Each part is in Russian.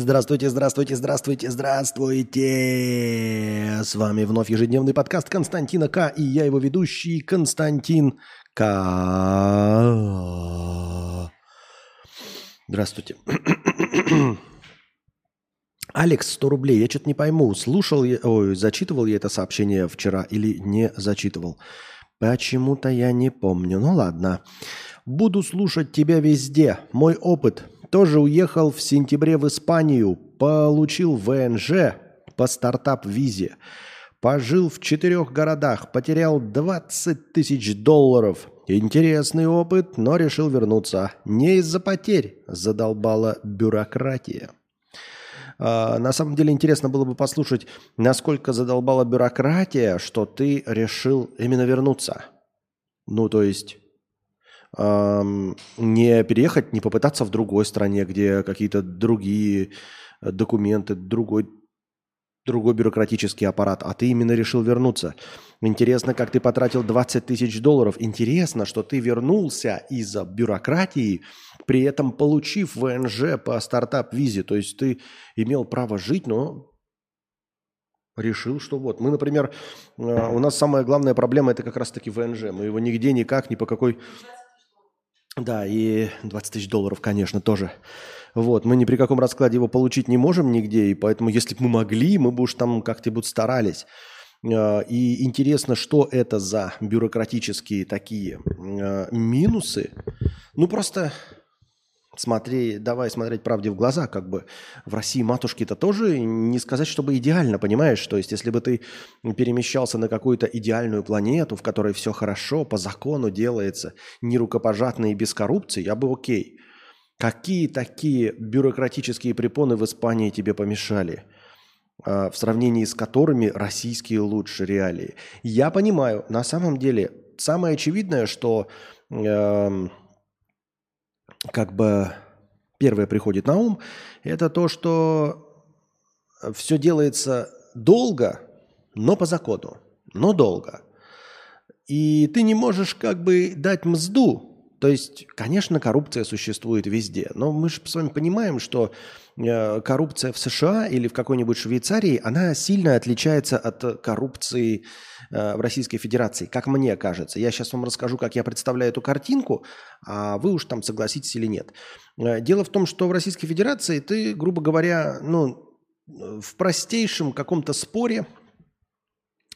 Здравствуйте, здравствуйте, здравствуйте, здравствуйте! С вами вновь ежедневный подкаст Константина К. И я его ведущий Константин К. Здравствуйте. Алекс, 100 рублей. Я что-то не пойму, слушал я, ой, зачитывал я это сообщение вчера или не зачитывал. Почему-то я не помню. Ну ладно. Буду слушать тебя везде. Мой опыт – тоже уехал в сентябре в Испанию, получил ВНЖ по стартап-визе. Пожил в четырех городах, потерял 20 тысяч долларов. Интересный опыт, но решил вернуться. Не из-за потерь задолбала бюрократия. А, на самом деле интересно было бы послушать, насколько задолбала бюрократия, что ты решил именно вернуться. Ну, то есть не переехать, не попытаться в другой стране, где какие-то другие э, документы, другой, другой бюрократический аппарат, а ты именно решил вернуться. Интересно, как ты потратил 20 тысяч долларов. Интересно, что ты вернулся из-за бюрократии, при этом получив ВНЖ по стартап-визе. То есть ты имел право жить, но решил, что вот. Мы, например, э, у нас самая главная проблема – это как раз-таки ВНЖ. Мы его нигде, никак, ни по какой да, и 20 тысяч долларов, конечно, тоже. Вот, мы ни при каком раскладе его получить не можем нигде, и поэтому, если бы мы могли, мы бы уж там как-нибудь старались. А, и интересно, что это за бюрократические такие а, минусы. Ну, просто смотри, давай смотреть правде в глаза, как бы в России матушки-то тоже не сказать, чтобы идеально, понимаешь? То есть, если бы ты перемещался на какую-то идеальную планету, в которой все хорошо, по закону делается, не рукопожатно и без коррупции, я бы окей. Какие такие бюрократические препоны в Испании тебе помешали? А, в сравнении с которыми российские лучше реалии. Я понимаю, на самом деле, самое очевидное, что э, как бы первое приходит на ум, это то, что все делается долго, но по закону, но долго. И ты не можешь как бы дать мзду. То есть, конечно, коррупция существует везде, но мы же с вами понимаем, что э, коррупция в США или в какой-нибудь Швейцарии, она сильно отличается от коррупции Э, в Российской Федерации, как мне кажется. Я сейчас вам расскажу, как я представляю эту картинку, а вы уж там согласитесь или нет. Э, дело в том, что в Российской Федерации ты, грубо говоря, ну, в простейшем каком-то споре,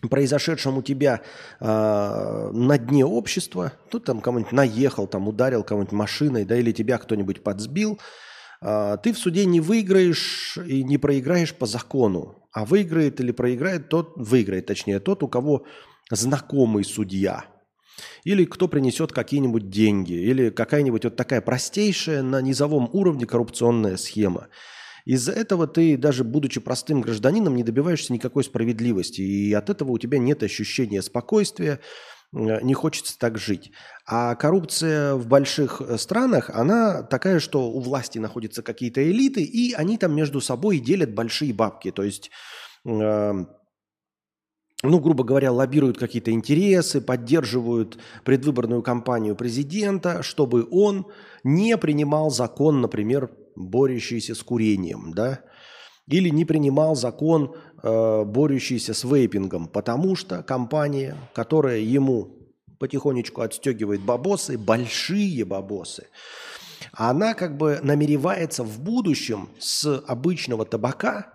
произошедшем у тебя э, на дне общества, тут там кому-нибудь наехал, там ударил кого-нибудь машиной, да, или тебя кто-нибудь подсбил, э, ты в суде не выиграешь и не проиграешь по закону. А выиграет или проиграет тот, выиграет точнее тот, у кого знакомый судья. Или кто принесет какие-нибудь деньги. Или какая-нибудь вот такая простейшая на низовом уровне коррупционная схема. Из-за этого ты, даже будучи простым гражданином, не добиваешься никакой справедливости. И от этого у тебя нет ощущения спокойствия, не хочется так жить. А коррупция в больших э, странах, она такая, что у власти находятся какие-то элиты, и они там между собой делят большие бабки. То есть, э, ну, грубо говоря, лоббируют какие-то интересы, поддерживают предвыборную кампанию президента, чтобы он не принимал закон, например, борющийся с курением, да, или не принимал закон, э, борющийся с вейпингом, потому что компания, которая ему потихонечку отстегивает бабосы, большие бабосы, она как бы намеревается в будущем с обычного табака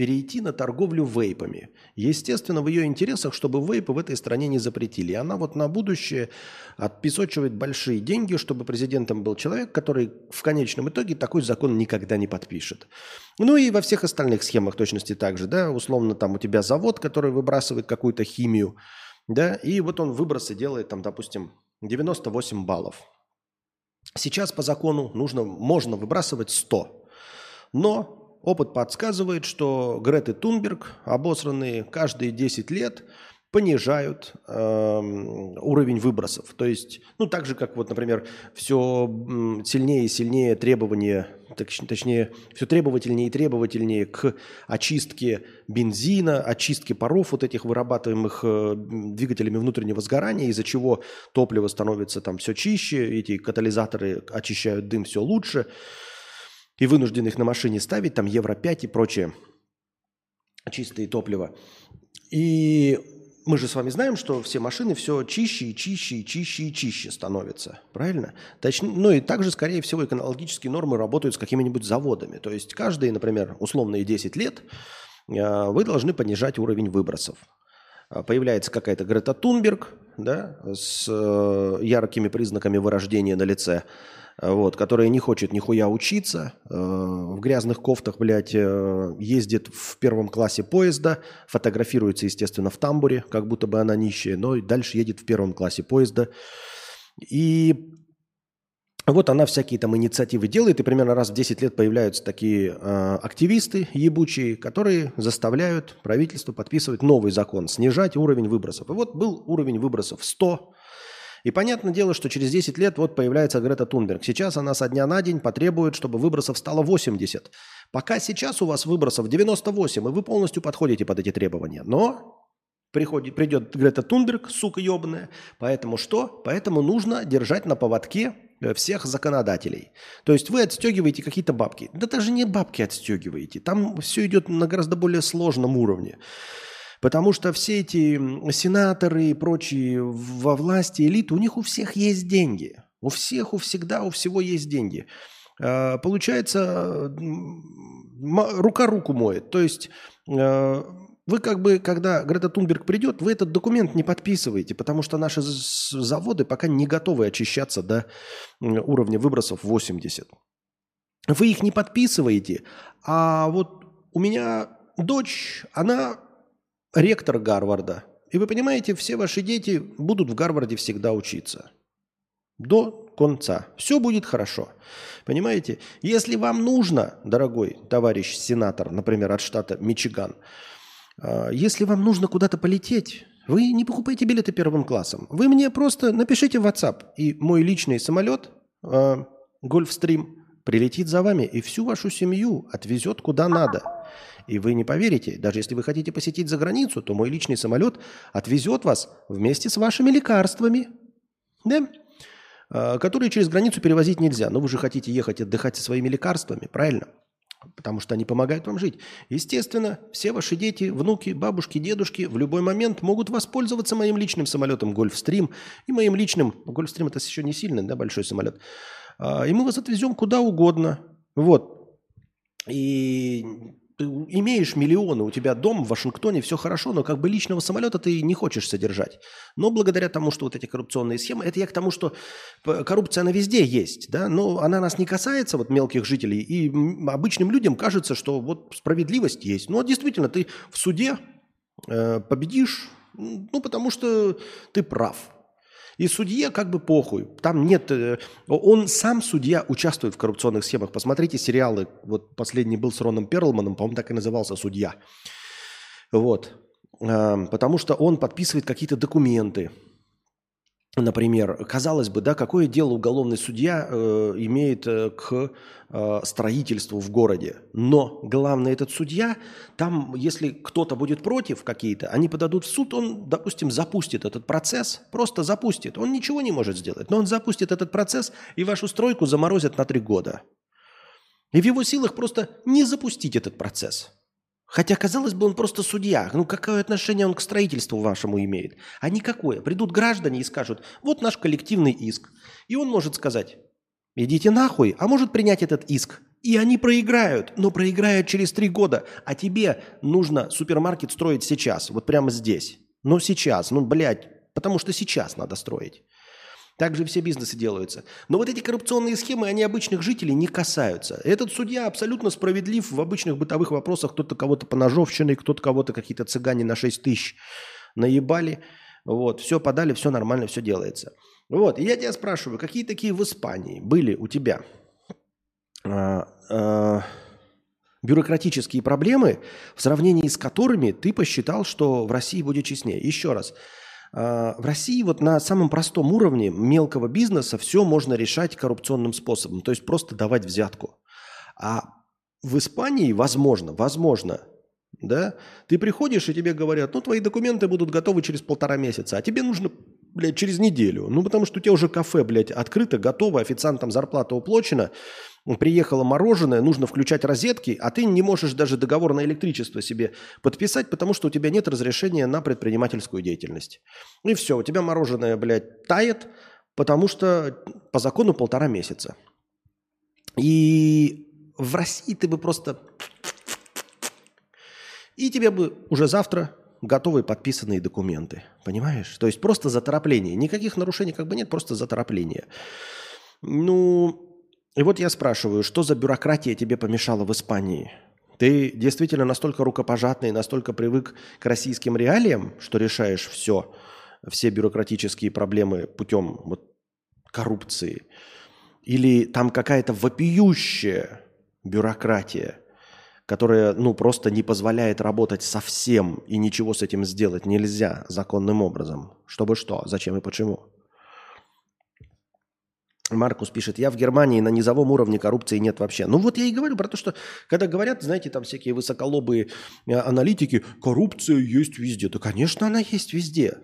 перейти на торговлю вейпами. Естественно, в ее интересах, чтобы вейпы в этой стране не запретили. Она вот на будущее отпесочивает большие деньги, чтобы президентом был человек, который в конечном итоге такой закон никогда не подпишет. Ну и во всех остальных схемах точности так же. Да? Условно там у тебя завод, который выбрасывает какую-то химию, да, и вот он выбросы делает там, допустим, 98 баллов. Сейчас по закону нужно, можно выбрасывать 100. Но опыт подсказывает, что Греты Тунберг, обосранные каждые 10 лет, понижают э, уровень выбросов. То есть, ну, так же, как вот, например, все сильнее и сильнее требования, точнее, все требовательнее и требовательнее к очистке бензина, очистке паров вот этих вырабатываемых э, двигателями внутреннего сгорания, из-за чего топливо становится там все чище, эти катализаторы очищают дым все лучше. И вынуждены их на машине ставить, там Евро-5 и прочее, чистые топлива. И мы же с вами знаем, что все машины все чище и чище и чище и чище становятся. Правильно? Точнее, ну и также, скорее всего, экологические нормы работают с какими-нибудь заводами. То есть каждые, например, условные 10 лет э, вы должны понижать уровень выбросов. А, появляется какая-то Грета Тунберг да, с э, яркими признаками вырождения на лице – вот, которая не хочет нихуя учиться, э, в грязных кофтах, блядь, э, ездит в первом классе поезда, фотографируется, естественно, в тамбуре, как будто бы она нищая, но дальше едет в первом классе поезда. И вот она всякие там инициативы делает, и примерно раз в 10 лет появляются такие э, активисты ебучие, которые заставляют правительство подписывать новый закон, снижать уровень выбросов. И вот был уровень выбросов 100, и понятное дело, что через 10 лет вот появляется Грета Тунберг. Сейчас она со дня на день потребует, чтобы выбросов стало 80. Пока сейчас у вас выбросов 98, и вы полностью подходите под эти требования. Но приходит, придет Грета Тунберг, сука ебаная. Поэтому что? Поэтому нужно держать на поводке э, всех законодателей. То есть вы отстегиваете какие-то бабки. Да даже не бабки отстегиваете. Там все идет на гораздо более сложном уровне. Потому что все эти сенаторы и прочие во власти элиты, у них у всех есть деньги. У всех, у всегда, у всего есть деньги. А, получается, рука руку моет. То есть а, вы как бы, когда Грета Тунберг придет, вы этот документ не подписываете, потому что наши заводы пока не готовы очищаться до уровня выбросов 80. Вы их не подписываете, а вот у меня дочь, она ректор Гарварда. И вы понимаете, все ваши дети будут в Гарварде всегда учиться. До конца. Все будет хорошо. Понимаете? Если вам нужно, дорогой товарищ сенатор, например, от штата Мичиган, а, если вам нужно куда-то полететь, вы не покупайте билеты первым классом. Вы мне просто напишите в WhatsApp, и мой личный самолет, Гольфстрим, прилетит за вами и всю вашу семью отвезет куда надо. И вы не поверите, даже если вы хотите посетить за границу, то мой личный самолет отвезет вас вместе с вашими лекарствами, да? А, которые через границу перевозить нельзя. Но вы же хотите ехать отдыхать со своими лекарствами, правильно? Потому что они помогают вам жить. Естественно, все ваши дети, внуки, бабушки, дедушки в любой момент могут воспользоваться моим личным самолетом Гольфстрим и моим личным... Гольфстрим это еще не сильный, да, большой самолет. А, и мы вас отвезем куда угодно. Вот. И имеешь миллионы, у тебя дом в Вашингтоне, все хорошо, но как бы личного самолета ты не хочешь содержать. Но благодаря тому, что вот эти коррупционные схемы, это я к тому, что коррупция, она везде есть, да, но она нас не касается, вот мелких жителей, и обычным людям кажется, что вот справедливость есть. Ну, действительно, ты в суде э, победишь, ну, потому что ты прав. И судье как бы похуй. Там нет... Э, он сам, судья, участвует в коррупционных схемах. Посмотрите сериалы. Вот последний был с Роном Перлманом, по-моему, так и назывался «Судья». Вот. Потому что он подписывает какие-то документы. Например, казалось бы, да, какое дело уголовный судья э, имеет э, к э, строительству в городе. Но главное, этот судья, там, если кто-то будет против какие-то, они подадут в суд, он, допустим, запустит этот процесс, просто запустит. Он ничего не может сделать, но он запустит этот процесс, и вашу стройку заморозят на три года. И в его силах просто не запустить этот процесс. Хотя, казалось бы, он просто судья. Ну, какое отношение он к строительству вашему имеет? А никакое. Придут граждане и скажут, вот наш коллективный иск. И он может сказать, идите нахуй, а может принять этот иск. И они проиграют, но проиграют через три года. А тебе нужно супермаркет строить сейчас, вот прямо здесь. Ну, сейчас, ну, блядь, потому что сейчас надо строить. Так же все бизнесы делаются. Но вот эти коррупционные схемы, они обычных жителей не касаются. Этот судья абсолютно справедлив в обычных бытовых вопросах. Кто-то кого-то поножовщиной, кто-то кого-то какие-то цыгане на 6 тысяч наебали. Вот, все подали, все нормально, все делается. Вот, и я тебя спрашиваю, какие такие в Испании были у тебя а, а, бюрократические проблемы, в сравнении с которыми ты посчитал, что в России будет честнее? Еще раз, в России вот на самом простом уровне мелкого бизнеса все можно решать коррупционным способом, то есть просто давать взятку. А в Испании, возможно, возможно, да, ты приходишь и тебе говорят, ну, твои документы будут готовы через полтора месяца, а тебе нужно, блядь, через неделю. Ну, потому что у тебя уже кафе, блядь, открыто, готово, официантам зарплата уплочена, приехало мороженое, нужно включать розетки, а ты не можешь даже договор на электричество себе подписать, потому что у тебя нет разрешения на предпринимательскую деятельность. И все, у тебя мороженое, блядь, тает, потому что по закону полтора месяца. И в России ты бы просто... И тебе бы уже завтра готовые подписанные документы. Понимаешь? То есть просто заторопление. Никаких нарушений как бы нет, просто заторопление. Ну, и вот я спрашиваю, что за бюрократия тебе помешала в Испании? Ты действительно настолько рукопожатный, настолько привык к российским реалиям, что решаешь все, все бюрократические проблемы путем вот, коррупции? Или там какая-то вопиющая бюрократия, которая ну, просто не позволяет работать совсем, и ничего с этим сделать нельзя законным образом? Чтобы что, зачем и почему? Маркус пишет, я в Германии на низовом уровне коррупции нет вообще. Ну вот я и говорю про то, что когда говорят, знаете, там всякие высоколобые э, аналитики, коррупция есть везде. Да, конечно, она есть везде.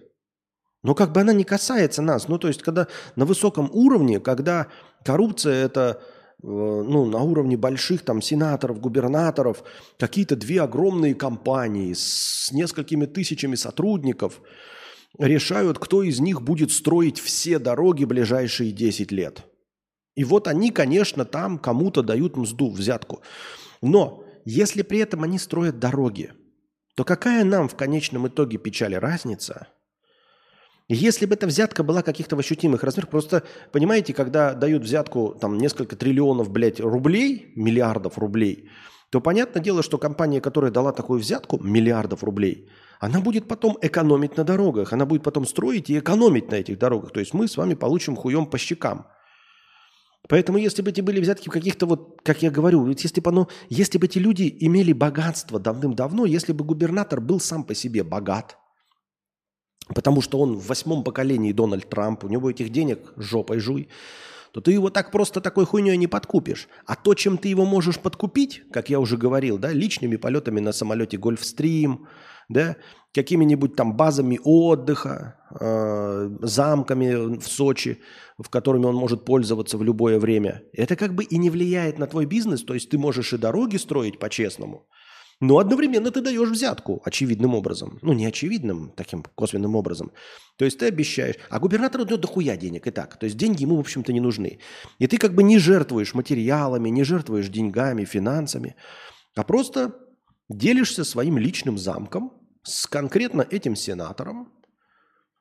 Но как бы она не касается нас. Ну то есть, когда на высоком уровне, когда коррупция это ну, на уровне больших там сенаторов, губернаторов, какие-то две огромные компании с несколькими тысячами сотрудников – решают, кто из них будет строить все дороги ближайшие 10 лет. И вот они, конечно, там кому-то дают мзду, взятку. Но если при этом они строят дороги, то какая нам в конечном итоге печали разница? Если бы эта взятка была каких-то ощутимых размерах, просто, понимаете, когда дают взятку там несколько триллионов, блядь, рублей, миллиардов рублей, то понятное дело, что компания, которая дала такую взятку, миллиардов рублей – она будет потом экономить на дорогах, она будет потом строить и экономить на этих дорогах. То есть мы с вами получим хуем по щекам. Поэтому если бы эти были взятки каких-то вот, как я говорю, ведь если бы, оно, если бы эти люди имели богатство давным-давно, если бы губернатор был сам по себе богат, потому что он в восьмом поколении Дональд Трамп, у него этих денег жопой жуй, то ты его так просто такой хуйней не подкупишь. А то, чем ты его можешь подкупить, как я уже говорил, да, личными полетами на самолете Гольфстрим, да, какими-нибудь там базами отдыха, э, замками в Сочи, в которыми он может пользоваться в любое время. Это как бы и не влияет на твой бизнес, то есть ты можешь и дороги строить по-честному, но одновременно ты даешь взятку очевидным образом. Ну, не очевидным, таким косвенным образом. То есть ты обещаешь. А губернатору дает дохуя денег и так. То есть деньги ему, в общем-то, не нужны. И ты как бы не жертвуешь материалами, не жертвуешь деньгами, финансами, а просто делишься своим личным замком с конкретно этим сенатором,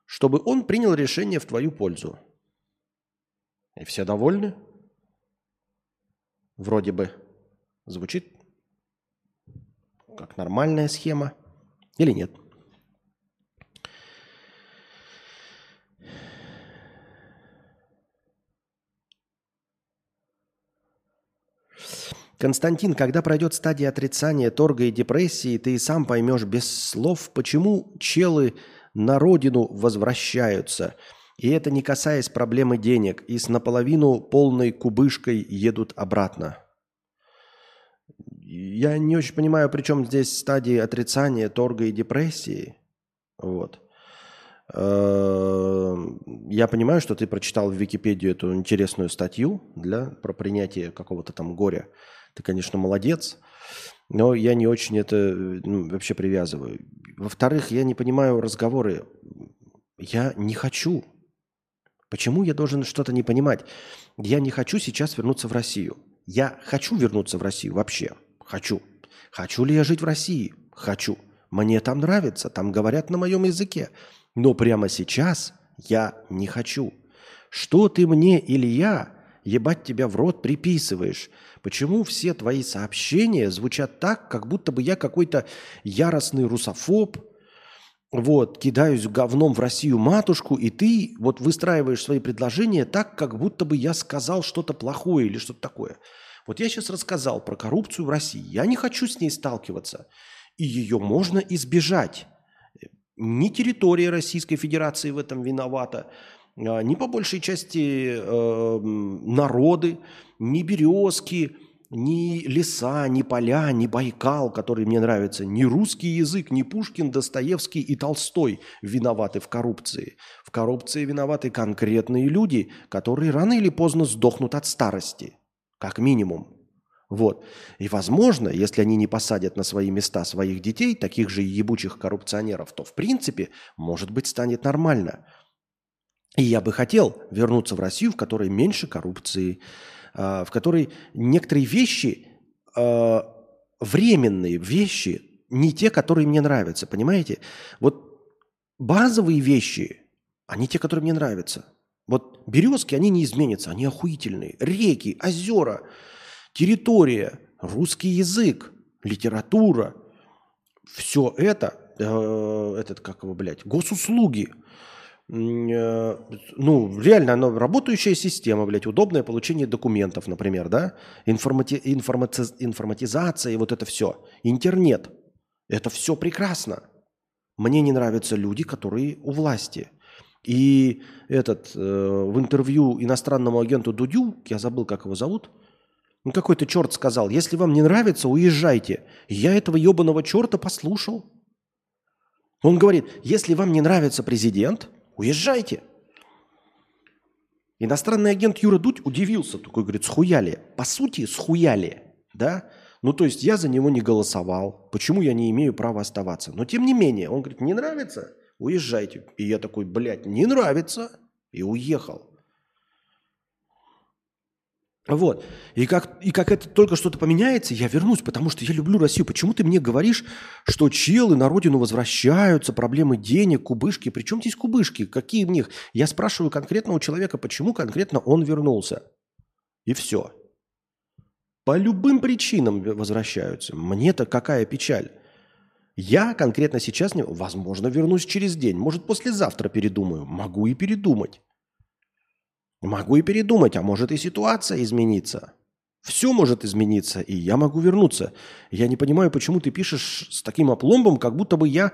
чтобы он принял решение в твою пользу. И все довольны? Вроде бы звучит как нормальная схема или нет? Константин, когда пройдет стадия отрицания, торга и депрессии, ты и сам поймешь без слов, почему челы на родину возвращаются. И это не касаясь проблемы денег, и с наполовину полной кубышкой едут обратно. Я не очень понимаю, при чем здесь стадии отрицания, торга и депрессии. Вот. Эм, я понимаю, что ты прочитал в Википедию эту интересную статью для, про принятие какого-то там горя. Ты, конечно, молодец, но я не очень это ну, вообще привязываю. Во-вторых, я не понимаю разговоры. Я не хочу. Почему я должен что-то не понимать? Я не хочу сейчас вернуться в Россию. Я хочу вернуться в Россию вообще. Хочу. Хочу ли я жить в России? Хочу. Мне там нравится, там говорят на моем языке. Но прямо сейчас я не хочу. Что ты мне или я, ебать тебя в рот, приписываешь? Почему все твои сообщения звучат так, как будто бы я какой-то яростный русофоб, вот, кидаюсь говном в Россию матушку, и ты вот выстраиваешь свои предложения так, как будто бы я сказал что-то плохое или что-то такое. Вот я сейчас рассказал про коррупцию в России. Я не хочу с ней сталкиваться. И ее можно избежать. Ни территория Российской Федерации в этом виновата, а, ни по большей части э, народы, ни березки, ни леса, ни поля, ни Байкал, который мне нравится, ни русский язык, ни Пушкин, Достоевский и Толстой виноваты в коррупции. В коррупции виноваты конкретные люди, которые рано или поздно сдохнут от старости, как минимум. Вот. И, возможно, если они не посадят на свои места своих детей, таких же ебучих коррупционеров, то, в принципе, может быть, станет нормально. И я бы хотел вернуться в Россию, в которой меньше коррупции, в которой некоторые вещи, а, временные вещи, не те, которые мне нравятся, понимаете? Вот базовые вещи, они те, которые мне нравятся. Вот березки, они не изменятся, они охуительные. Реки, озера, территория, русский язык, литература. Все это, э, этот, как его, блядь, госуслуги – ну, реально, она работающая система, блядь, удобное получение документов, например, да, Информати, информати, информатизация и вот это все, интернет, это все прекрасно. Мне не нравятся люди, которые у власти. И этот э, в интервью иностранному агенту Дудю, я забыл, как его зовут, ну, какой-то черт сказал, если вам не нравится, уезжайте. Я этого ебаного черта послушал. Он говорит, если вам не нравится президент, Уезжайте. Иностранный агент Юра Дудь удивился, такой говорит, схуяли. По сути, схуяли, да? Ну, то есть я за него не голосовал. Почему я не имею права оставаться? Но тем не менее, он говорит, не нравится? Уезжайте. И я такой, блядь, не нравится. И уехал. Вот. И как, и как это только что-то поменяется, я вернусь, потому что я люблю Россию. Почему ты мне говоришь, что челы на родину возвращаются, проблемы денег, кубышки? Причем здесь кубышки? Какие в них? Я спрашиваю конкретно у человека, почему конкретно он вернулся. И все. По любым причинам возвращаются. Мне-то какая печаль. Я конкретно сейчас, возможно, вернусь через день. Может, послезавтра передумаю. Могу и передумать. Могу и передумать, а может и ситуация измениться. Все может измениться, и я могу вернуться. Я не понимаю, почему ты пишешь с таким опломбом, как будто бы я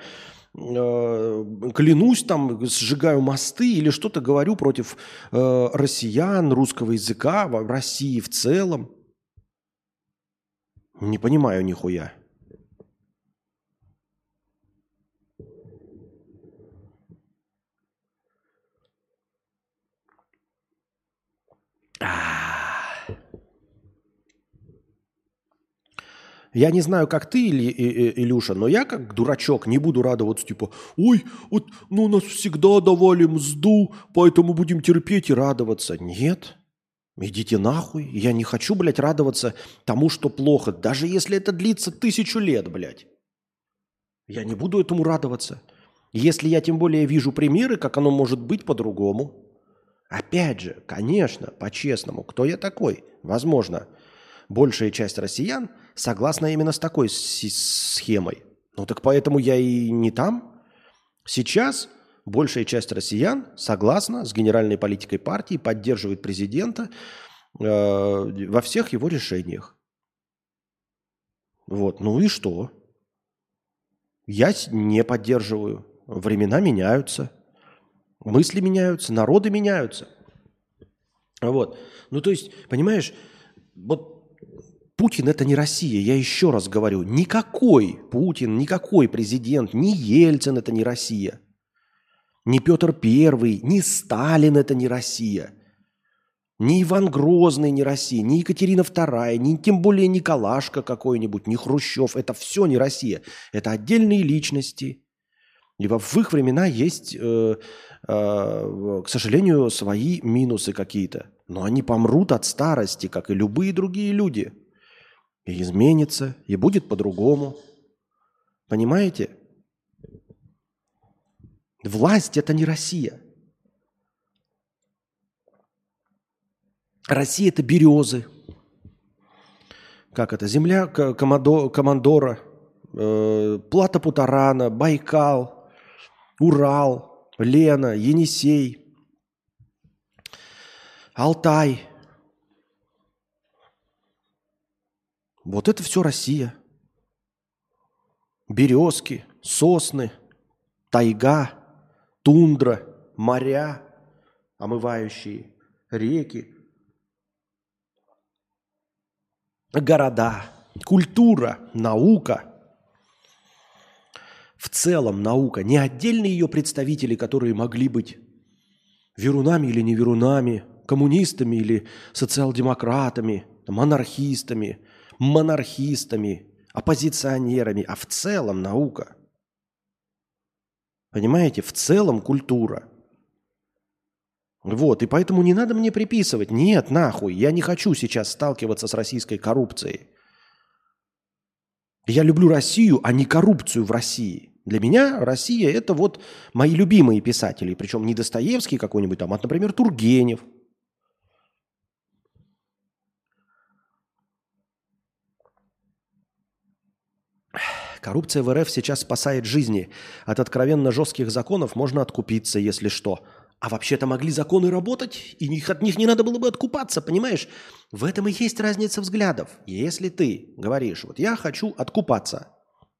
э, клянусь там, сжигаю мосты или что-то говорю против э, россиян, русского языка, в России в целом. Не понимаю нихуя. Я не знаю, как ты, или, Илюша, но я как дурачок не буду радоваться, типа, ой, вот, ну нас всегда давали мзду, поэтому будем терпеть и радоваться. Нет, идите нахуй. Я не хочу, блядь, радоваться тому, что плохо, даже если это длится тысячу лет, блядь. Я не буду этому радоваться. Если я тем более вижу примеры, как оно может быть по-другому. Опять же, конечно, по-честному, кто я такой? Возможно, большая часть россиян согласна именно с такой схемой. Ну так поэтому я и не там. Сейчас большая часть россиян согласна с генеральной политикой партии, поддерживает президента э, во всех его решениях. Вот, ну и что? Я не поддерживаю. Времена меняются. Мысли меняются, народы меняются. Вот. Ну, то есть, понимаешь, вот Путин это не Россия, я еще раз говорю. Никакой Путин, никакой президент, ни Ельцин это не Россия. Ни Петр Первый, ни Сталин это не Россия. Ни Иван Грозный не Россия, ни Екатерина Вторая, ни тем более Николашка какой-нибудь, ни Хрущев. Это все не Россия. Это отдельные личности. И в их времена есть э, к сожалению, свои минусы какие-то. Но они помрут от старости, как и любые другие люди. И изменится, и будет по-другому. Понимаете? Власть – это не Россия. Россия – это березы. Как это? Земля командо, командора, э, плата Путарана, Байкал, Урал – Лена, Енисей, Алтай. Вот это все Россия. Березки, сосны, тайга, тундра, моря, омывающие реки. города, культура, наука. В целом наука, не отдельные ее представители, которые могли быть верунами или не верунами, коммунистами или социал-демократами, монархистами, монархистами, оппозиционерами, а в целом наука. Понимаете, в целом культура. Вот, и поэтому не надо мне приписывать. Нет, нахуй, я не хочу сейчас сталкиваться с российской коррупцией. Я люблю Россию, а не коррупцию в России. Для меня Россия – это вот мои любимые писатели. Причем не Достоевский какой-нибудь там, а, например, Тургенев. Коррупция в РФ сейчас спасает жизни. От откровенно жестких законов можно откупиться, если что. А вообще-то могли законы работать, и от них не надо было бы откупаться, понимаешь? В этом и есть разница взглядов. Если ты говоришь, вот я хочу откупаться,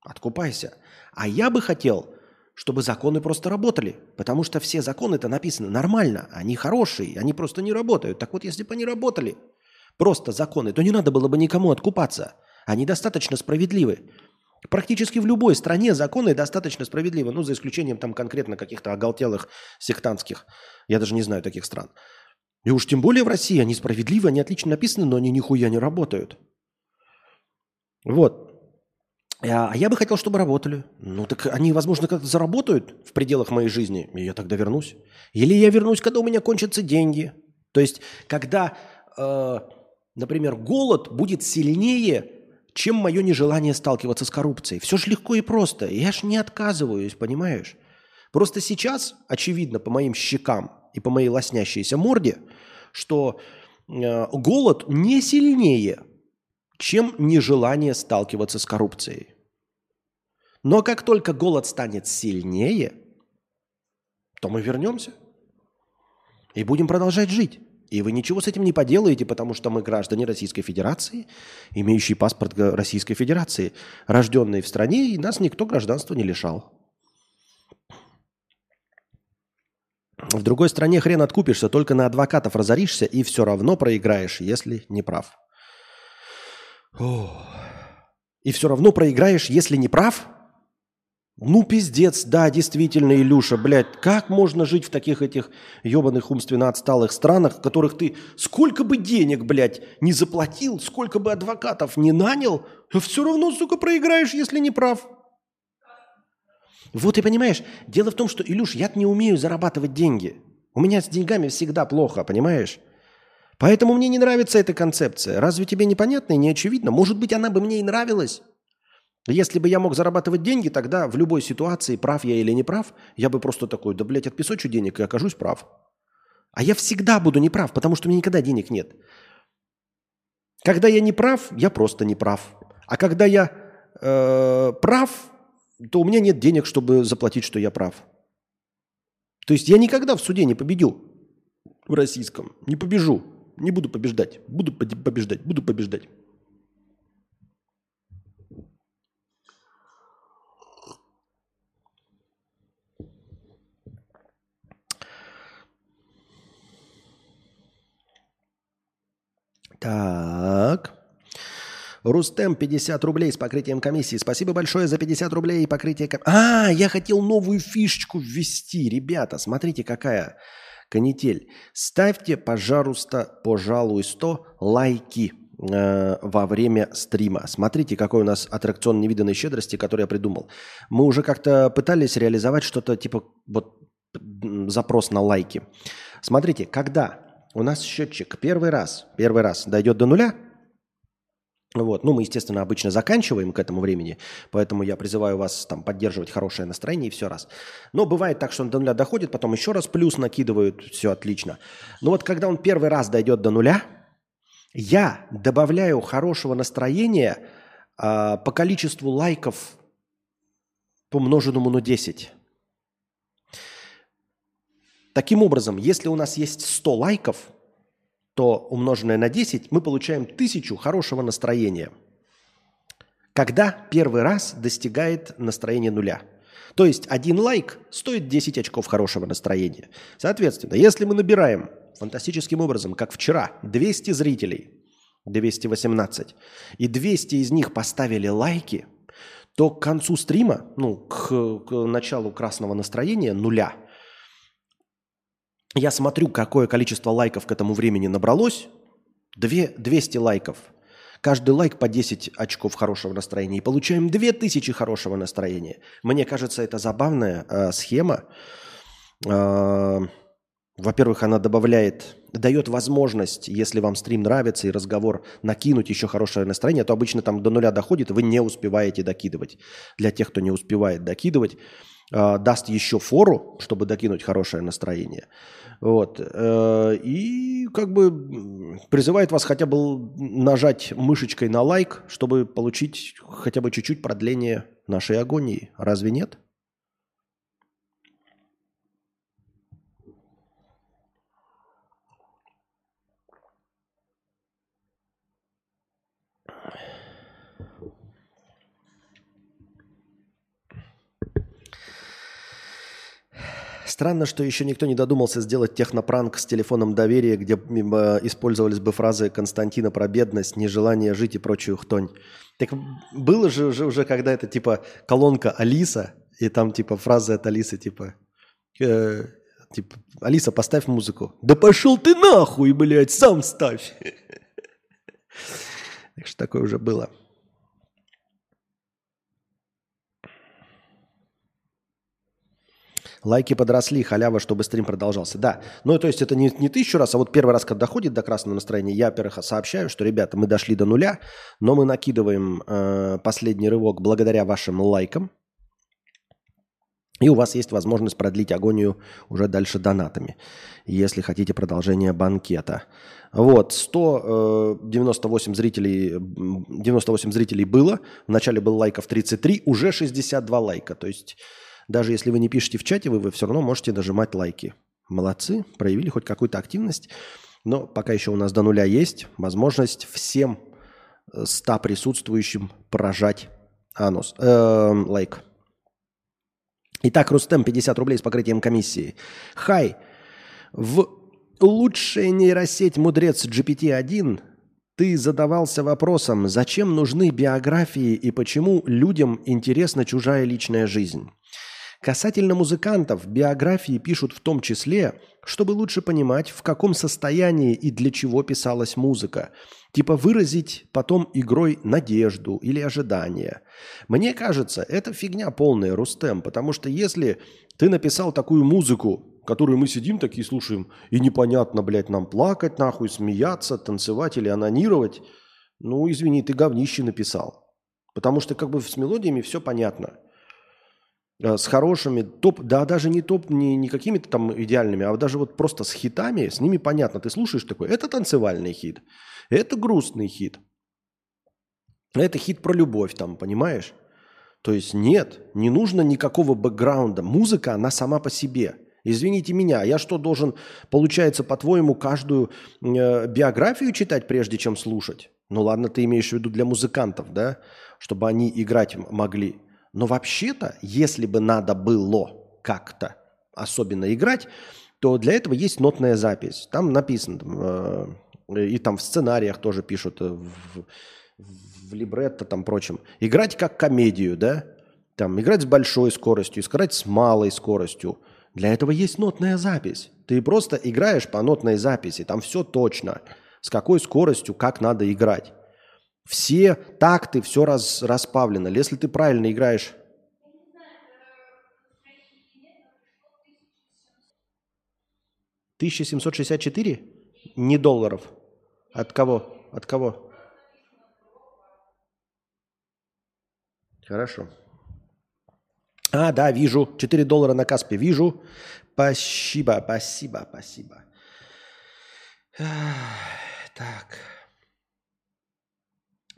откупайся. А я бы хотел, чтобы законы просто работали, потому что все законы это написаны нормально, они хорошие, они просто не работают. Так вот, если бы они работали, просто законы, то не надо было бы никому откупаться. Они достаточно справедливы. Практически в любой стране законы достаточно справедливы, ну, за исключением там конкретно каких-то оголтелых сектантских. Я даже не знаю таких стран. И уж тем более в России они справедливы, они отлично написаны, но они нихуя не работают. Вот. А я бы хотел, чтобы работали. Ну так они, возможно, как-то заработают в пределах моей жизни, и я тогда вернусь. Или я вернусь, когда у меня кончатся деньги. То есть, когда, э, например, голод будет сильнее чем мое нежелание сталкиваться с коррупцией. Все же легко и просто. Я ж не отказываюсь, понимаешь? Просто сейчас, очевидно, по моим щекам и по моей лоснящейся морде, что э, голод не сильнее, чем нежелание сталкиваться с коррупцией. Но как только голод станет сильнее, то мы вернемся и будем продолжать жить. И вы ничего с этим не поделаете, потому что мы граждане Российской Федерации, имеющие паспорт Российской Федерации, рожденные в стране, и нас никто гражданства не лишал. В другой стране хрен откупишься, только на адвокатов разоришься и все равно проиграешь, если не прав. И все равно проиграешь, если не прав? Ну, пиздец, да, действительно, Илюша, блядь, как можно жить в таких этих ебаных умственно отсталых странах, в которых ты сколько бы денег, блядь, не заплатил, сколько бы адвокатов не нанял, все равно, сука, проиграешь, если не прав. Вот и понимаешь, дело в том, что, Илюш, я не умею зарабатывать деньги. У меня с деньгами всегда плохо, понимаешь? Поэтому мне не нравится эта концепция. Разве тебе непонятно и не очевидно? Может быть, она бы мне и нравилась. Если бы я мог зарабатывать деньги, тогда в любой ситуации, прав я или не прав, я бы просто такой, да, блядь, отпесочу денег и окажусь прав. А я всегда буду неправ, потому что у меня никогда денег нет. Когда я не прав, я просто не прав. А когда я э, прав, то у меня нет денег, чтобы заплатить, что я прав. То есть я никогда в суде не победю в российском. Не побежу. Не буду побеждать. Буду побеждать. Буду побеждать. Так. Рустем, 50 рублей с покрытием комиссии. Спасибо большое за 50 рублей и покрытие комиссии. А, я хотел новую фишечку ввести. Ребята, смотрите, какая канитель. Ставьте, пожалуйста, пожалуйста, лайки э, во время стрима. Смотрите, какой у нас аттракцион невиданной щедрости, который я придумал. Мы уже как-то пытались реализовать что-то типа вот запрос на лайки. Смотрите, когда у нас счетчик первый раз, первый раз дойдет до нуля, вот. Ну, мы, естественно, обычно заканчиваем к этому времени, поэтому я призываю вас там поддерживать хорошее настроение и все раз. Но бывает так, что он до нуля доходит, потом еще раз плюс накидывают, все отлично. Но вот когда он первый раз дойдет до нуля, я добавляю хорошего настроения э, по количеству лайков, помноженному на 10. Таким образом, если у нас есть 100 лайков, то умноженное на 10 мы получаем 1000 хорошего настроения. Когда первый раз достигает настроение нуля. То есть один лайк стоит 10 очков хорошего настроения. Соответственно, если мы набираем фантастическим образом, как вчера, 200 зрителей, 218, и 200 из них поставили лайки, то к концу стрима, ну, к, к началу красного настроения, нуля, я смотрю, какое количество лайков к этому времени набралось. 2, 200 лайков. Каждый лайк по 10 очков хорошего настроения. И получаем 2000 хорошего настроения. Мне кажется, это забавная э, схема. Э, во-первых, она добавляет, дает возможность, если вам стрим нравится и разговор, накинуть еще хорошее настроение, то обычно там до нуля доходит, вы не успеваете докидывать. Для тех, кто не успевает докидывать, э, даст еще фору, чтобы докинуть хорошее настроение. Вот. Э, и как бы призывает вас хотя бы нажать мышечкой на лайк, чтобы получить хотя бы чуть-чуть продление нашей агонии. Разве нет? Странно, что еще никто не додумался сделать технопранк с телефоном доверия, где использовались бы фразы Константина про бедность, нежелание жить и прочую хтонь. Так было же уже, уже когда это типа колонка Алиса, и там типа фразы от Алисы типа, э, типа Алиса, поставь музыку. Да пошел ты нахуй, блядь, сам ставь. Так что такое уже было. Лайки подросли, халява, чтобы стрим продолжался. Да, ну то есть это не, не тысячу раз, а вот первый раз, когда доходит до красного настроения, я, во-первых, сообщаю, что, ребята, мы дошли до нуля, но мы накидываем э, последний рывок благодаря вашим лайкам. И у вас есть возможность продлить агонию уже дальше донатами, если хотите продолжение банкета. Вот, 198 э, зрителей, 98 зрителей было. Вначале был лайков 33, уже 62 лайка. То есть даже если вы не пишете в чате, вы, вы все равно можете нажимать лайки. Молодцы, проявили хоть какую-то активность. Но пока еще у нас до нуля есть возможность всем 100 э, присутствующим поражать анус. Э, лайк. Итак, Рустем, 50 рублей с покрытием комиссии. Хай, в лучшая нейросеть мудрец GPT-1 ты задавался вопросом, зачем нужны биографии и почему людям интересна чужая личная жизнь. Касательно музыкантов, биографии пишут в том числе, чтобы лучше понимать, в каком состоянии и для чего писалась музыка. Типа выразить потом игрой надежду или ожидание. Мне кажется, это фигня полная, Рустем, потому что если ты написал такую музыку, которую мы сидим такие слушаем, и непонятно, блядь, нам плакать нахуй, смеяться, танцевать или анонировать, ну, извини, ты говнище написал. Потому что как бы с мелодиями все понятно – с хорошими, топ, да даже не топ, не, не какими-то там идеальными, а даже вот просто с хитами, с ними понятно. Ты слушаешь такой, это танцевальный хит, это грустный хит, это хит про любовь там, понимаешь? То есть нет, не нужно никакого бэкграунда. Музыка, она сама по себе. Извините меня, я что должен, получается, по-твоему, каждую э, биографию читать, прежде чем слушать? Ну ладно, ты имеешь в виду для музыкантов, да? Чтобы они играть могли. Но вообще-то, если бы надо было как-то особенно играть, то для этого есть нотная запись. Там написано, э, и там в сценариях тоже пишут, э, в, в либретто там прочем. Играть как комедию, да? Там играть с большой скоростью, играть с малой скоростью. Для этого есть нотная запись. Ты просто играешь по нотной записи, там все точно. С какой скоростью, как надо играть. Все такты, все раз, распавлено. Если ты правильно играешь... Тысяча семьсот шестьдесят четыре? Не долларов. От кого? От кого? Хорошо. А, да, вижу. 4 доллара на Каспе. Вижу. Спасибо, спасибо, спасибо. Так.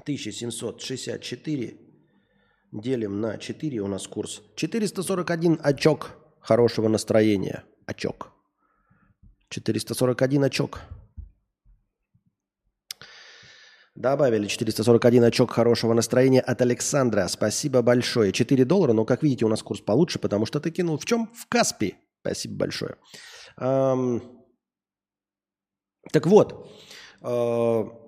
1764 делим на 4 у нас курс. 441 очок хорошего настроения. Очок. 441 очок. Добавили 441 очок хорошего настроения от Александра. Спасибо большое. 4 доллара, но, как видите, у нас курс получше, потому что ты кинул в чем? В Каспи. Спасибо большое. Эм... Так вот, э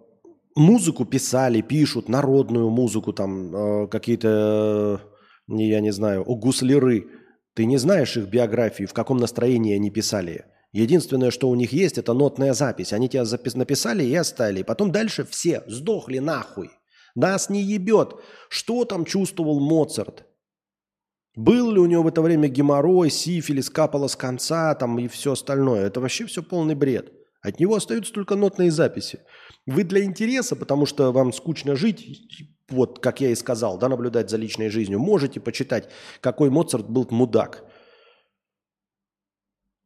музыку писали, пишут, народную музыку, там э, какие-то, э, я не знаю, гусляры, ты не знаешь их биографии, в каком настроении они писали. Единственное, что у них есть, это нотная запись. Они тебя запис написали и оставили. Потом дальше все сдохли нахуй. Нас не ебет. Что там чувствовал Моцарт? Был ли у него в это время геморрой, сифилис, капало с конца там и все остальное? Это вообще все полный бред. От него остаются только нотные записи. Вы для интереса, потому что вам скучно жить, вот как я и сказал, да, наблюдать за личной жизнью, можете почитать, какой Моцарт был мудак.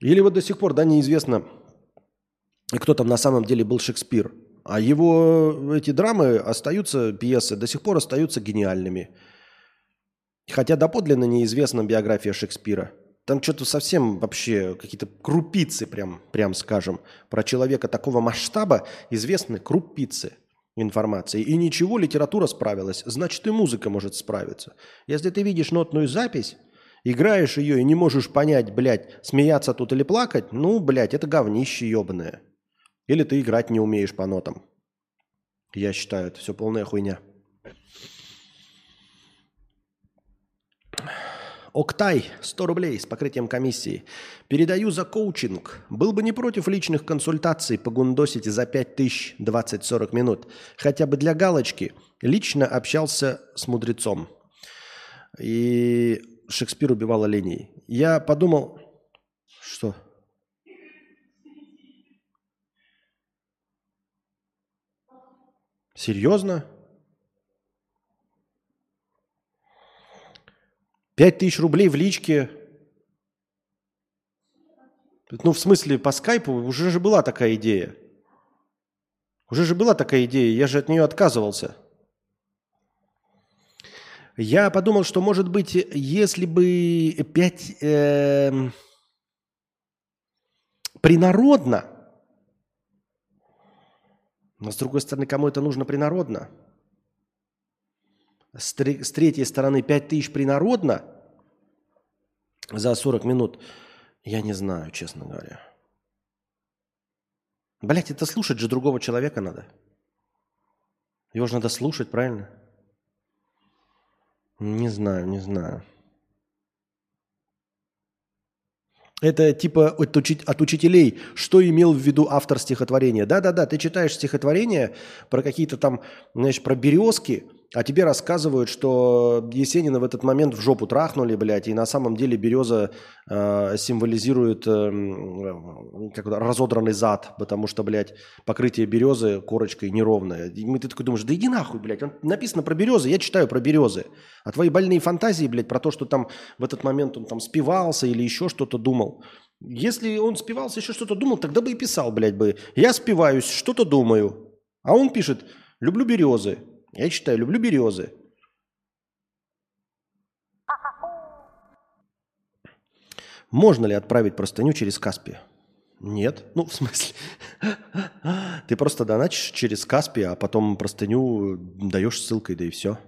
Или вот до сих пор, да, неизвестно, кто там на самом деле был Шекспир. А его эти драмы остаются, пьесы, до сих пор остаются гениальными. Хотя доподлинно неизвестна биография Шекспира. Там что-то совсем вообще какие-то крупицы, прям, прям скажем. Про человека такого масштаба известны крупицы информации. И ничего, литература справилась, значит и музыка может справиться. Если ты видишь нотную запись, играешь ее и не можешь понять, блядь, смеяться тут или плакать, ну, блядь, это говнище ебаное. Или ты играть не умеешь по нотам. Я считаю, это все полная хуйня. Октай, 100 рублей с покрытием комиссии. Передаю за коучинг. Был бы не против личных консультаций погундосить за 5 тысяч 20-40 минут. Хотя бы для галочки. Лично общался с мудрецом. И Шекспир убивал оленей. Я подумал... Что? Серьезно? Пять тысяч рублей в личке. Ну, в смысле, по скайпу уже же была такая идея. Уже же была такая идея, я же от нее отказывался. Я подумал, что, может быть, если бы пять э, принародно, но с другой стороны, кому это нужно принародно – с, третьей стороны 5 тысяч принародно за 40 минут, я не знаю, честно говоря. Блять, это слушать же другого человека надо. Его же надо слушать, правильно? Не знаю, не знаю. Это типа от, учить, от учителей, что имел в виду автор стихотворения. Да-да-да, ты читаешь стихотворение про какие-то там, знаешь, про березки, а тебе рассказывают, что Есенина в этот момент в жопу трахнули, блядь, и на самом деле береза э, символизирует э, как разодранный зад, потому что, блядь, покрытие березы корочкой неровное. И ты такой думаешь, да иди нахуй, блядь, написано про березы, я читаю про березы. А твои больные фантазии, блядь, про то, что там в этот момент он там спивался или еще что-то думал. Если он спивался, еще что-то думал, тогда бы и писал, блядь, бы. Я спиваюсь, что-то думаю. А он пишет, люблю березы. Я читаю, люблю березы. Можно ли отправить простыню через Каспи? Нет. Ну, в смысле, ты просто доначишь через Каспи, а потом простыню даешь ссылкой, да и все.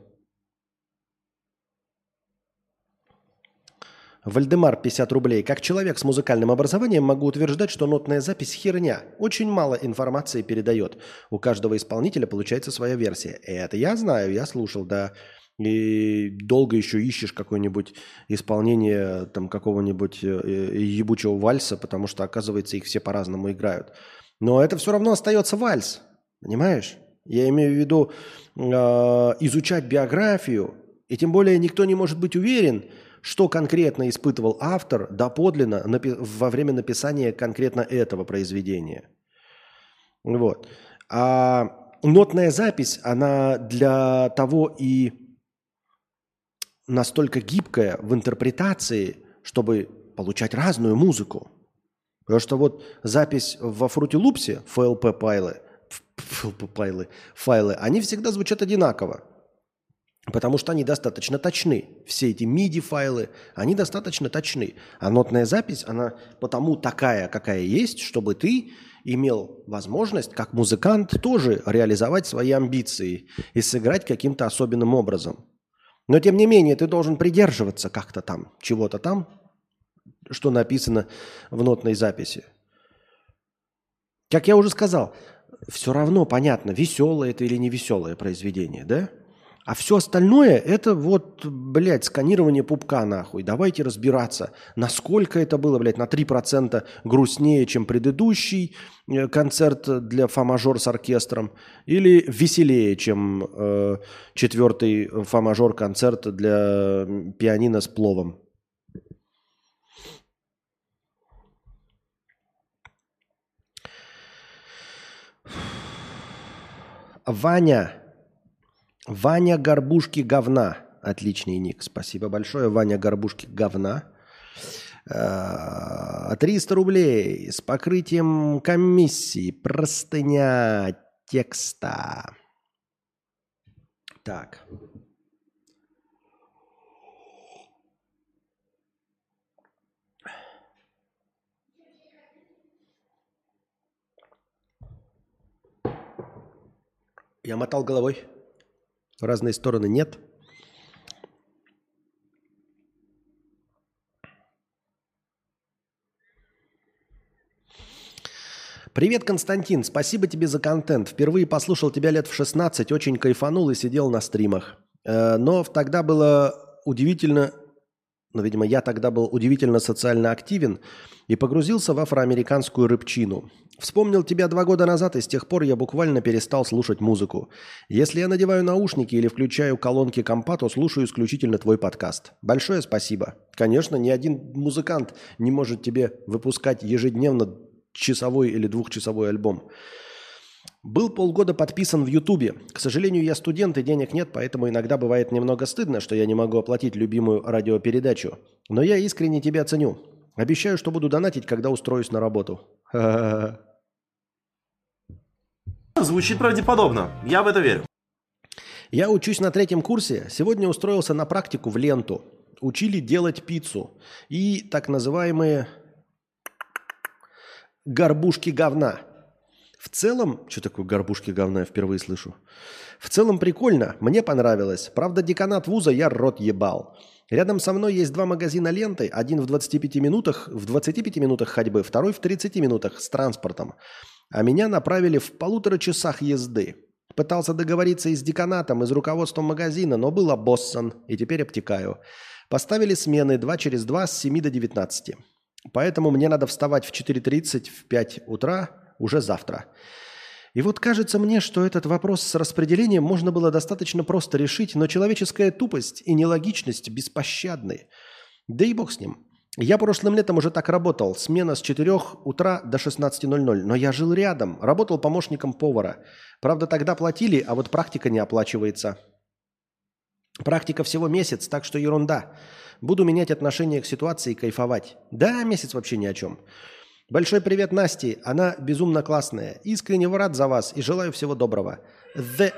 Вальдемар, 50 рублей. Как человек с музыкальным образованием могу утверждать, что нотная запись херня. Очень мало информации передает. У каждого исполнителя получается своя версия. Это я знаю, я слушал, да. И долго еще ищешь какое-нибудь исполнение там какого-нибудь э, э, ебучего вальса, потому что, оказывается, их все по-разному играют. Но это все равно остается вальс, понимаешь? Я имею в виду э, изучать биографию, и тем более никто не может быть уверен, что конкретно испытывал автор доподлинно во время написания конкретно этого произведения. Вот. А нотная запись, она для того и настолько гибкая в интерпретации, чтобы получать разную музыку. Потому что вот запись во Fruity Loops, FLP файлы, FLP файлы, файлы, они всегда звучат одинаково. Потому что они достаточно точны. Все эти MIDI-файлы, они достаточно точны. А нотная запись, она потому такая, какая есть, чтобы ты имел возможность, как музыкант, тоже реализовать свои амбиции и сыграть каким-то особенным образом. Но тем не менее, ты должен придерживаться как-то там, чего-то там, что написано в нотной записи. Как я уже сказал, все равно понятно, веселое это или не веселое произведение, да? А все остальное это вот, блядь, сканирование пупка нахуй. Давайте разбираться, насколько это было, блядь, на 3% грустнее, чем предыдущий э, концерт для фа-мажор с оркестром, или веселее, чем э, четвертый фа-мажор концерт для пианино с пловом. Ваня Ваня Горбушки говна. Отличный ник. Спасибо большое. Ваня Горбушки говна. 300 э, рублей с покрытием комиссии. Простыня текста. Так. Я мотал головой. В разные стороны нет. Привет, Константин. Спасибо тебе за контент. Впервые послушал тебя лет в 16, очень кайфанул и сидел на стримах. Э, но тогда было удивительно, но, видимо, я тогда был удивительно социально активен и погрузился в афроамериканскую рыбчину. Вспомнил тебя два года назад, и с тех пор я буквально перестал слушать музыку. Если я надеваю наушники или включаю колонки компа, то слушаю исключительно твой подкаст. Большое спасибо. Конечно, ни один музыкант не может тебе выпускать ежедневно часовой или двухчасовой альбом. Был полгода подписан в Ютубе. К сожалению, я студент и денег нет, поэтому иногда бывает немного стыдно, что я не могу оплатить любимую радиопередачу. Но я искренне тебя ценю. Обещаю, что буду донатить, когда устроюсь на работу. Звучит правдеподобно. Я в это верю. Я учусь на третьем курсе. Сегодня устроился на практику в ленту. Учили делать пиццу. И так называемые горбушки говна. В целом, что такое горбушки говна, я впервые слышу. В целом прикольно, мне понравилось. Правда, деканат вуза я рот ебал. Рядом со мной есть два магазина ленты, один в 25 минутах, в 25 минутах ходьбы, второй в 30 минутах с транспортом. А меня направили в полутора часах езды. Пытался договориться и с деканатом, и с руководством магазина, но был обоссан, и теперь обтекаю. Поставили смены 2 через 2 с 7 до 19. Поэтому мне надо вставать в 4.30 в 5 утра уже завтра. И вот кажется мне, что этот вопрос с распределением можно было достаточно просто решить, но человеческая тупость и нелогичность беспощадны. Да и бог с ним. Я прошлым летом уже так работал. Смена с 4 утра до 16.00. Но я жил рядом. Работал помощником повара. Правда, тогда платили, а вот практика не оплачивается. Практика всего месяц, так что ерунда. Буду менять отношение к ситуации и кайфовать. Да, месяц вообще ни о чем. Большой привет Насте. Она безумно классная. Искренне рад за вас и желаю всего доброго. The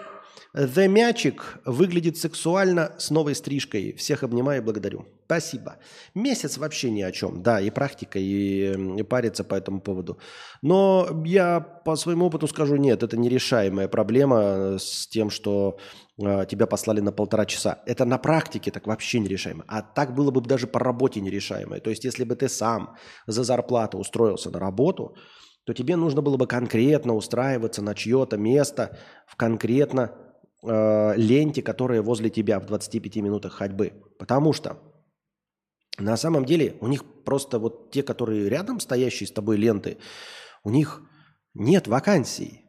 The Мячик выглядит сексуально с новой стрижкой. Всех обнимаю и благодарю. Спасибо. Месяц вообще ни о чем. Да, и практика, и, и париться по этому поводу. Но я по своему опыту скажу, нет, это нерешаемая проблема с тем, что э, тебя послали на полтора часа. Это на практике так вообще нерешаемо. А так было бы даже по работе нерешаемое. То есть если бы ты сам за зарплату устроился на работу, то тебе нужно было бы конкретно устраиваться на чье-то место в конкретно э, ленте, которая возле тебя в 25 минутах ходьбы. Потому что на самом деле у них просто вот те, которые рядом стоящие с тобой ленты, у них нет вакансий.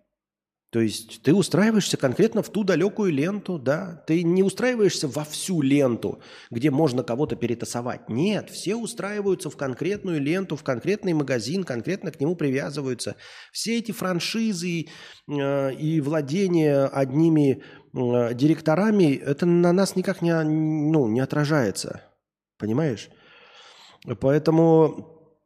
То есть ты устраиваешься конкретно в ту далекую ленту, да? Ты не устраиваешься во всю ленту, где можно кого-то перетасовать. Нет, все устраиваются в конкретную ленту, в конкретный магазин, конкретно к нему привязываются. Все эти франшизы э, и владение одними э, директорами, это на нас никак не, ну, не отражается. Понимаешь? Поэтому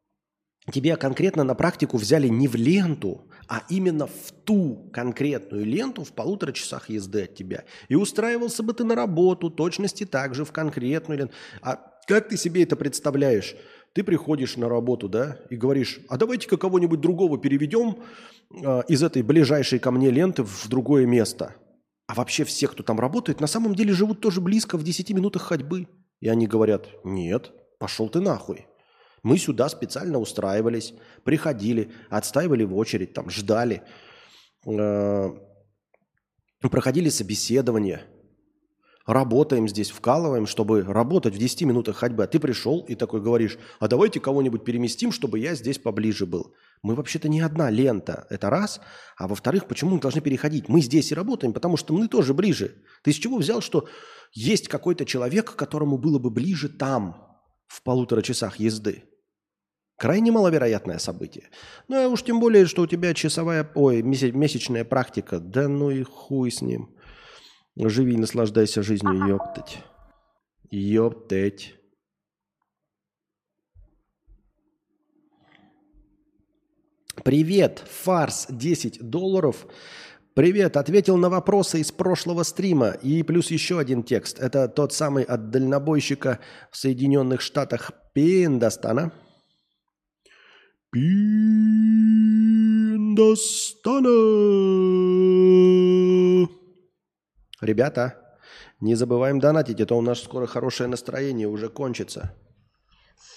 тебя конкретно на практику взяли не в ленту, а именно в ту конкретную ленту в полутора часах езды от тебя. И устраивался бы ты на работу точности так же в конкретную ленту. А как ты себе это представляешь? Ты приходишь на работу, да, и говоришь, а давайте-ка кого-нибудь другого переведем э, из этой ближайшей ко мне ленты в другое место. А вообще все, кто там работает, на самом деле живут тоже близко, в 10 минутах ходьбы. И они говорят, нет, пошел ты нахуй. Мы сюда специально устраивались, приходили, отстаивали в очередь, там, ждали. э, проходили собеседование, работаем здесь, вкалываем, чтобы работать в 10 минутах ходьбы. А ты пришел и такой говоришь, а давайте кого-нибудь переместим, чтобы я здесь поближе был. Мы вообще-то не одна лента, это раз. А во-вторых, почему мы должны переходить? Мы здесь и работаем, потому что мы тоже ближе. Ты с чего взял, что есть какой-то человек, которому было бы ближе там, в полутора часах езды? Крайне маловероятное событие. Ну, а уж тем более, что у тебя часовая, ой, месячная практика. Да ну и хуй с ним. Живи и наслаждайся жизнью, ёптать. Ёптать. Привет, фарс 10 долларов. Привет, ответил на вопросы из прошлого стрима. И плюс еще один текст. Это тот самый от дальнобойщика в Соединенных Штатах Пиндостана. Пиндостана. Ребята, не забываем донатить, это у нас скоро хорошее настроение уже кончится.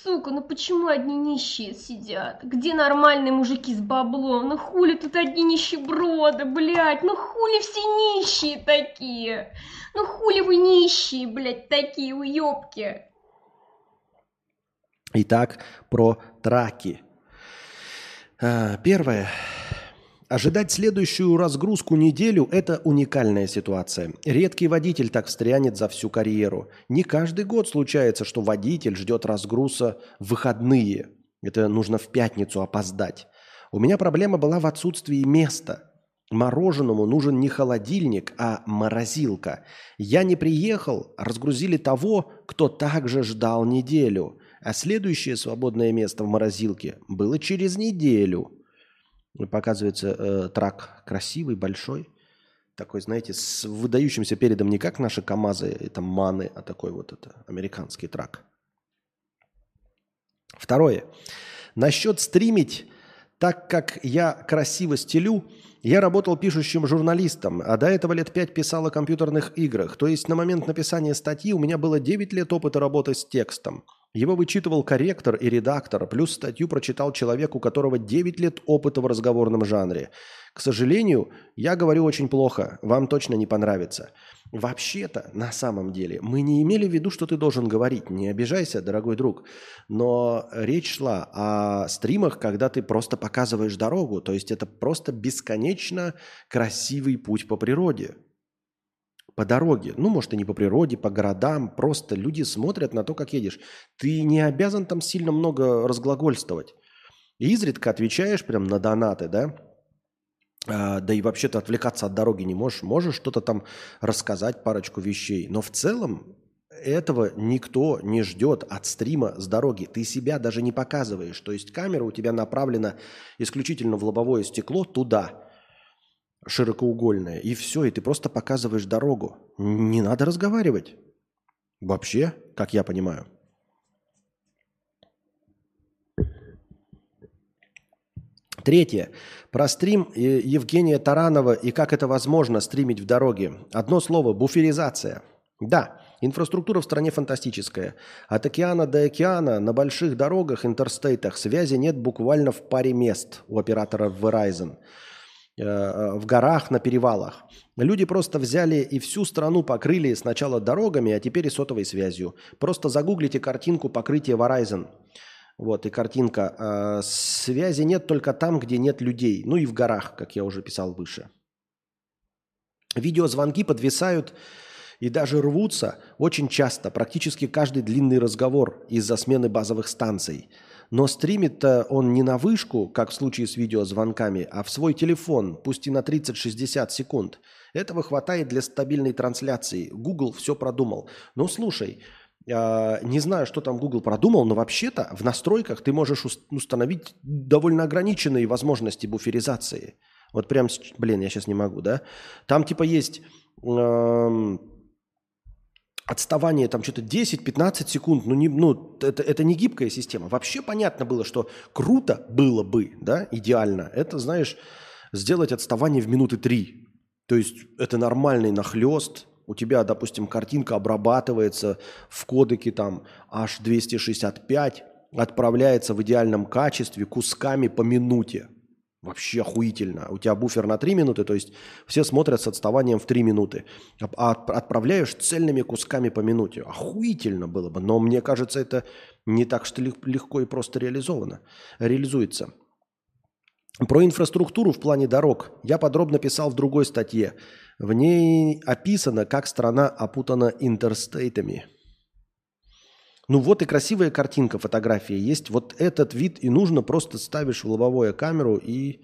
Сука, ну почему одни нищие сидят? Где нормальные мужики с баблом? Ну хули тут одни нищеброды, блядь? Ну хули все нищие такие? Ну хули вы нищие, блядь, такие уёбки? Итак, про траки. А, первое. Ожидать следующую разгрузку неделю – это уникальная ситуация. Редкий водитель так встрянет за всю карьеру. Не каждый год случается, что водитель ждет разгруза в выходные. Это нужно в пятницу опоздать. У меня проблема была в отсутствии места. Мороженому нужен не холодильник, а морозилка. Я не приехал, разгрузили того, кто также ждал неделю. А следующее свободное место в морозилке было через неделю – Показывается э, трак красивый, большой. Такой, знаете, с выдающимся передом не как наши КАМАЗы, это МАНы, а такой вот это американский трак. Второе. Насчет стримить, так как я красиво стелю, я работал пишущим журналистом, а до этого лет пять писал о компьютерных играх. То есть на момент написания статьи у меня было 9 лет опыта работы с текстом – его вычитывал корректор и редактор, плюс статью прочитал человек, у которого 9 лет опыта в разговорном жанре. К сожалению, я говорю очень плохо, вам точно не понравится. Вообще-то, на самом деле, мы не имели в виду, что ты должен говорить. Не обижайся, дорогой друг. Но речь шла о стримах, когда ты просто показываешь дорогу. То есть это просто бесконечно красивый путь по природе по дороге, ну, может, и не по природе, по городам, просто люди смотрят на то, как едешь. Ты не обязан там сильно много разглагольствовать. И изредка отвечаешь прям на донаты, да, а, да и вообще-то отвлекаться от дороги не можешь. Можешь что-то там рассказать, парочку вещей. Но в целом этого никто не ждет от стрима с дороги. Ты себя даже не показываешь. То есть камера у тебя направлена исключительно в лобовое стекло туда широкоугольная, и все, и ты просто показываешь дорогу. Не надо разговаривать. Вообще, как я понимаю. Третье. Про стрим э, Евгения Таранова и как это возможно стримить в дороге. Одно слово – буферизация. Да, инфраструктура в стране фантастическая. От океана до океана на больших дорогах, интерстейтах связи нет буквально в паре мест у оператора Verizon – в горах, на перевалах. Люди просто взяли и всю страну покрыли сначала дорогами, а теперь и сотовой связью. Просто загуглите картинку покрытия Verizon. Вот, и картинка. Э, связи нет только там, где нет людей. Ну и в горах, как я уже писал выше. Видеозвонки подвисают и даже рвутся очень часто, практически каждый длинный разговор из-за смены базовых станций – но стримит-то он не на вышку, как в случае с видеозвонками, а в свой телефон, пусть и на 30-60 секунд. Этого хватает для стабильной трансляции. Google все продумал. Ну, слушай, э, не знаю, что там Google продумал, но вообще-то в настройках ты можешь установить довольно ограниченные возможности буферизации. Вот прям, блин, я сейчас не могу, да? Там типа есть... Э, отставание там что-то 10-15 секунд, ну, не, ну это, это не гибкая система. Вообще понятно было, что круто было бы, да, идеально, это, знаешь, сделать отставание в минуты три. То есть это нормальный нахлест, у тебя, допустим, картинка обрабатывается в кодеке там H265, отправляется в идеальном качестве кусками по минуте. Вообще охуительно. У тебя буфер на 3 минуты, то есть все смотрят с отставанием в 3 минуты. А отправляешь цельными кусками по минуте. Охуительно было бы. Но мне кажется, это не так что легко и просто реализовано. Реализуется. Про инфраструктуру в плане дорог я подробно писал в другой статье. В ней описано, как страна опутана интерстейтами. Ну вот и красивая картинка, фотография есть. Вот этот вид и нужно просто ставишь в лобовую камеру и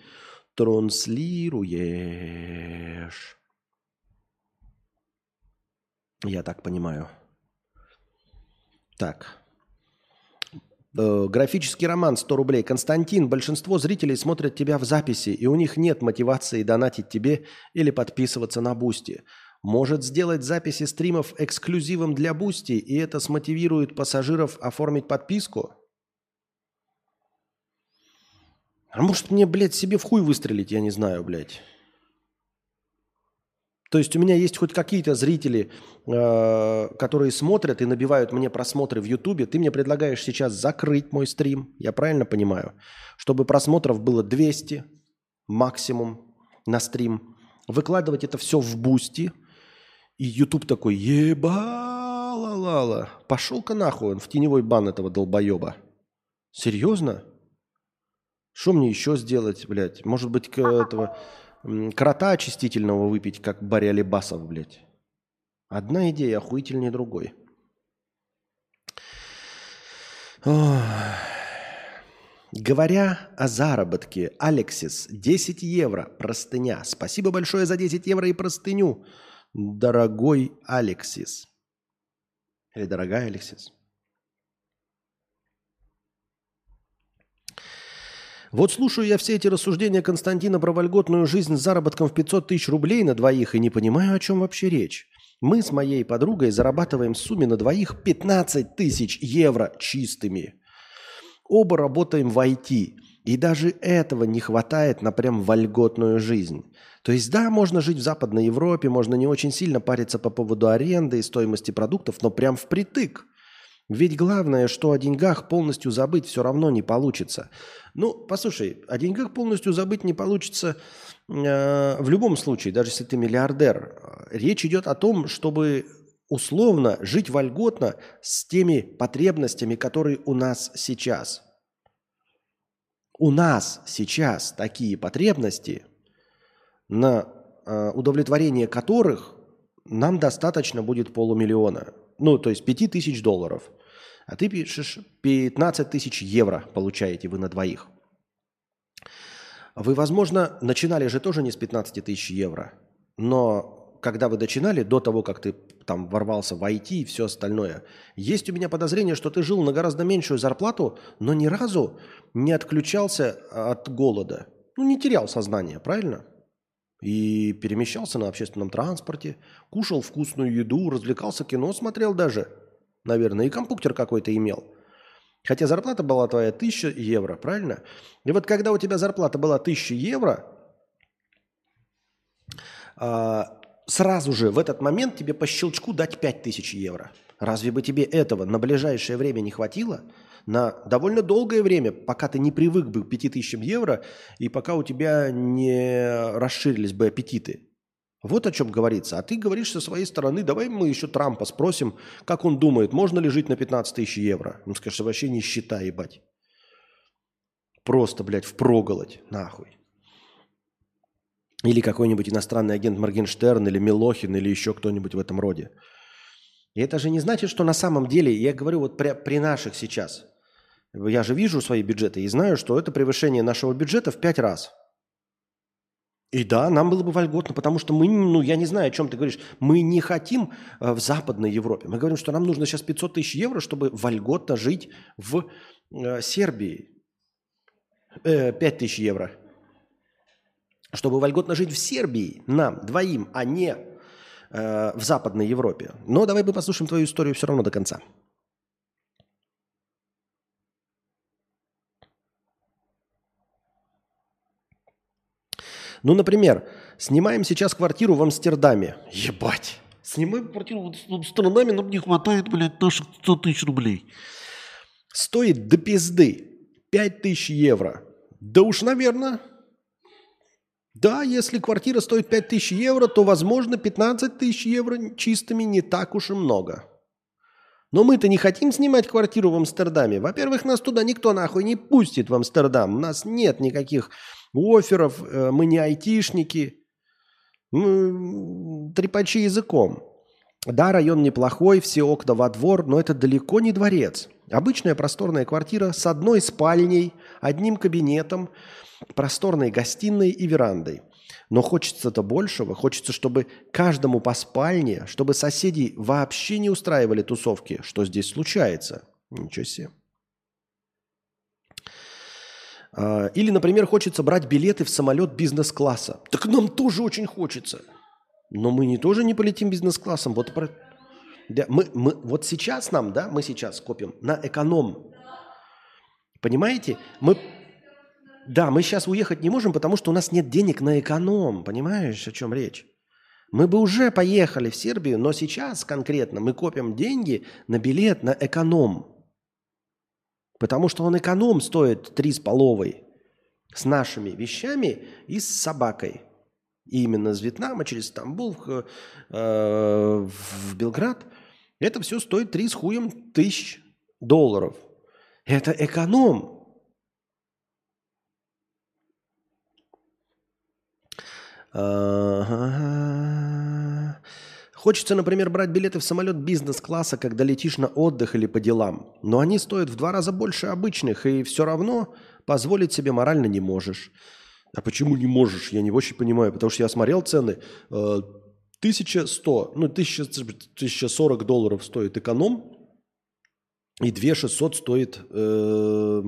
транслируешь. Я так понимаю. Так. Э, графический роман 100 рублей. Константин, большинство зрителей смотрят тебя в записи, и у них нет мотивации донатить тебе или подписываться на Boosty может сделать записи стримов эксклюзивом для Boosty, и это смотивирует пассажиров оформить подписку? А может мне, блядь, себе в хуй выстрелить, я не знаю, блядь. То есть у меня есть хоть какие-то зрители, э, которые смотрят и набивают мне просмотры в Ютубе. Ты мне предлагаешь сейчас закрыть мой стрим, я правильно понимаю? Чтобы просмотров было 200 максимум на стрим. Выкладывать это все в Boosty – и YouTube такой, ебала-лала. Пошел-ка нахуй он в теневой бан этого долбоеба. Серьезно? Что мне еще сделать, блядь? Может быть, к этого крота очистительного выпить, как Барри Алибасов, блядь? Одна идея охуительнее другой. Ох. Говоря о заработке, Алексис, 10 евро, простыня. Спасибо большое за 10 евро и простыню дорогой Алексис. Или дорогая Алексис. Вот слушаю я все эти рассуждения Константина про вольготную жизнь с заработком в 500 тысяч рублей на двоих и не понимаю, о чем вообще речь. Мы с моей подругой зарабатываем в сумме на двоих 15 тысяч евро чистыми. Оба работаем в IT, и даже этого не хватает на прям вольготную жизнь. То есть да, можно жить в Западной Европе, можно не очень сильно париться по поводу аренды и стоимости продуктов, но прям впритык. Ведь главное, что о деньгах полностью забыть все равно не получится. Ну, послушай, о деньгах полностью забыть не получится э, в любом случае, даже если ты миллиардер. Речь идет о том, чтобы условно жить вольготно с теми потребностями, которые у нас сейчас. У нас сейчас такие потребности – на э, удовлетворение которых нам достаточно будет полумиллиона. Ну, то есть 5 тысяч долларов. А ты пишешь 15 тысяч евро получаете вы на двоих. Вы, возможно, начинали же тоже не с 15 тысяч евро. Но когда вы начинали, до того, как ты там ворвался в IT и все остальное, есть у меня подозрение, что ты жил на гораздо меньшую зарплату, но ни разу не отключался от голода. Ну, не терял сознание, правильно? И перемещался на общественном транспорте, кушал вкусную еду, развлекался, кино смотрел даже, наверное, и компьютер какой-то имел. Хотя зарплата была твоя 1000 евро, правильно? И вот когда у тебя зарплата была 1000 евро, а, сразу же в этот момент тебе по щелчку дать 5000 евро. Разве бы тебе этого на ближайшее время не хватило? на довольно долгое время, пока ты не привык бы к 5000 евро и пока у тебя не расширились бы аппетиты. Вот о чем говорится. А ты говоришь со своей стороны, давай мы еще Трампа спросим, как он думает, можно ли жить на 15 тысяч евро. Он скажет, вообще не считай, ебать. Просто, блядь, впроголодь, нахуй. Или какой-нибудь иностранный агент Моргенштерн, или Милохин, или еще кто-нибудь в этом роде. И это же не значит, что на самом деле, я говорю вот при, при наших сейчас, я же вижу свои бюджеты и знаю, что это превышение нашего бюджета в пять раз. И да, нам было бы вольготно, потому что мы, ну, я не знаю, о чем ты говоришь, мы не хотим э, в Западной Европе. Мы говорим, что нам нужно сейчас 500 тысяч евро, чтобы вольготно жить в э, Сербии. Э, 5 тысяч евро. Чтобы вольготно жить в Сербии нам, двоим, а не э, в Западной Европе. Но давай мы послушаем твою историю все равно до конца. Ну, например, снимаем сейчас квартиру в Амстердаме. Ебать. Снимаем квартиру в Амстердаме, нам не хватает, блядь, наших 100 тысяч рублей. Стоит до пизды 5 тысяч евро. Да уж, наверное, Да, если квартира стоит 5000 евро, то, возможно, 15 тысяч евро чистыми не так уж и много. Но мы-то не хотим снимать квартиру в Амстердаме. Во-первых, нас туда никто нахуй не пустит в Амстердам. У нас нет никаких офферов, э, мы не айтишники. Мы трепачи языком. Да, район неплохой, все окна во двор, но это далеко не дворец. Обычная просторная квартира с одной спальней, одним кабинетом, просторной гостиной и верандой. Но хочется-то большего. Хочется, чтобы каждому по спальне, чтобы соседи вообще не устраивали тусовки. Что здесь случается? Ничего себе. А, или, например, хочется брать билеты в самолет бизнес-класса. Так нам тоже очень хочется. Но мы не тоже не полетим бизнес-классом. Вот, про... да, мы, мы, вот сейчас нам, да, мы сейчас копим на эконом. Понимаете? Мы да, мы сейчас уехать не можем, потому что у нас нет денег на эконом. Понимаешь, о чем речь? Мы бы уже поехали в Сербию, но сейчас конкретно мы копим деньги на билет на эконом. Потому что он эконом стоит три с половой с нашими вещами и с собакой. И именно с Вьетнама через Стамбул в, э, в Белград. Это все стоит три с хуем тысяч долларов. Это эконом. Хочется, например, брать билеты в самолет бизнес-класса, когда летишь на отдых или по делам. Но они стоят в два раза больше обычных, и все равно позволить себе морально не можешь. А почему не можешь? Я не очень понимаю, потому что я смотрел цены. 1100, ну 1040 долларов стоит эконом, и 2600 стоит э,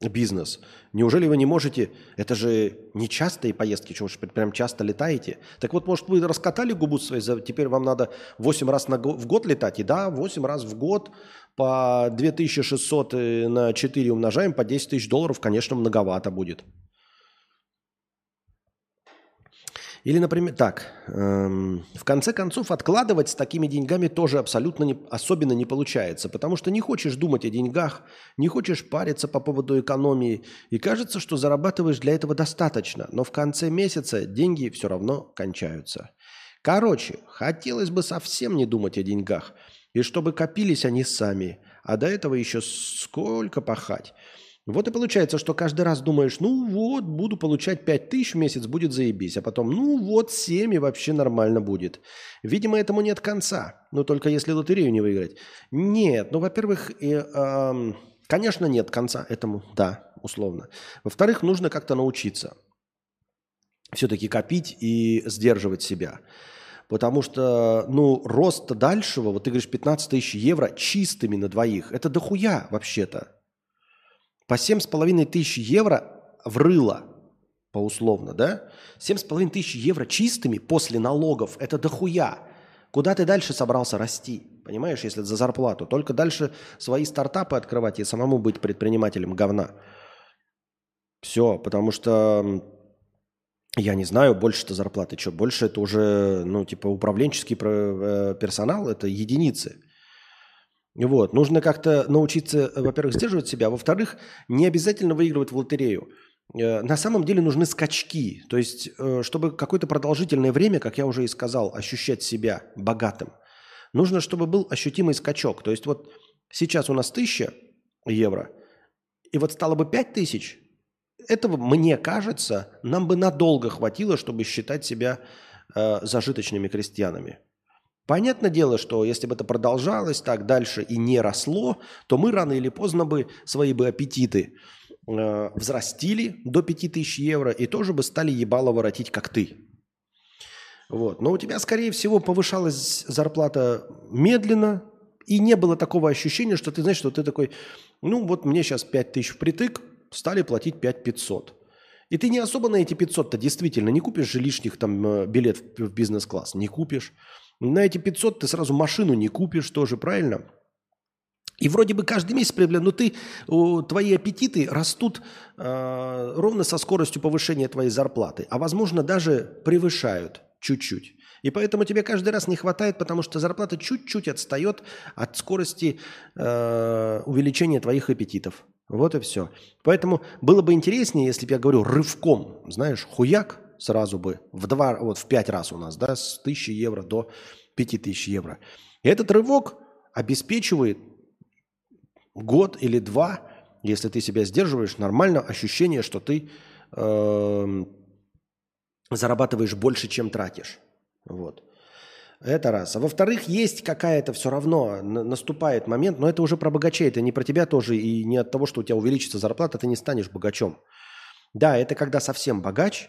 бизнес. Неужели вы не можете, это же не частые поездки, что вы прям часто летаете. Так вот, может, вы раскатали губу своей, теперь вам надо 8 раз на, в год летать, и да, 8 раз в год по 2600 э, на 4 умножаем, по 10 тысяч долларов, конечно, многовато будет. Или, например, так, эм, в конце концов, откладывать с такими деньгами тоже абсолютно не, особенно не получается, потому что не хочешь думать о деньгах, не хочешь париться по поводу экономии, и кажется, что зарабатываешь для этого достаточно, но в конце месяца деньги все равно кончаются. Короче, хотелось бы совсем не думать о деньгах, и чтобы копились они сами, а до этого еще сколько пахать. Вот и получается, что каждый раз думаешь, ну вот, буду получать 5 тысяч в месяц, будет заебись. А потом, ну вот, 7 и вообще нормально будет. Видимо, этому нет конца. Но только если лотерею не выиграть. Нет, ну, во-первых, и, э, конечно, нет конца этому, да, условно. Во-вторых, нужно как-то научиться все-таки копить и сдерживать себя. Потому что, ну, рост дальшего, вот ты говоришь, 15 тысяч евро чистыми на двоих, это дохуя вообще-то. По 7,5 тысяч евро в рыло, по условно, да? 7,5 тысяч евро чистыми после налогов – это дохуя. Куда ты дальше собрался расти? Понимаешь, если за зарплату. Только дальше свои стартапы открывать и самому быть предпринимателем говна. Все, потому что я не знаю, больше-то зарплаты. Что, больше это уже, ну, типа, управленческий э, персонал, это единицы. Вот. Нужно как-то научиться, во-первых, сдерживать себя, а во-вторых, не обязательно выигрывать в лотерею. Э, на самом деле нужны скачки. То есть, э, чтобы какое-то продолжительное время, как я уже и сказал, ощущать себя богатым, нужно, чтобы был ощутимый скачок. То есть вот сейчас у нас 1000 евро, и вот стало бы 5000, этого, мне кажется, нам бы надолго хватило, чтобы считать себя э, зажиточными крестьянами. Понятное дело, что если бы это продолжалось так дальше и не росло, то мы рано или поздно бы свои бы аппетиты э, взрастили до 5000 евро и тоже бы стали ебало воротить, как ты. Вот. Но у тебя, скорее всего, повышалась зарплата медленно, и не было такого ощущения, что ты знаешь, что ты такой, ну вот мне сейчас 5000 впритык, стали платить 5500. И ты не особо на эти 500-то действительно не купишь же лишних там э, билет в бизнес-класс, не купишь. На эти 500 ты сразу машину не купишь тоже, правильно? И вроде бы каждый месяц проблем, но ты, твои аппетиты растут э, ровно со скоростью повышения твоей зарплаты, а возможно даже превышают чуть-чуть. И поэтому тебе каждый раз не хватает, потому что зарплата чуть-чуть отстает от скорости э, увеличения твоих аппетитов. Вот и все. Поэтому было бы интереснее, если бы я говорю рывком, знаешь, хуяк, сразу бы в два, вот в пять раз у нас, да, с 1000 евро до 5000 евро. И этот рывок обеспечивает год или два, если ты себя сдерживаешь, нормально ощущение, что ты э, зарабатываешь больше, чем тратишь. Вот. Это раз. А во-вторых, есть какая-то все равно, наступает момент, но это уже про богачей, это не про тебя тоже, и не от того, что у тебя увеличится зарплата, ты не станешь богачом. Да, это когда совсем богач,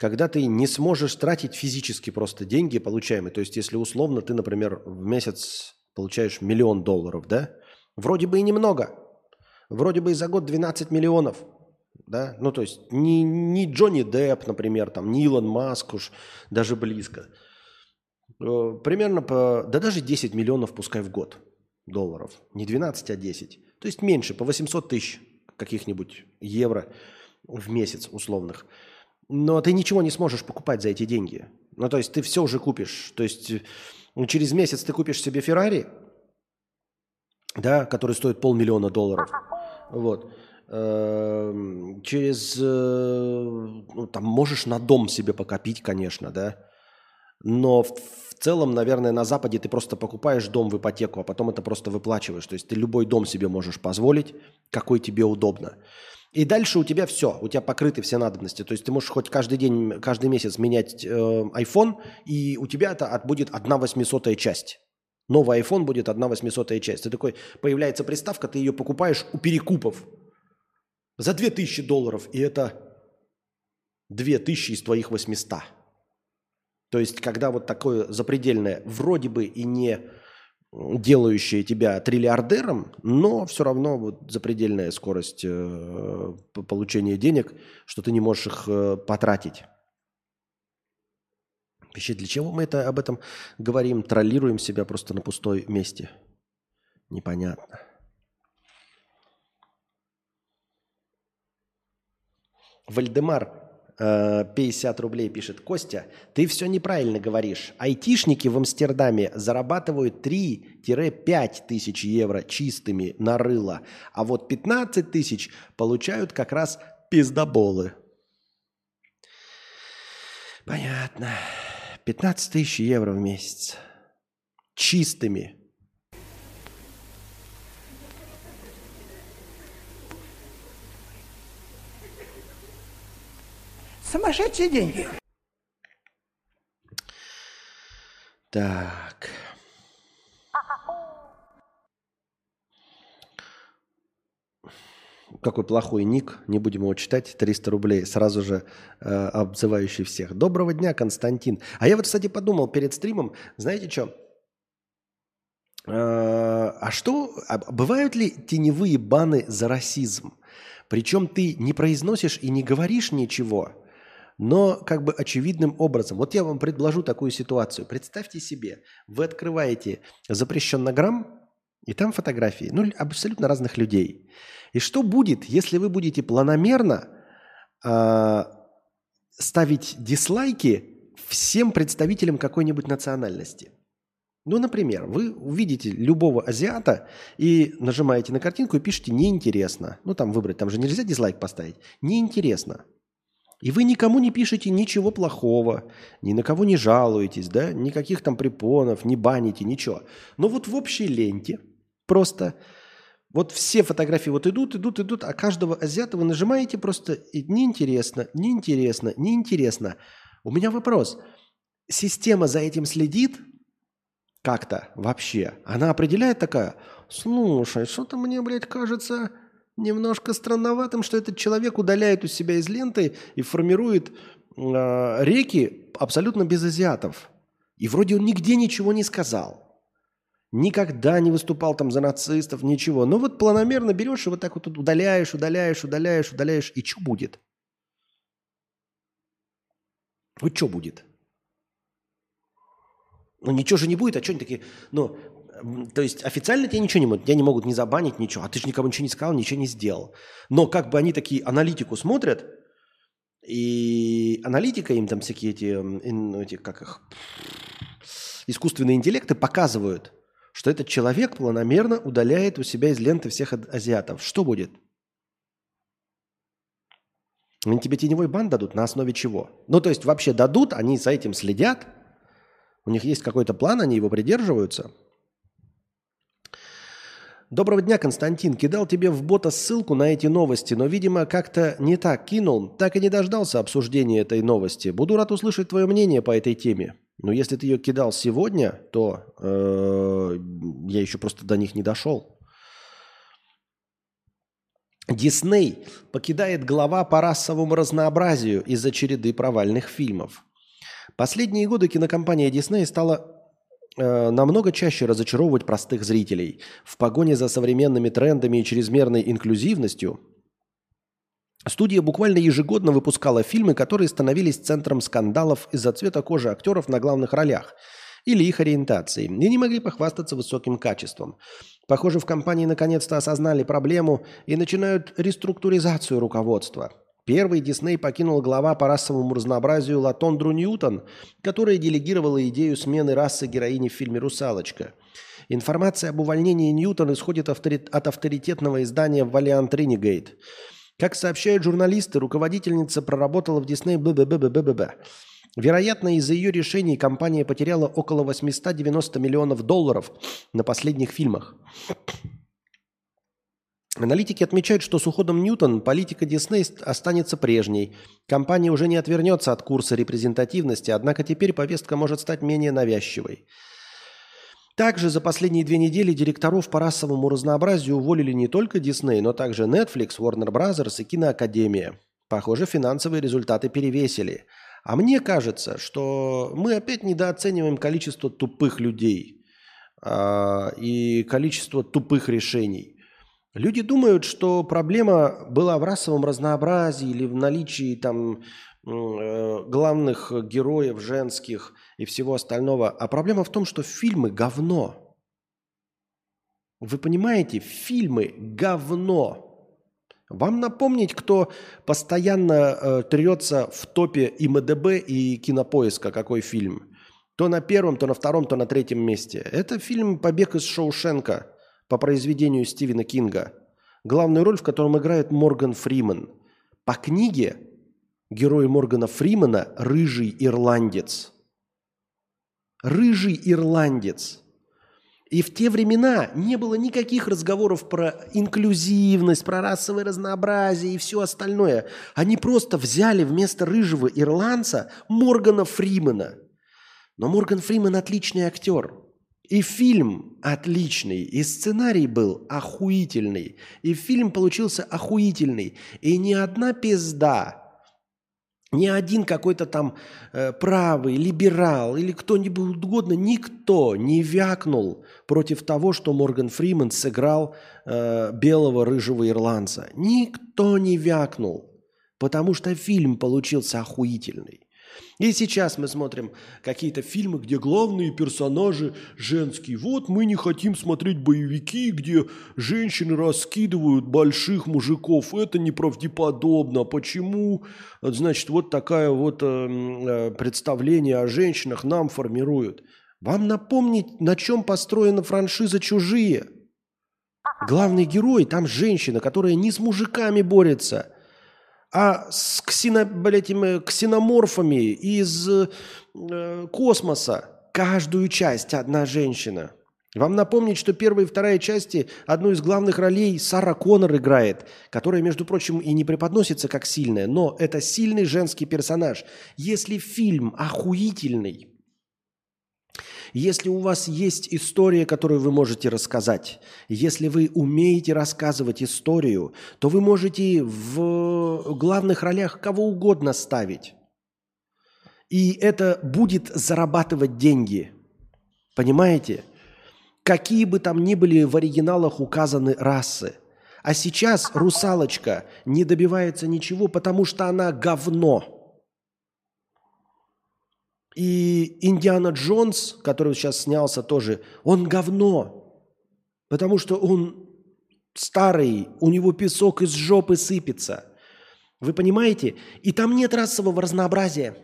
когда ты не сможешь тратить физически просто деньги получаемые. То есть, если условно ты, например, в месяц получаешь миллион долларов, да, вроде бы и немного, вроде бы и за год 12 миллионов, да, ну то есть не, не Джонни Депп, например, там, не Илон Маск уж даже близко – Э, примерно по, да даже 10 миллионов пускай в год долларов. Не 12, а 10. То есть меньше, по 800 тысяч каких-нибудь евро в месяц условных. Но ты ничего не сможешь покупать за эти деньги. Ну, то есть ты все уже купишь. То есть ну, через месяц ты купишь себе Феррари, да, который стоит полмиллиона долларов. Вот. Эм, через, э, ну, там, можешь на дом себе покопить, конечно, да, но в, в целом, наверное, на Западе ты просто покупаешь дом в ипотеку, а потом это просто выплачиваешь. То есть ты любой дом себе можешь позволить, какой тебе удобно. И дальше у тебя все, у тебя покрыты все надобности. То есть ты можешь хоть каждый день, каждый месяц менять э, iPhone, и у тебя это будет одна восьмисотая часть. Новый iPhone будет одна восьмисотая часть. Ты такой, появляется приставка, ты ее покупаешь у перекупов за 2000 долларов, и это 2000 из твоих 800. То есть, когда вот такое запредельное, вроде бы и не делающее тебя триллиардером, но все равно вот запредельная скорость э, получения денег, что ты не можешь их э, потратить. Вообще, для чего мы это, об этом говорим? Троллируем себя просто на пустой месте. Непонятно. Вальдемар 50 э, рублей пишет. Костя, ты все неправильно говоришь. Айтишники в Амстердаме зарабатывают 3-5 тысяч евро чистыми на рыло, а вот 15 тысяч получают как раз пиздоболы. Понятно. 15 тысяч евро в месяц. Чистыми. Сумасшедшие деньги. Так. Какой плохой ник, не будем его читать, 300 рублей, сразу же э, обзывающий всех. Доброго дня, Константин. А я вот, кстати, подумал перед стримом, знаете что? Э, а что, а бывают ли теневые баны за расизм? Причем ты не произносишь и не говоришь ничего, но как бы очевидным образом. Вот я вам предложу такую ситуацию. Представьте себе, вы открываете запрещеннограмм, и там фотографии, ну, абсолютно разных людей. И что будет, если вы будете планомерно э, ставить дизлайки всем представителям какой-нибудь национальности? Ну, например, вы увидите любого азиата и нажимаете на картинку и пишете «неинтересно». Ну, там выбрать, там же нельзя дизлайк поставить. «Неинтересно». И вы никому не пишете ничего плохого, ни на кого не жалуетесь, да, никаких там препонов, не баните, ничего. Но вот в общей ленте просто вот все фотографии вот идут, идут, идут, а каждого азиата вы нажимаете просто неинтересно, неинтересно, неинтересно. У меня вопрос. Система за этим следит как-то вообще? Она определяет такая, слушай, что-то мне, блядь, кажется, немножко странноватым, что этот человек удаляет у себя из ленты и формирует э, реки абсолютно без азиатов. И вроде он нигде ничего не сказал. Никогда не выступал там за нацистов, ничего. Но вот планомерно берешь и вот так вот удаляешь, удаляешь, удаляешь, удаляешь. И что будет? Вот что будет? Ну ничего же не будет, а что они такие, ну, то есть официально тебя ничего не могут, тебя не могут не забанить, ничего. А ты же никому ничего не сказал, ничего не сделал. Но как бы они такие аналитику смотрят, и аналитика им там всякие эти, ну, эти как их, искусственные интеллекты показывают, что этот человек планомерно удаляет у себя из ленты всех азиатов. Что будет? Они тебе теневой бан дадут на основе чего? Ну, то есть вообще дадут, они за этим следят, у них есть какой-то план, они его придерживаются. Доброго дня, Константин. Кидал тебе в бота ссылку на эти новости, но, видимо, как-то не так кинул. Так и не дождался обсуждения этой новости. Буду рад услышать твое мнение по этой теме. Но если ты ее кидал сегодня, то э, я еще просто до них не дошел. Дисней покидает глава по расовому разнообразию из-за череды провальных фильмов. Последние годы кинокомпания Дисней стала намного чаще разочаровывать простых зрителей. В погоне за современными трендами и чрезмерной инклюзивностью студия буквально ежегодно выпускала фильмы, которые становились центром скандалов из-за цвета кожи актеров на главных ролях или их ориентации, и не могли похвастаться высоким качеством. Похоже, в компании наконец-то осознали проблему и начинают реструктуризацию руководства. Первый Дисней покинул глава по расовому разнообразию Латондру Ньютон, которая делегировала идею смены расы героини в фильме «Русалочка». Информация об увольнении Ньютон исходит от авторитетного издания «Валиант Ренегейт». Как сообщают журналисты, руководительница проработала в Дисней ББББББ. Вероятно, из-за ее решений компания потеряла около 890 миллионов долларов на последних фильмах. Аналитики отмечают, что с уходом Ньютон политика Дисней останется прежней. Компания уже не отвернется от курса репрезентативности, однако теперь повестка может стать менее навязчивой. Также за последние две недели директоров по расовому разнообразию уволили не только Дисней, но также Netflix, Warner Bros. и Киноакадемия. Похоже, финансовые результаты перевесили – а мне кажется, что мы опять недооцениваем количество тупых людей э, и количество тупых решений. Люди думают, что проблема была в расовом разнообразии или в наличии там э, главных героев женских и всего остального. А проблема в том, что фильмы говно. Вы понимаете, фильмы говно. Вам напомнить, кто постоянно э, трется в топе ИМДБ и Кинопоиска, какой фильм? То на первом, то на втором, то на третьем месте. Это фильм «Побег из Шоушенка» по произведению Стивена Кинга, главную роль в котором играет Морган Фриман. По книге герой Моргана Фримана – рыжий ирландец. Рыжий ирландец – и в те времена не было никаких разговоров про инклюзивность, про расовое разнообразие и все остальное. Они просто взяли вместо рыжего ирландца Моргана Фримена. Но Морган Фриман отличный актер. И фильм отличный, и сценарий был охуительный, и фильм получился охуительный. И ни одна пизда ни один какой-то там э, правый, либерал или кто-нибудь угодно, никто не вякнул против того, что Морган Фриман сыграл э, белого рыжего ирландца. Никто не вякнул, потому что фильм получился охуительный. И сейчас мы смотрим какие-то фильмы, где главные персонажи женские. Вот мы не хотим смотреть боевики, где женщины раскидывают больших мужиков. Это неправдеподобно. Почему? Значит, вот такое вот э, э, представление о женщинах нам формируют. Вам напомнить, на чем построена франшиза «Чужие»? Главный герой там женщина, которая не с мужиками борется – а с ксено, блядь, ксеноморфами из э, космоса каждую часть одна женщина. Вам напомнить, что первая и вторая части одну из главных ролей Сара Коннор играет, которая, между прочим, и не преподносится как сильная, но это сильный женский персонаж. Если фильм охуительный, если у вас есть история, которую вы можете рассказать, если вы умеете рассказывать историю, то вы можете в главных ролях кого угодно ставить. И это будет зарабатывать деньги. Понимаете? Какие бы там ни были в оригиналах указаны расы. А сейчас русалочка не добивается ничего, потому что она говно. И Индиана Джонс, который сейчас снялся тоже, он говно. Потому что он старый, у него песок из жопы сыпется. Вы понимаете? И там нет расового разнообразия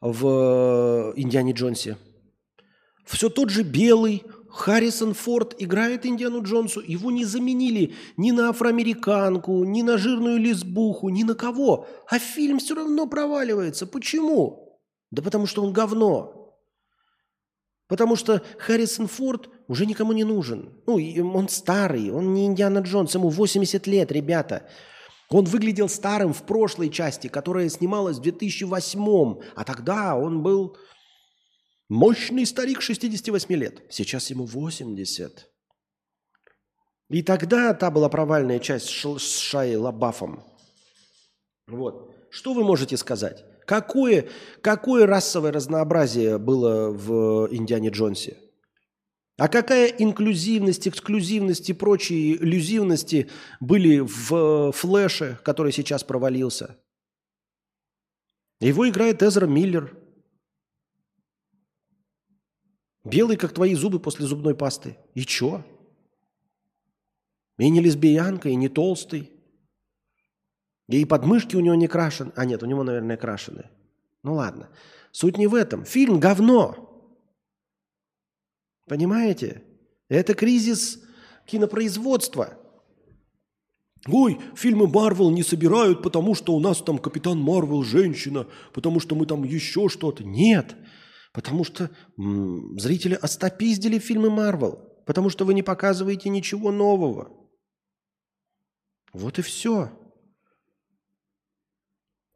в Индиане Джонсе. Все тот же белый, Харрисон Форд играет Индиану Джонсу, его не заменили ни на афроамериканку, ни на жирную лесбуху, ни на кого. А фильм все равно проваливается. Почему? Да потому что он говно. Потому что Харрисон Форд уже никому не нужен. Ну, он старый, он не Индиана Джонс, ему 80 лет, ребята. Он выглядел старым в прошлой части, которая снималась в 2008 а тогда он был мощный старик 68 лет. Сейчас ему 80. И тогда та была провальная часть с Шайей Лабафом. Вот. Что вы можете сказать? Какое, какое расовое разнообразие было в Индиане Джонсе? А какая инклюзивность, эксклюзивность и прочие иллюзивности были в Флэше, который сейчас провалился? Его играет Эзра Миллер. Белый, как твои зубы после зубной пасты. И чё? И не лесбиянка, и не толстый. И подмышки у него не крашены. А нет, у него, наверное, крашены. Ну ладно. Суть не в этом. Фильм говно. Понимаете? Это кризис кинопроизводства. Ой, фильмы Марвел не собирают, потому что у нас там Капитан Марвел женщина, потому что мы там еще что-то. Нет, потому что м- зрители остопиздили фильмы Марвел, потому что вы не показываете ничего нового. Вот и все.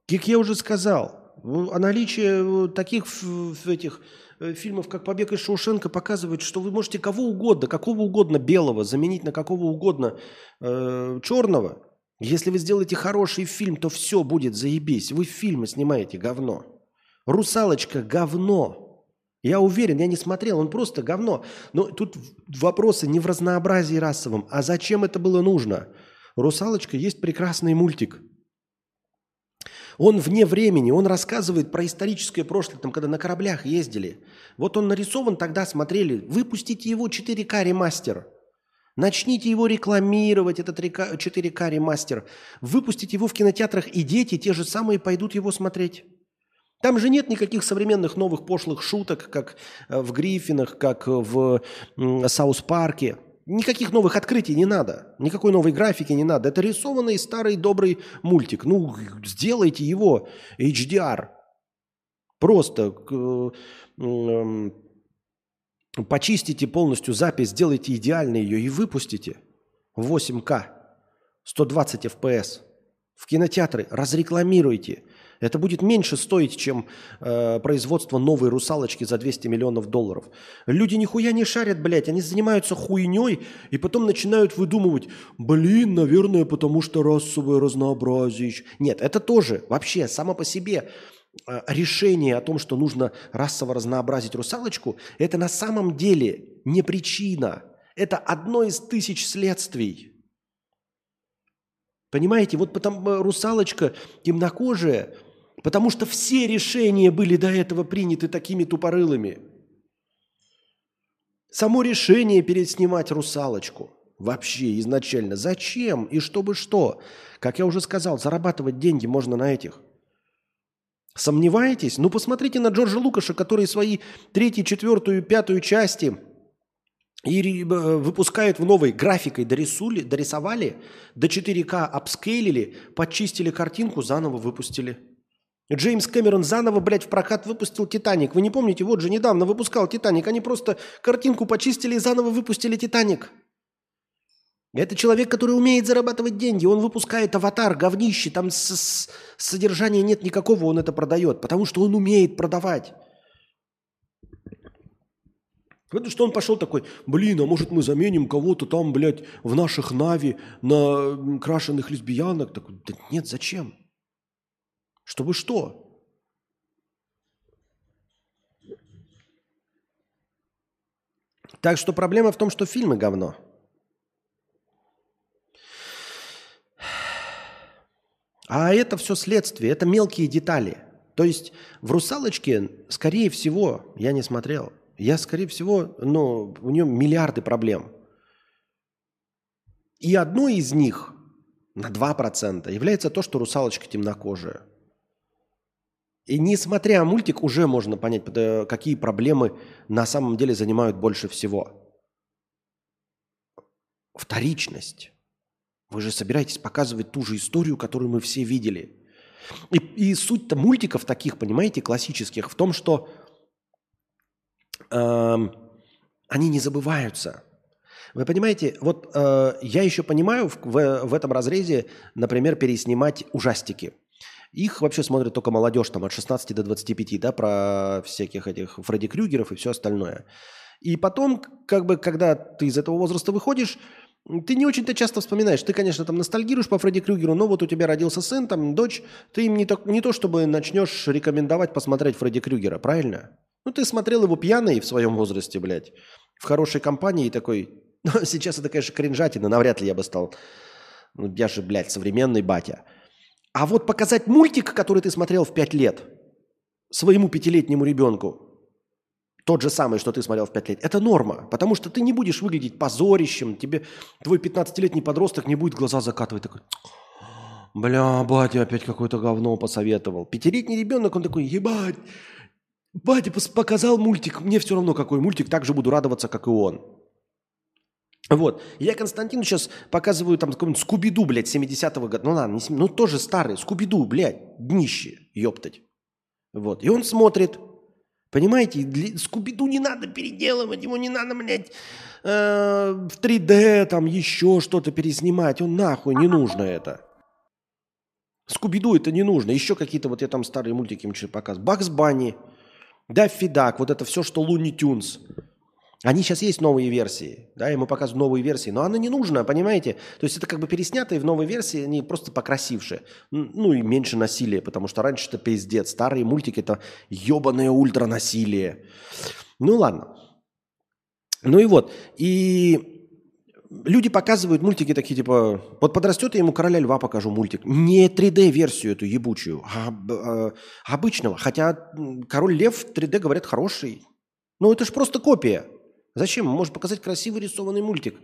Как я уже сказал, о наличии таких в этих Э, фильмов, как «Побег из Шоушенка» показывает, что вы можете кого угодно, какого угодно белого заменить на какого угодно э, черного. Если вы сделаете хороший фильм, то все будет заебись. Вы фильмы снимаете говно. «Русалочка» – говно. Я уверен, я не смотрел, он просто говно. Но тут вопросы не в разнообразии расовом, а зачем это было нужно? «Русалочка» есть прекрасный мультик – он вне времени, он рассказывает про историческое прошлое, там, когда на кораблях ездили. Вот он нарисован, тогда смотрели. Выпустите его 4К ремастер. Начните его рекламировать, этот 4К ремастер. Выпустите его в кинотеатрах, и дети те же самые пойдут его смотреть. Там же нет никаких современных новых пошлых шуток, как э, в Гриффинах, как в Саус-парке. Никаких новых открытий не надо, никакой новой графики не надо. Это рисованный старый добрый мультик. Ну, сделайте его HDR. Просто э, почистите полностью запись, сделайте идеально ее и выпустите в 8К, 120 FPS. В кинотеатры разрекламируйте. Это будет меньше стоить, чем э, производство новой русалочки за 200 миллионов долларов. Люди нихуя не шарят, блядь, они занимаются хуйней и потом начинают выдумывать, блин, наверное, потому что расовое разнообразие. Нет, это тоже вообще само по себе э, решение о том, что нужно расово разнообразить русалочку, это на самом деле не причина. Это одно из тысяч следствий. Понимаете, вот потом э, русалочка темнокожая – Потому что все решения были до этого приняты такими тупорылыми. Само решение переснимать «Русалочку» вообще изначально. Зачем и чтобы что? Как я уже сказал, зарабатывать деньги можно на этих. Сомневаетесь? Ну, посмотрите на Джорджа Лукаша, который свои третью, четвертую, пятую части и э, выпускают в новой графикой дорисули, дорисовали, до 4К апскейлили, почистили картинку, заново выпустили – Джеймс Кэмерон заново, блядь, в прокат выпустил «Титаник». Вы не помните? Вот же недавно выпускал «Титаник». Они просто картинку почистили и заново выпустили «Титаник». Это человек, который умеет зарабатывать деньги. Он выпускает аватар, говнище. Там с -с содержания нет никакого, он это продает. Потому что он умеет продавать. Потому что он пошел такой, блин, а может мы заменим кого-то там, блядь, в наших Нави на крашеных лесбиянок? Так, да нет, зачем? Чтобы что? Так что проблема в том, что фильмы говно. А это все следствие, это мелкие детали. То есть в «Русалочке», скорее всего, я не смотрел, я, скорее всего, ну, у нее миллиарды проблем. И одной из них на 2% является то, что русалочка темнокожая. И несмотря мультик, уже можно понять, какие проблемы на самом деле занимают больше всего. вторичность. Вы же собираетесь показывать ту же историю, которую мы все видели. И, и суть-то мультиков таких, понимаете, классических, в том, что эм, они не забываются. Вы понимаете, вот э, я еще понимаю в, в, в этом разрезе, например, переснимать ужастики. Их вообще смотрит только молодежь, там от 16 до 25, да, про всяких этих Фредди Крюгеров и все остальное. И потом, как бы, когда ты из этого возраста выходишь, ты не очень-то часто вспоминаешь. Ты, конечно, там ностальгируешь по Фредди Крюгеру, но вот у тебя родился сын, там дочь, ты им не то, не то чтобы начнешь рекомендовать посмотреть Фредди Крюгера, правильно? Ну, ты смотрел его пьяный в своем возрасте, блядь, в хорошей компании и такой... Ну, сейчас это, конечно, кринжатина, навряд ли я бы стал... Ну, я же, блядь, современный батя. А вот показать мультик, который ты смотрел в пять лет, своему пятилетнему ребенку, тот же самый, что ты смотрел в 5 лет, это норма, потому что ты не будешь выглядеть позорищем, тебе твой 15-летний подросток не будет глаза закатывать такой, бля, батя опять какое-то говно посоветовал. Пятилетний ребенок, он такой, ебать, батя показал мультик, мне все равно какой мультик, так же буду радоваться, как и он. Вот. Я Константину сейчас показываю там какой-нибудь Скуби-Ду, блядь, 70-го года. Ну ладно, не, ну тоже старый. Скуби-Ду, блядь, днище, ёптать. Вот. И он смотрит, Понимаете. Скуби-Ду не надо переделывать, ему не надо, блядь, э, в 3D там еще что-то переснимать. Он нахуй не нужно это. Скуби-Ду это не нужно. Еще какие-то, вот я там старые мультики им что-то показываю. Бакс Банни, Даффи Дак, вот это все, что Луни Тюнс. Они сейчас есть новые версии, да, ему показывают новые версии, но она не нужна, понимаете? То есть это как бы переснятые в новой версии, они просто покрасившие. Ну и меньше насилия, потому что раньше это пиздец. Старые мультики это ебаное ультранасилие. Ну ладно. Ну и вот. И люди показывают мультики такие, типа, вот подрастет, я ему «Короля льва» покажу мультик. Не 3D-версию эту ебучую, а, а обычного. Хотя «Король лев» 3D, говорят, хороший. Ну это же просто копия. Зачем? Мы можем показать красивый рисованный мультик.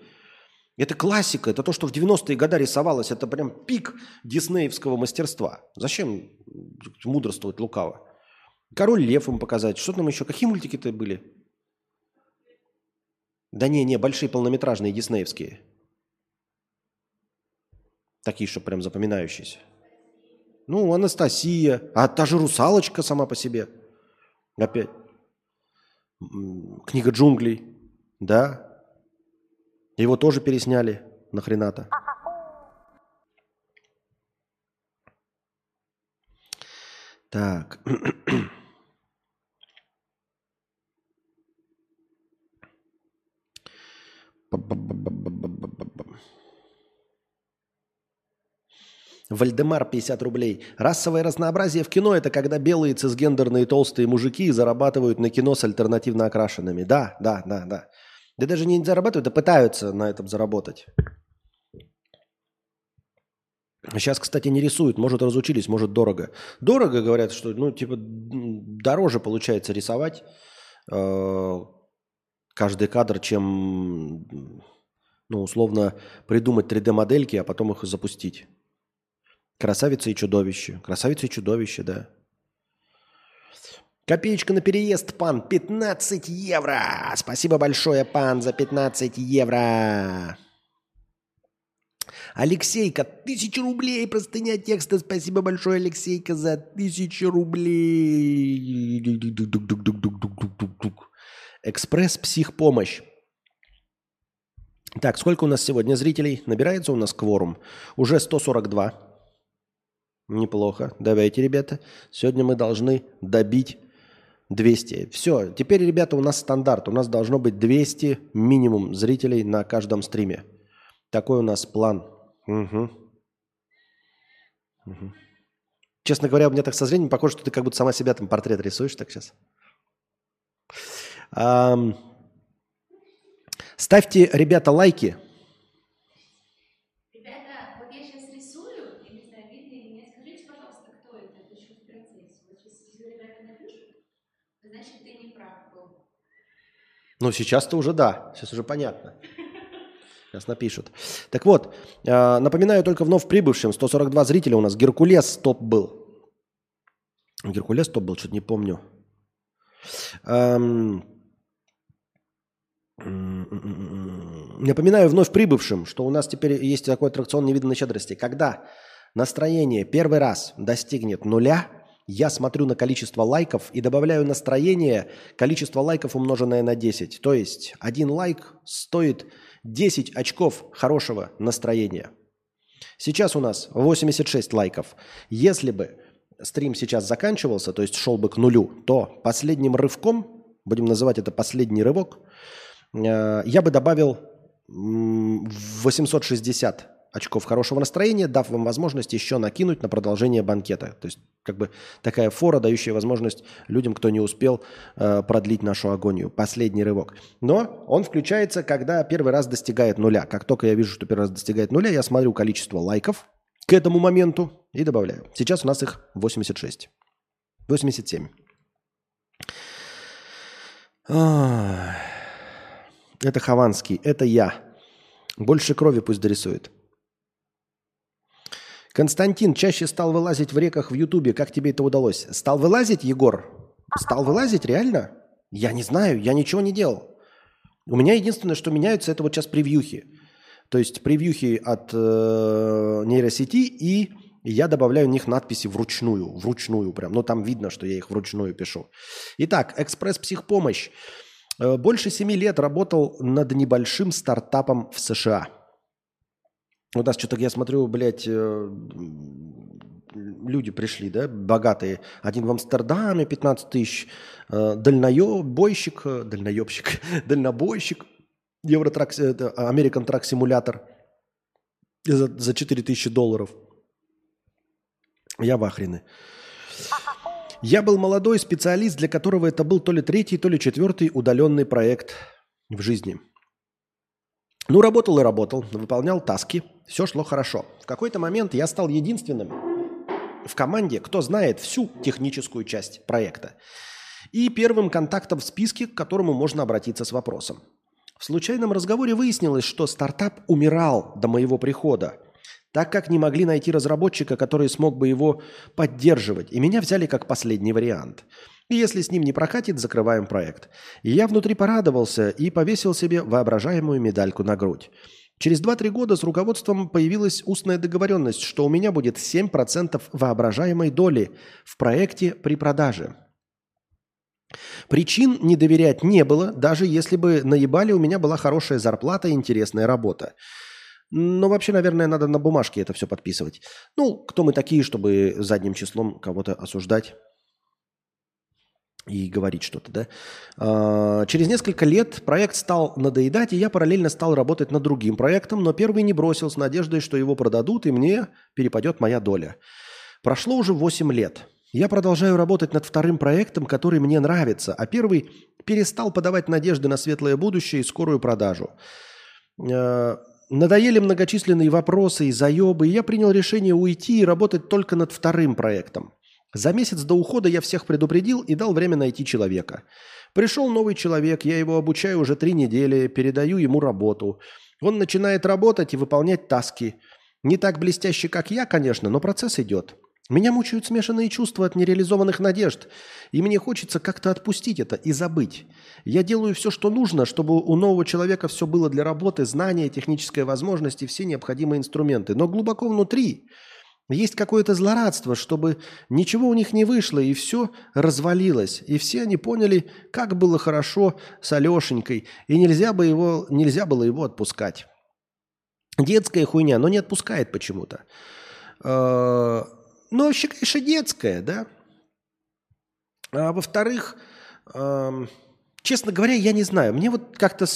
Это классика, это то, что в 90-е годы рисовалось, это прям пик диснеевского мастерства. Зачем мудрствовать лукаво? Король Лев им показать. Что там еще? Какие мультики-то были? Да не, не, большие полнометражные диснеевские. Такие, что прям запоминающиеся. Ну, Анастасия, а та же русалочка сама по себе. Опять. Книга джунглей. Да. Его тоже пересняли. Нахрена-то. Так. Вальдемар 50 рублей. Расовое разнообразие в кино – это когда белые цисгендерные толстые мужики зарабатывают на кино с альтернативно окрашенными. Да, да, да, да. Да даже не зарабатывают, а пытаются на этом заработать. Сейчас, кстати, не рисуют. Может, разучились, может, дорого. Дорого, говорят, что, ну, типа, дороже получается рисовать э, каждый кадр, чем, ну, условно, придумать 3D-модельки, а потом их запустить. Красавица и чудовище. Красавица и чудовище, да. Копеечка на переезд, пан. 15 евро. Спасибо большое, пан, за 15 евро. Алексейка, тысяча рублей, простыня текста. Спасибо большое, Алексейка, за тысячу рублей. Экспресс психпомощь. Так, сколько у нас сегодня зрителей? Набирается у нас кворум. Уже 142. Неплохо. Давайте, ребята. Сегодня мы должны добить 200. Все, теперь, ребята, у нас стандарт. У нас должно быть 200 минимум зрителей на каждом стриме. Такой у нас план. Угу. Угу. Честно говоря, у меня так со зрением похоже, что ты как будто сама себя там портрет рисуешь так сейчас. Ам... Ставьте, ребята, лайки. Ну, сейчас-то уже да, сейчас уже понятно. Сейчас напишут. Так вот, э, напоминаю только вновь прибывшим, 142 зрителя у нас. Геркулес топ был. Геркулес топ был, что-то не помню. Эм... Напоминаю вновь прибывшим, что у нас теперь есть такой аттракцион невиданной щедрости. Когда настроение первый раз достигнет нуля, я смотрю на количество лайков и добавляю настроение, количество лайков умноженное на 10. То есть один лайк стоит 10 очков хорошего настроения. Сейчас у нас 86 лайков. Если бы стрим сейчас заканчивался, то есть шел бы к нулю, то последним рывком, будем называть это последний рывок, э, я бы добавил м, 860 очков хорошего настроения, дав вам возможность еще накинуть на продолжение банкета. То есть как бы такая фора, дающая возможность людям, кто не успел э, продлить нашу агонию. Последний рывок. Но он включается, когда первый раз достигает нуля. Как только я вижу, что первый раз достигает нуля, я смотрю количество лайков к этому моменту и добавляю. Сейчас у нас их 86. 87. Ах. Это Хованский, это я. Больше крови пусть дорисует. Константин чаще стал вылазить в реках в Ютубе. Как тебе это удалось? Стал вылазить, Егор? Стал вылазить, реально? Я не знаю, я ничего не делал. У меня единственное, что меняется, это вот сейчас превьюхи. То есть превьюхи от э, нейросети, и я добавляю в них надписи вручную. Вручную прям. Но там видно, что я их вручную пишу. Итак, экспресс-психпомощь. Э, больше семи лет работал над небольшим стартапом в США. У нас что-то, я смотрю, блядь, э, люди пришли, да, богатые. Один в Амстердаме 15 тысяч, э, дальноебойщик, э, дальноебщик, дальнобойщик, Евротрак, American Truck Simulator за, за 4 тысячи долларов. Я в ахрене. Я был молодой специалист, для которого это был то ли третий, то ли четвертый удаленный проект в жизни. Ну, работал и работал, выполнял таски, все шло хорошо. В какой-то момент я стал единственным в команде, кто знает всю техническую часть проекта. И первым контактом в списке, к которому можно обратиться с вопросом. В случайном разговоре выяснилось, что стартап умирал до моего прихода, так как не могли найти разработчика, который смог бы его поддерживать, и меня взяли как последний вариант – если с ним не прокатит, закрываем проект. И я внутри порадовался и повесил себе воображаемую медальку на грудь. Через 2-3 года с руководством появилась устная договоренность, что у меня будет 7% воображаемой доли в проекте при продаже. Причин не доверять не было, даже если бы наебали у меня была хорошая зарплата и интересная работа. Но вообще, наверное, надо на бумажке это все подписывать. Ну, кто мы такие, чтобы задним числом кого-то осуждать? И говорить что-то, да. А, через несколько лет проект стал надоедать, и я параллельно стал работать над другим проектом, но первый не бросил с надеждой, что его продадут, и мне перепадет моя доля. Прошло уже 8 лет. Я продолжаю работать над вторым проектом, который мне нравится, а первый перестал подавать надежды на светлое будущее и скорую продажу. А, надоели многочисленные вопросы и заебы, и я принял решение уйти и работать только над вторым проектом. За месяц до ухода я всех предупредил и дал время найти человека. Пришел новый человек, я его обучаю уже три недели, передаю ему работу. Он начинает работать и выполнять таски. Не так блестяще, как я, конечно, но процесс идет. Меня мучают смешанные чувства от нереализованных надежд, и мне хочется как-то отпустить это и забыть. Я делаю все, что нужно, чтобы у нового человека все было для работы, знания, техническая возможность и все необходимые инструменты. Но глубоко внутри есть какое-то злорадство, чтобы ничего у них не вышло, и все развалилось. И все они поняли, как было хорошо с Алешенькой, и нельзя, бы его, нельзя было его отпускать. Детская хуйня, но не отпускает почему-то. А, ну, вообще, конечно, детская, да? А во-вторых, честно говоря, я не знаю. Мне вот как-то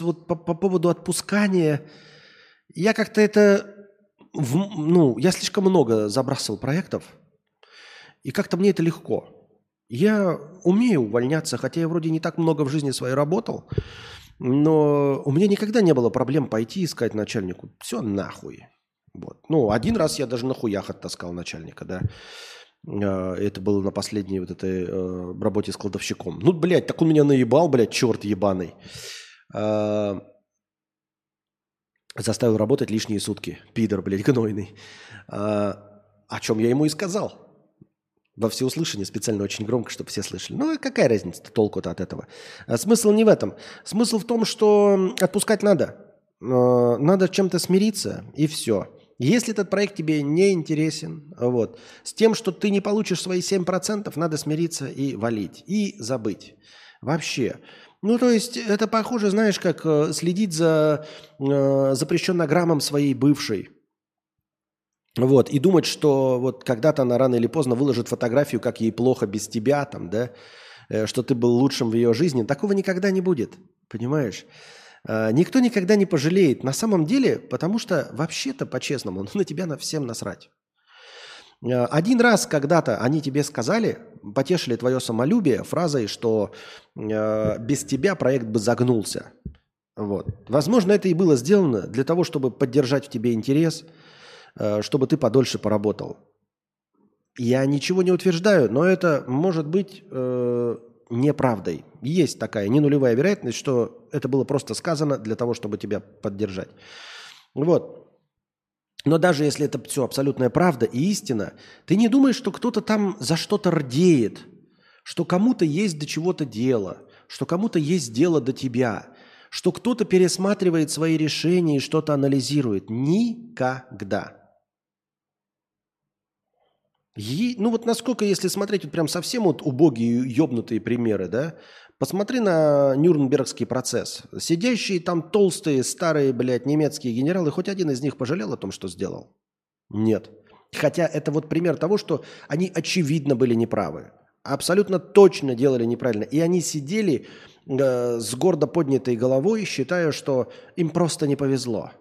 вот по, по поводу отпускания, я как-то это в, ну, я слишком много забрасывал проектов, и как-то мне это легко. Я умею увольняться, хотя я вроде не так много в жизни своей работал, но у меня никогда не было проблем пойти искать начальнику. Все нахуй. Вот. Ну, один раз я даже на хуях оттаскал начальника, да. А, это было на последней вот этой э, работе с кладовщиком. Ну, блядь, так он меня наебал, блядь, черт ебаный. А, Заставил работать лишние сутки. Пидор, блядь, гнойный. А, о чем я ему и сказал. Во всеуслышание специально очень громко, чтобы все слышали. Ну, какая разница толку-то от этого? А смысл не в этом. Смысл в том, что отпускать надо. э, надо чем-то смириться, и все. Если этот проект тебе не интересен, вот, с тем, что ты не получишь свои 7%, надо смириться и валить, и забыть. Вообще. Ну, то есть, это похоже, знаешь, как э, следить за э, запрещеннограммом своей бывшей. Вот, и думать, что вот когда-то она рано или поздно выложит фотографию, как ей плохо без тебя, там, да, э, что ты был лучшим в ее жизни. Такого никогда не будет, понимаешь? Э, никто никогда не пожалеет. На самом деле, потому что вообще-то, по-честному, на тебя на всем насрать. Э, Один раз когда-то они тебе сказали, потешили твое самолюбие фразой, что э, без тебя проект бы загнулся. Вот. Возможно, это и было сделано для того, чтобы поддержать в тебе интерес, э, чтобы ты подольше поработал. Я ничего не утверждаю, но это может быть э, неправдой. Есть такая не нулевая вероятность, что это было просто сказано для того, чтобы тебя поддержать. Вот. Но даже если это все абсолютная правда и истина, ты не думаешь, что кто-то там за что-то рдеет, что кому-то есть до чего-то дело, что кому-то есть дело до тебя, что кто-то пересматривает свои решения и что-то анализирует. Никогда. И, ну вот насколько, если смотреть вот прям совсем вот убогие, ёбнутые примеры, да, посмотри на Нюрнбергский процесс. Сидящие там толстые, старые, блядь, немецкие генералы, хоть один из них пожалел о том, что сделал? Нет. Хотя это вот пример того, что они очевидно были неправы. Абсолютно точно делали неправильно. И они сидели э, с гордо поднятой головой, считая, что им просто не повезло.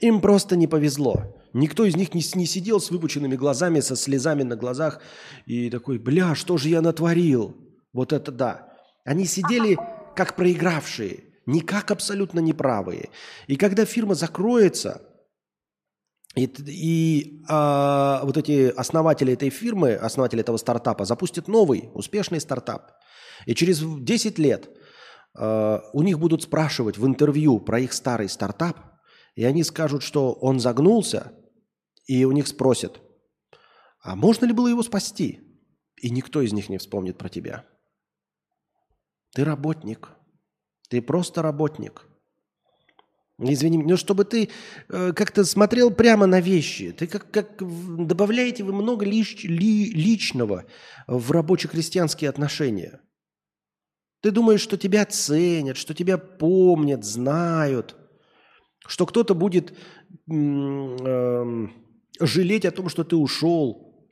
Им просто не повезло. Никто из них не, не сидел с выпученными глазами, со слезами на глазах и такой, бля, что же я натворил? Вот это да. Они сидели как проигравшие, не как абсолютно неправые. И когда фирма закроется, и, и а, вот эти основатели этой фирмы, основатели этого стартапа запустят новый успешный стартап. И через 10 лет а, у них будут спрашивать в интервью про их старый стартап, и они скажут, что он загнулся, и у них спросят, а можно ли было его спасти? И никто из них не вспомнит про тебя. Ты работник. Ты просто работник. Извини, но чтобы ты э, как-то смотрел прямо на вещи. Ты как, как добавляете вы много лич, ли, личного в рабоче-крестьянские отношения. Ты думаешь, что тебя ценят, что тебя помнят, знают, что кто-то будет э, жалеть о том, что ты ушел,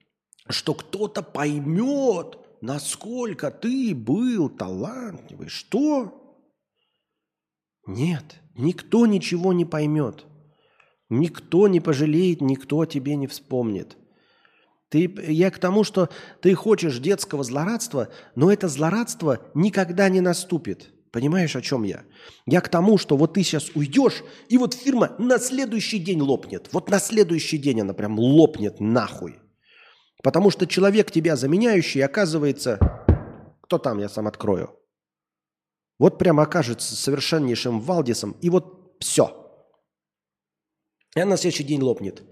что кто-то поймет, насколько ты был талантливый. Что? Нет, никто ничего не поймет. Никто не пожалеет, никто о тебе не вспомнит. Ты, я к тому, что ты хочешь детского злорадства, но это злорадство никогда не наступит. Понимаешь, о чем я? Я к тому, что вот ты сейчас уйдешь, и вот фирма на следующий день лопнет. Вот на следующий день она прям лопнет нахуй. Потому что человек тебя заменяющий оказывается... Кто там, я сам открою. Вот прям окажется совершеннейшим Валдисом, и вот все. И она на следующий день лопнет.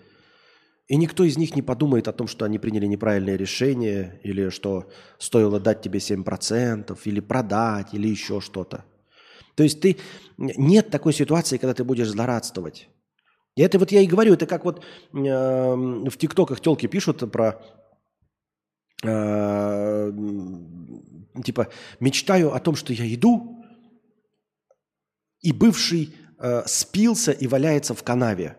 И никто из них не подумает о том, что они приняли неправильное решение, или что стоило дать тебе 7%, или продать, или еще что-то. То есть ты нет такой ситуации, когда ты будешь злорадствовать. И это вот я и говорю, это как вот э, в ТикТоках телки пишут про э, типа мечтаю о том, что я иду, и бывший э, спился и валяется в канаве.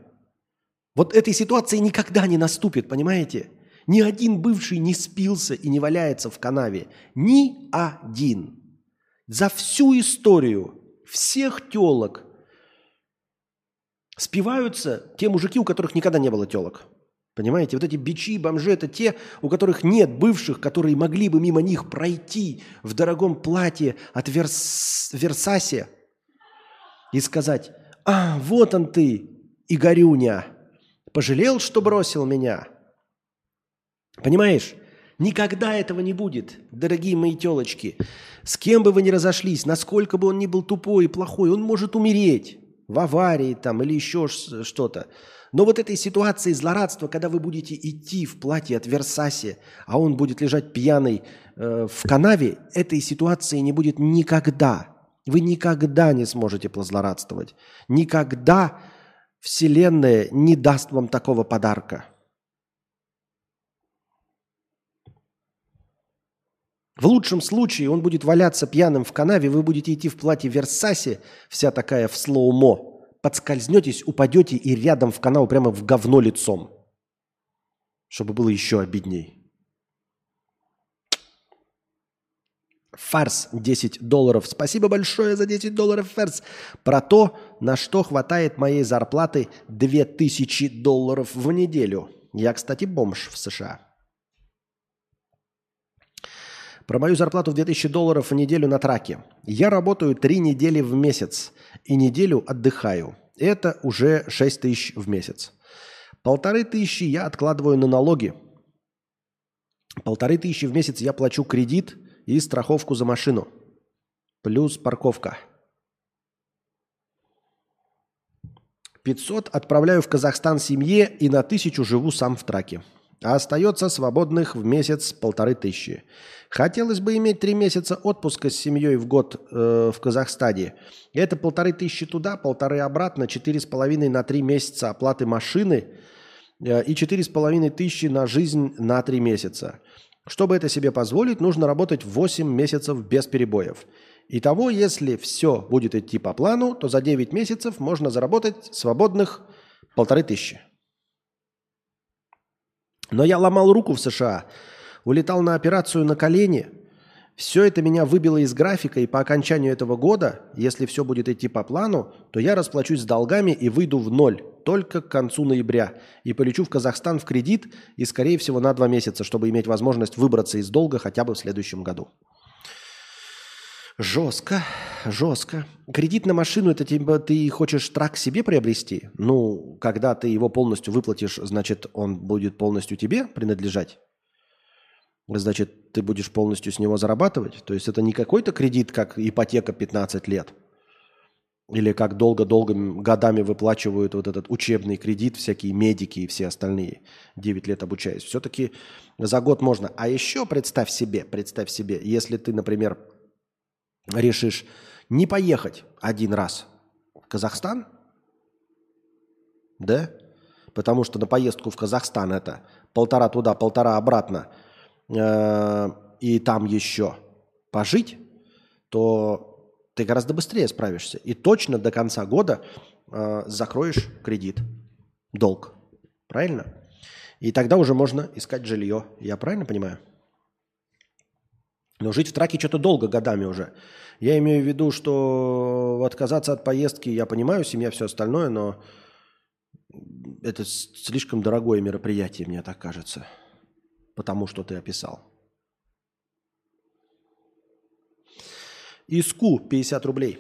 Вот этой ситуации никогда не наступит, понимаете? Ни один бывший не спился и не валяется в канаве. Ни один. За всю историю всех телок спиваются те мужики, у которых никогда не было телок. Понимаете, вот эти бичи, бомжи – это те, у которых нет бывших, которые могли бы мимо них пройти в дорогом платье от Верс... Версасе и сказать, а, вот он ты, Игорюня, пожалел, что бросил меня. Понимаешь? Никогда этого не будет, дорогие мои телочки. С кем бы вы ни разошлись, насколько бы он ни был тупой и плохой, он может умереть в аварии там или еще что-то. Но вот этой ситуации злорадства, когда вы будете идти в платье от Версаси, а он будет лежать пьяный э, в канаве, этой ситуации не будет никогда. Вы никогда не сможете позлорадствовать. Никогда Вселенная не даст вам такого подарка. В лучшем случае он будет валяться пьяным в канаве, вы будете идти в платье Версаси, вся такая в слоумо, подскользнетесь, упадете и рядом в канал прямо в говно лицом, чтобы было еще обидней. Фарс 10 долларов. Спасибо большое за 10 долларов, Фарс. Про то, на что хватает моей зарплаты 2000 долларов в неделю. Я, кстати, бомж в США. Про мою зарплату в 2000 долларов в неделю на траке. Я работаю 3 недели в месяц и неделю отдыхаю. Это уже 6 тысяч в месяц. Полторы тысячи я откладываю на налоги. Полторы тысячи в месяц я плачу кредит и страховку за машину. Плюс парковка. 500 отправляю в Казахстан семье и на тысячу живу сам в траке. А остается свободных в месяц полторы тысячи. Хотелось бы иметь три месяца отпуска с семьей в год э, в Казахстане. Это полторы тысячи туда, полторы обратно, четыре с половиной на три месяца оплаты машины э, и четыре с половиной тысячи на жизнь на три месяца. Чтобы это себе позволить, нужно работать 8 месяцев без перебоев. Итого, если все будет идти по плану, то за 9 месяцев можно заработать свободных полторы тысячи. Но я ломал руку в США, улетал на операцию на колени. Все это меня выбило из графика, и по окончанию этого года, если все будет идти по плану, то я расплачусь с долгами и выйду в ноль только к концу ноября. И полечу в Казахстан в кредит, и, скорее всего, на два месяца, чтобы иметь возможность выбраться из долга хотя бы в следующем году. Жестко, жестко. Кредит на машину, это типа ты хочешь трак себе приобрести? Ну, когда ты его полностью выплатишь, значит, он будет полностью тебе принадлежать? Значит, ты будешь полностью с него зарабатывать? То есть это не какой-то кредит, как ипотека 15 лет? Или как долго-долго годами выплачивают вот этот учебный кредит всякие медики и все остальные, 9 лет обучаясь. Все-таки за год можно. А еще представь себе, представь себе, если ты, например, решишь не поехать один раз в Казахстан, да, потому что на поездку в Казахстан это полтора туда, полтора обратно, э, и там еще пожить, то ты гораздо быстрее справишься. И точно до конца года э, закроешь кредит, долг. Правильно? И тогда уже можно искать жилье. Я правильно понимаю? Но жить в траке что-то долго, годами уже. Я имею в виду, что отказаться от поездки, я понимаю, семья, все остальное, но это слишком дорогое мероприятие, мне так кажется, потому что ты описал. Иску 50 рублей.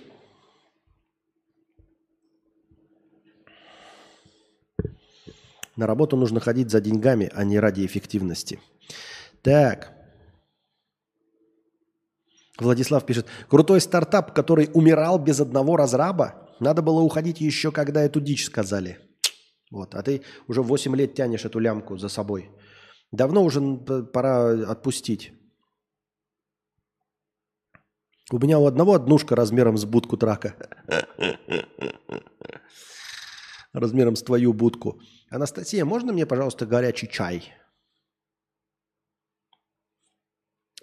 На работу нужно ходить за деньгами, а не ради эффективности. Так. Владислав пишет, крутой стартап, который умирал без одного разраба. Надо было уходить еще, когда эту дичь сказали. Вот, а ты уже 8 лет тянешь эту лямку за собой. Давно уже пора отпустить. У меня у одного однушка размером с будку трака. Размером с твою будку. Анастасия, можно мне, пожалуйста, горячий чай?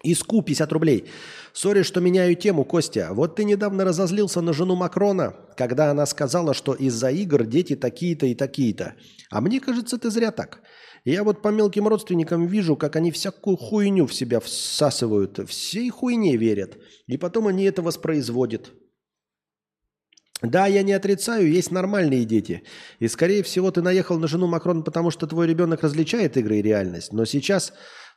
Иску 50 рублей. Сори, что меняю тему, Костя. Вот ты недавно разозлился на жену Макрона, когда она сказала, что из-за игр дети такие-то и такие-то. А мне кажется, ты зря так. Я вот по мелким родственникам вижу, как они всякую хуйню в себя всасывают, всей хуйне верят. И потом они это воспроизводят. Да, я не отрицаю, есть нормальные дети. И, скорее всего, ты наехал на жену Макрона, потому что твой ребенок различает игры и реальность. Но сейчас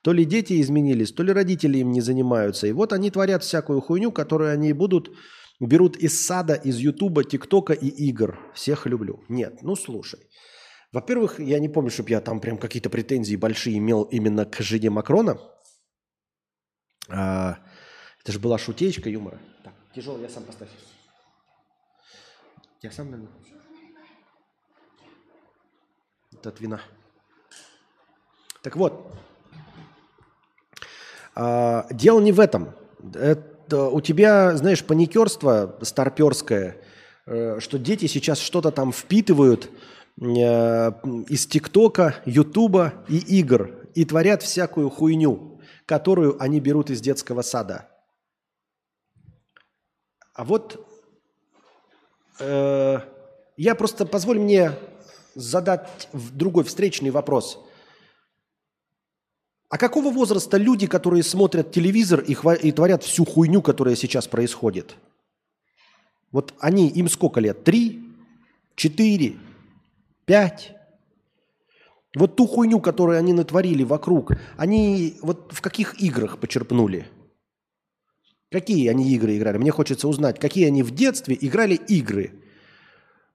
то ли дети изменились, то ли родители им не занимаются. И вот они творят всякую хуйню, которую они будут берут из сада, из Ютуба, ТикТока и игр. Всех люблю. Нет, ну слушай. Во-первых, я не помню, чтобы я там прям какие-то претензии большие имел именно к жене Макрона. А, это же была шутечка юмора. Так, тяжело, я сам поставлю. Я сам, наверное. Это от вина. Так вот, а, дело не в этом. то у тебя, знаешь, паникерство старперское, э, что дети сейчас что-то там впитывают э, из ТикТока, Ютуба и игр и творят всякую хуйню, которую они берут из детского сада. А вот э, я просто позволь мне задать другой встречный вопрос. А какого возраста люди, которые смотрят телевизор и, хва- и творят всю хуйню, которая сейчас происходит? Вот они, им сколько лет? Три? Четыре? Пять? Вот ту хуйню, которую они натворили вокруг, они вот в каких играх почерпнули? Какие они игры играли? Мне хочется узнать, какие они в детстве играли игры,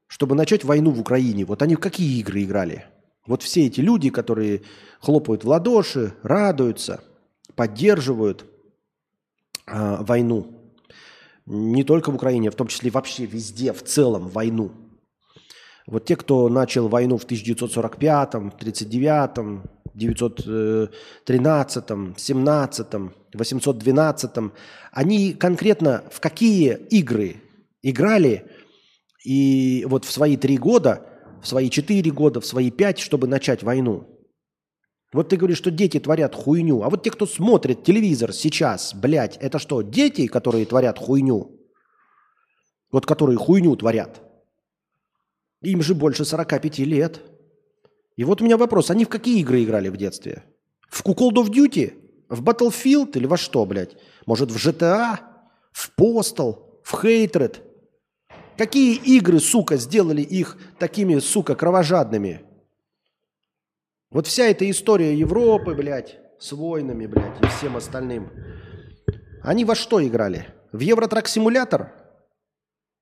чтобы начать войну в Украине. Вот они в какие игры играли? Вот все эти люди, которые хлопают в ладоши, радуются, поддерживают э, войну. Не только в Украине, в том числе вообще везде, в целом войну. Вот те, кто начал войну в 1945, 39, 913, 17, 812, они конкретно в какие игры играли и вот в свои три года, в свои четыре года, в свои пять, чтобы начать войну. Вот ты говоришь, что дети творят хуйню. А вот те, кто смотрит телевизор сейчас, блядь, это что, дети, которые творят хуйню? Вот которые хуйню творят. Им же больше 45 лет. И вот у меня вопрос, они в какие игры играли в детстве? В Call of Duty? В Battlefield или во что, блядь? Может, в GTA? В Postal? В Hatred? Какие игры, сука, сделали их такими, сука, кровожадными? Вот вся эта история Европы, блядь, с войнами, блядь, и всем остальным. Они во что играли? В Евротрак-симулятор?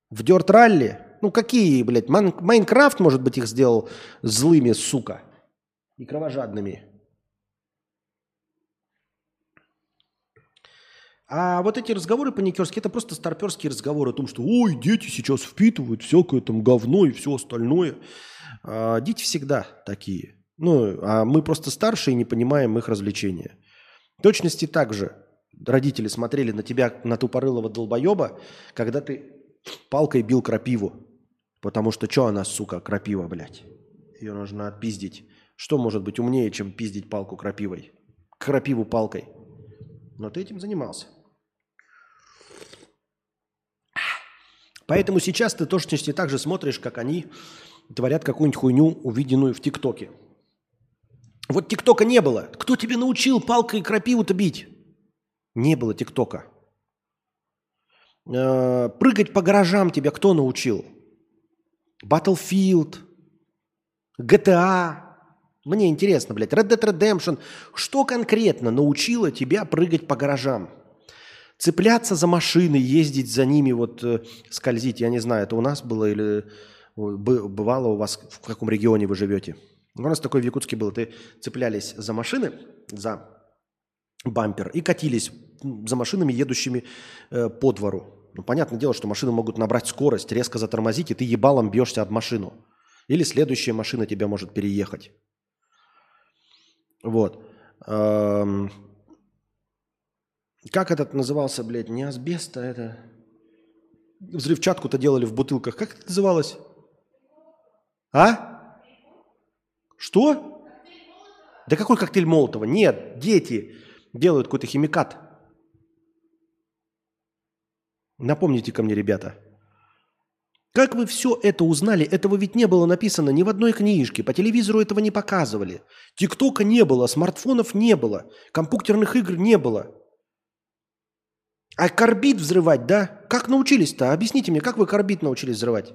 В Дёрт-ралли? Ну какие, блядь, Майн- Майнкрафт, может быть, их сделал злыми, сука, и кровожадными. А вот эти разговоры паникерские, это просто старперские разговоры о том, что ой, дети сейчас впитывают всякое там говно и все остальное. А, дети всегда такие. Ну, а мы просто старше и не понимаем их развлечения. В точности так же родители смотрели на тебя, на тупорылого долбоеба, когда ты палкой бил крапиву. Потому что что она, сука, крапива, блядь? Ее нужно отпиздить. Что может быть умнее, чем пиздить палку крапивой? Крапиву палкой. Но ты этим занимался. Поэтому сейчас ты точности так же смотришь, как они творят какую-нибудь хуйню, увиденную в ТикТоке. Вот ТикТока не было. Кто тебе научил палкой крапиву-то бить? Не было ТикТока. Э, Прыгать по гаражам тебя кто научил? Battlefield, GTA. Мне интересно, блядь, Red Dead Redemption. Что конкретно научило тебя прыгать по гаражам? Цепляться за машины, ездить за ними, вот э, скользить. Я не знаю, это у нас было или бывало у вас, в каком регионе вы живете? У нас такое в Якутске было. Ты цеплялись за машины, за бампер и катились за машинами, едущими э, по двору. Ну, понятное дело, что машины могут набрать скорость, резко затормозить, и ты ебалом бьешься об машину. Или следующая машина тебя может переехать. Вот. Эм, Как этот назывался, блядь, не асбест, а это... Взрывчатку-то делали в бутылках. Как это называлось? А? Что? Да какой коктейль Молотова? Нет, дети делают какой-то химикат. Напомните ко мне, ребята. Как вы все это узнали? Этого ведь не было написано ни в одной книжке. По телевизору этого не показывали. Тиктока не было, смартфонов не было, компьютерных игр не было. А карбид взрывать, да? Как научились-то? Объясните мне, как вы карбид научились взрывать?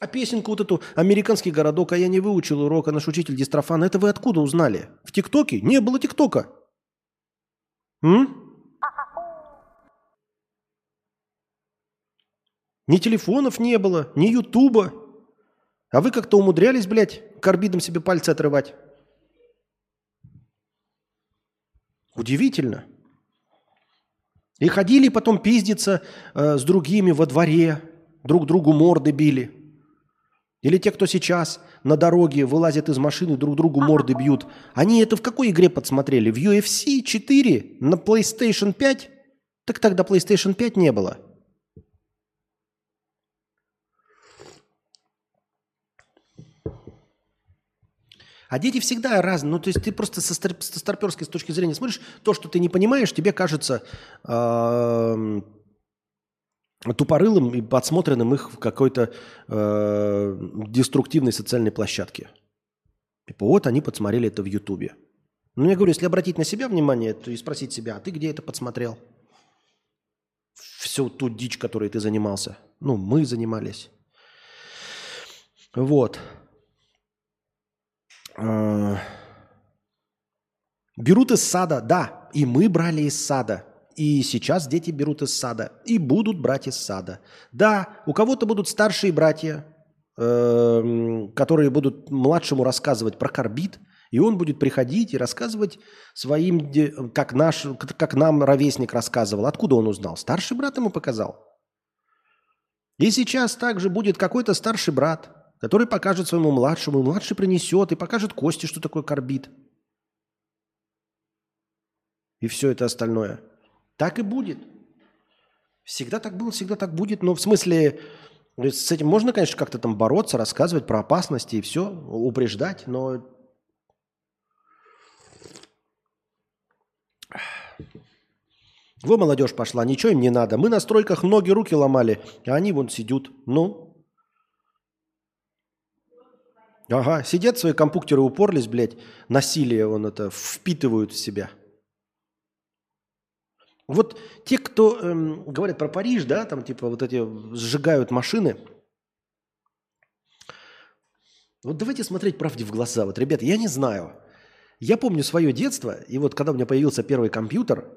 А песенку вот эту «Американский городок», а я не выучил урока, наш учитель Дистрофан, это вы откуда узнали? В ТикТоке? Не было ТикТока. М? Ни телефонов не было, ни Ютуба. А вы как-то умудрялись, блядь, карбидом себе пальцы отрывать. Удивительно. И ходили потом пиздиться э, с другими во дворе, друг другу морды били. Или те, кто сейчас на дороге вылазят из машины, друг другу морды бьют. Они это в какой игре подсмотрели? В UFC 4? На PlayStation 5? Так тогда PlayStation 5 не было. А дети всегда разные. Ну, то есть ты просто со, стар- со старперской с точки зрения смотришь, то, что ты не понимаешь, тебе кажется эм, тупорылым и подсмотренным их в какой-то э, деструктивной социальной площадке. Типа вот они подсмотрели это в Ютубе. Ну, я говорю, если обратить на себя внимание, то и спросить себя, а ты где это подсмотрел? Всю ту дичь, которой ты занимался. Ну, мы занимались. Вот. Э, Берут из сада, да, и мы брали из сада. И сейчас дети берут из сада. И будут брать из сада. Да, у кого-то будут старшие братья, эм, которые будут младшему рассказывать про карбид, и он будет приходить и рассказывать своим, как, наш, как нам ровесник рассказывал. Откуда он узнал? Старший брат ему показал. И сейчас также будет какой-то старший брат, который покажет своему младшему, и младший принесет и покажет Косте, что такое карбид. И все это остальное. Так и будет. Всегда так было, всегда так будет. Но в смысле, э, с этим можно, конечно, как-то там бороться, рассказывать про опасности и все, упреждать, но Во молодежь пошла, ничего им не надо. Мы на стройках ноги, руки ломали, а они вон сидят. Ну? Ага, сидят свои компьютеры упорлись, блядь, насилие вон это впитывают в себя. Вот те, кто эм, говорят про Париж, да, там типа вот эти сжигают машины. Вот давайте смотреть правде в глаза. Вот, ребята, я не знаю. Я помню свое детство, и вот когда у меня появился первый компьютер,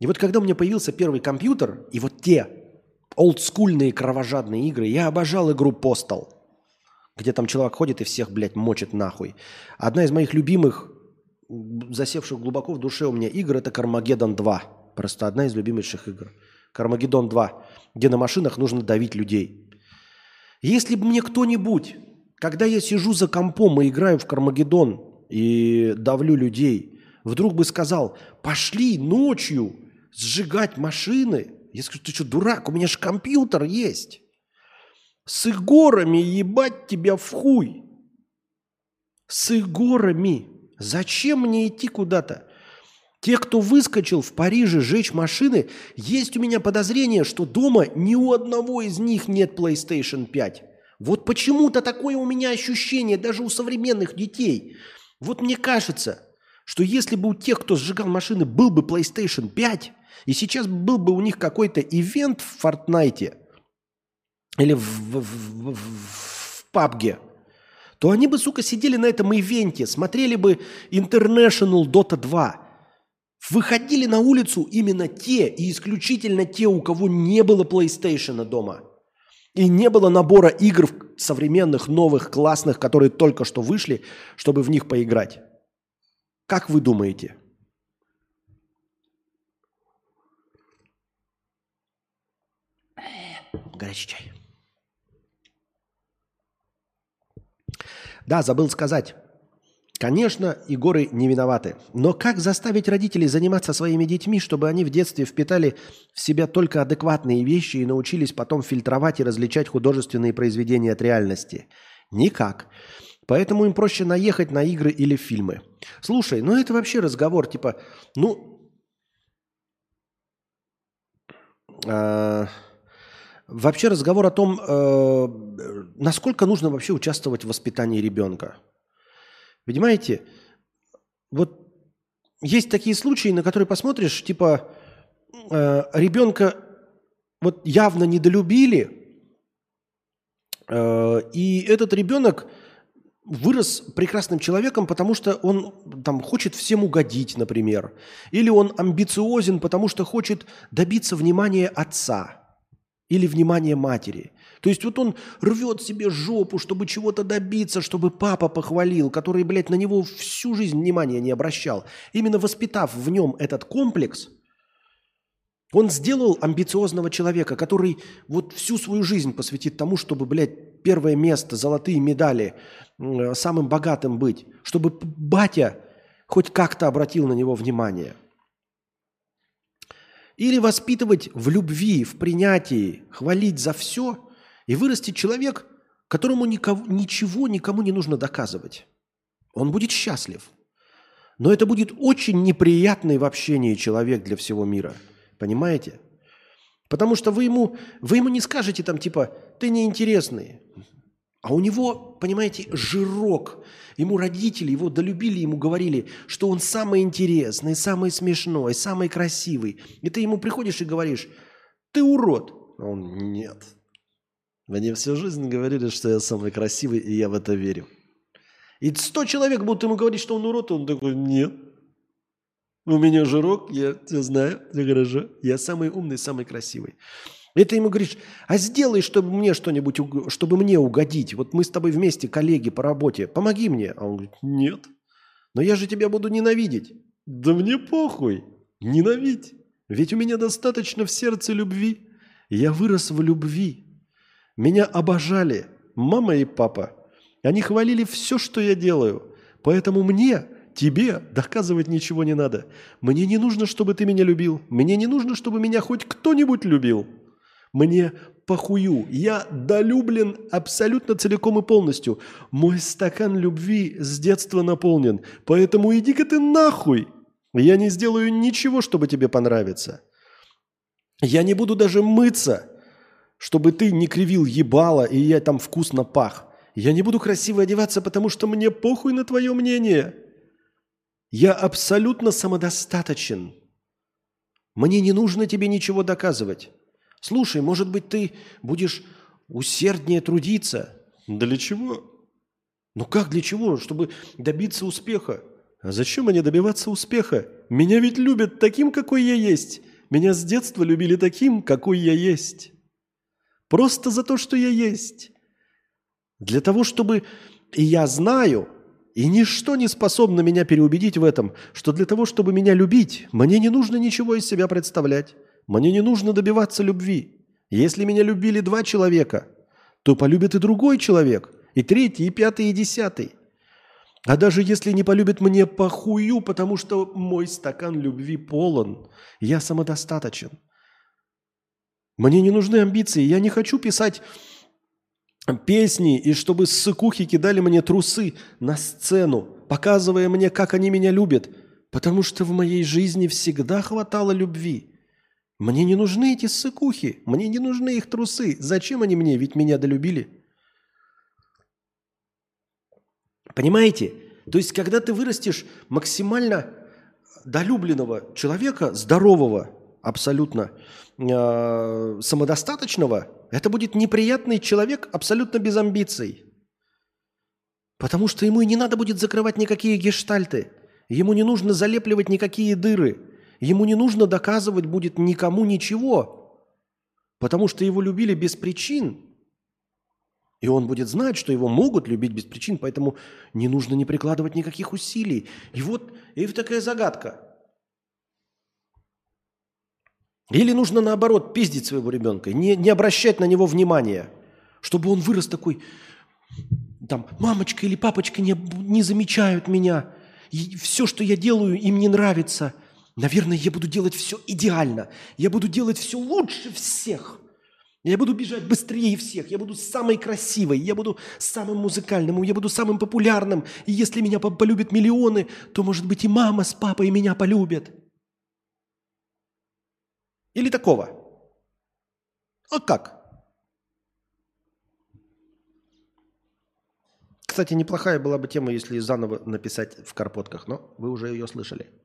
и вот когда у меня появился первый компьютер, и вот те олдскульные кровожадные игры, я обожал игру Postal, где там человек ходит и всех, блядь, мочит нахуй. Одна из моих любимых, засевших глубоко в душе у меня игр, это Кармагеддон 2. Просто одна из любимейших игр. Кармагеддон 2, где на машинах нужно давить людей. Если бы мне кто-нибудь, когда я сижу за компом и играю в Кармагеддон и давлю людей, вдруг бы сказал, пошли ночью сжигать машины, я скажу, ты что, дурак, у меня же компьютер есть. С игорами ебать тебя в хуй. С игорами. Зачем мне идти куда-то? Те, кто выскочил в Париже жечь машины, есть у меня подозрение, что дома ни у одного из них нет PlayStation 5. Вот почему-то такое у меня ощущение даже у современных детей. Вот мне кажется, что если бы у тех, кто сжигал машины, был бы PlayStation 5, и сейчас был бы у них какой-то ивент в Фортнайте или в, в, в, в, PUBG, то они бы, сука, сидели на этом ивенте, смотрели бы International Dota 2, выходили на улицу именно те и исключительно те, у кого не было PlayStation дома. И не было набора игр современных, новых, классных, которые только что вышли, чтобы в них поиграть. Как вы думаете? Горячий чай. Да, забыл сказать. Конечно, и горы не виноваты. Но как заставить родителей заниматься своими детьми, чтобы они в детстве впитали в себя только адекватные вещи и научились потом фильтровать и различать художественные произведения от реальности? Никак. Поэтому им проще наехать на игры или фильмы. Слушай, ну это вообще разговор, типа, ну... э, вообще разговор о том, э, насколько нужно вообще участвовать в воспитании ребенка. Понимаете, вот есть такие случаи, на которые посмотришь, типа э, ребенка вот явно недолюбили, э, и этот ребенок вырос прекрасным человеком, потому что он там хочет всем угодить, например, или он амбициозен, потому что хочет добиться внимания отца или внимания матери. То есть вот он рвет себе жопу, чтобы чего-то добиться, чтобы папа похвалил, который, блядь, на него всю жизнь внимания не обращал. Именно воспитав в нем этот комплекс, он сделал амбициозного человека, который вот всю свою жизнь посвятит тому, чтобы, блядь, первое место, золотые медали, м, самым богатым быть, чтобы батя хоть как-то обратил на него внимание. Или воспитывать в любви, в принятии, хвалить за все и вырастет человек, которому никого, ничего никому не нужно доказывать. Он будет счастлив. Но это будет очень неприятный в общении человек для всего мира. Понимаете? Потому что вы ему, вы ему не скажете там типа «ты неинтересный». А у него, понимаете, жирок. Ему родители его долюбили, ему говорили, что он самый интересный, самый смешной, самый красивый. И ты ему приходишь и говоришь «ты урод». А он «нет». Мне всю жизнь говорили, что я самый красивый, и я в это верю. И сто человек будут ему говорить, что он урод, и он такой «нет». У меня жирок, я все знаю, все хорошо. Я самый умный, самый красивый. Ты ему говоришь, а сделай, чтобы мне что-нибудь, чтобы мне угодить. Вот мы с тобой вместе, коллеги по работе, помоги мне. А он говорит, нет. Но я же тебя буду ненавидеть. Да мне похуй. Ненавидь. Ведь у меня достаточно в сердце любви. Я вырос в любви. Меня обожали мама и папа. Они хвалили все, что я делаю. Поэтому мне, тебе доказывать ничего не надо. Мне не нужно, чтобы ты меня любил. Мне не нужно, чтобы меня хоть кто-нибудь любил. Мне похую. Я долюблен абсолютно целиком и полностью. Мой стакан любви с детства наполнен. Поэтому иди-ка ты нахуй. Я не сделаю ничего, чтобы тебе понравиться. Я не буду даже мыться, чтобы ты не кривил ебало, и я там вкусно пах. Я не буду красиво одеваться, потому что мне похуй на твое мнение. Я абсолютно самодостаточен. Мне не нужно тебе ничего доказывать. Слушай, может быть, ты будешь усерднее трудиться? Для чего? Ну как для чего? Чтобы добиться успеха. А зачем мне добиваться успеха? Меня ведь любят таким, какой я есть. Меня с детства любили таким, какой я есть. Просто за то, что я есть. Для того, чтобы... И я знаю, и ничто не способно меня переубедить в этом, что для того, чтобы меня любить, мне не нужно ничего из себя представлять. Мне не нужно добиваться любви. Если меня любили два человека, то полюбит и другой человек, и третий, и пятый, и десятый. А даже если не полюбит мне похую, потому что мой стакан любви полон, я самодостаточен. Мне не нужны амбиции, я не хочу писать песни, и чтобы ссыкухи кидали мне трусы на сцену, показывая мне, как они меня любят, потому что в моей жизни всегда хватало любви. Мне не нужны эти ссыкухи, мне не нужны их трусы. Зачем они мне? Ведь меня долюбили. Понимаете? То есть, когда ты вырастешь максимально долюбленного человека, здорового, абсолютно э, самодостаточного, это будет неприятный человек абсолютно без амбиций. Потому что ему и не надо будет закрывать никакие гештальты. Ему не нужно залепливать никакие дыры. Ему не нужно доказывать будет никому ничего. Потому что его любили без причин. И он будет знать, что его могут любить без причин, поэтому не нужно не прикладывать никаких усилий. И вот и такая загадка. Или нужно наоборот пиздить своего ребенка, не, не обращать на него внимания, чтобы он вырос такой, там, мамочка или папочка не, не замечают меня, и все, что я делаю, им не нравится. Наверное, я буду делать все идеально, я буду делать все лучше всех. Я буду бежать быстрее всех, я буду самой красивой, я буду самым музыкальным, я буду самым популярным. И если меня по- полюбят миллионы, то, может быть, и мама с папой меня полюбят. Или такого. А как? Кстати, неплохая была бы тема, если заново написать в карпотках, но вы уже ее слышали.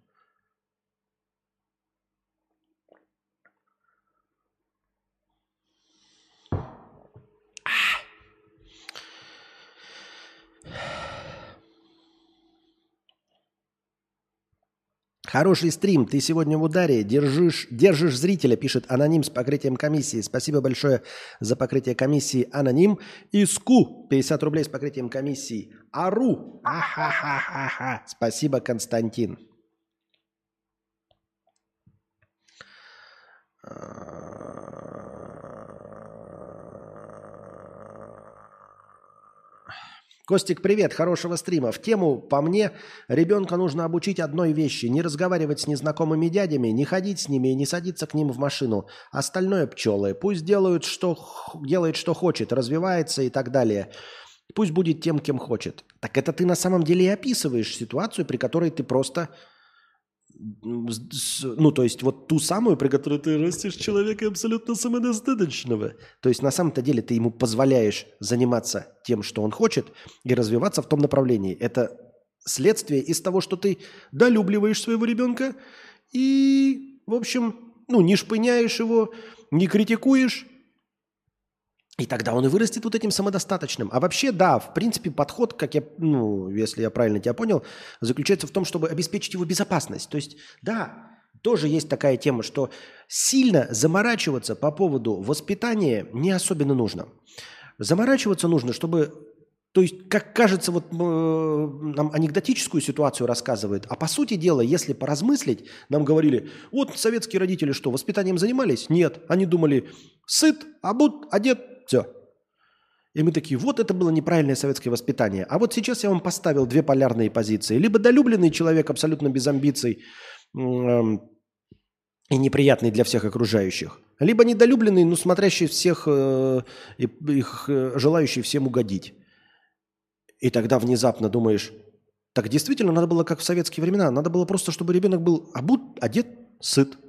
Хороший стрим. Ты сегодня в ударе. Держишь, держишь зрителя, пишет аноним с покрытием комиссии. Спасибо большое за покрытие комиссии аноним. Иску 50 рублей с покрытием комиссии. Ару. Ахахахаха. Спасибо, Константин. Костик, привет, хорошего стрима. В тему, по мне, ребенка нужно обучить одной вещи. Не разговаривать с незнакомыми дядями, не ходить с ними и не садиться к ним в машину. Остальное пчелы. Пусть делают, что, делает, что хочет, развивается и так далее. Пусть будет тем, кем хочет. Так это ты на самом деле и описываешь ситуацию, при которой ты просто... Ну, то есть вот ту самую, при которой ты растешь человека абсолютно самодостаточного. То есть на самом-то деле ты ему позволяешь заниматься тем, что он хочет, и развиваться в том направлении. Это следствие из того, что ты долюбливаешь своего ребенка и, в общем, ну, не шпыняешь его, не критикуешь, и тогда он и вырастет вот этим самодостаточным. А вообще, да, в принципе, подход, как я, ну, если я правильно тебя понял, заключается в том, чтобы обеспечить его безопасность. То есть, да, тоже есть такая тема, что сильно заморачиваться по поводу воспитания не особенно нужно. Заморачиваться нужно, чтобы, то есть, как кажется, вот э, нам анекдотическую ситуацию рассказывают, а по сути дела, если поразмыслить, нам говорили, вот советские родители что, воспитанием занимались? Нет. Они думали, сыт, обут, одет, все. И мы такие, вот это было неправильное советское воспитание. А вот сейчас я вам поставил две полярные позиции. Либо долюбленный человек абсолютно без амбиций м, и неприятный для всех окружающих. Либо недолюбленный, но смотрящий всех, э, их, э, желающий всем угодить. И тогда внезапно думаешь, так действительно надо было как в советские времена. Надо было просто, чтобы ребенок был обут, одет, сыт.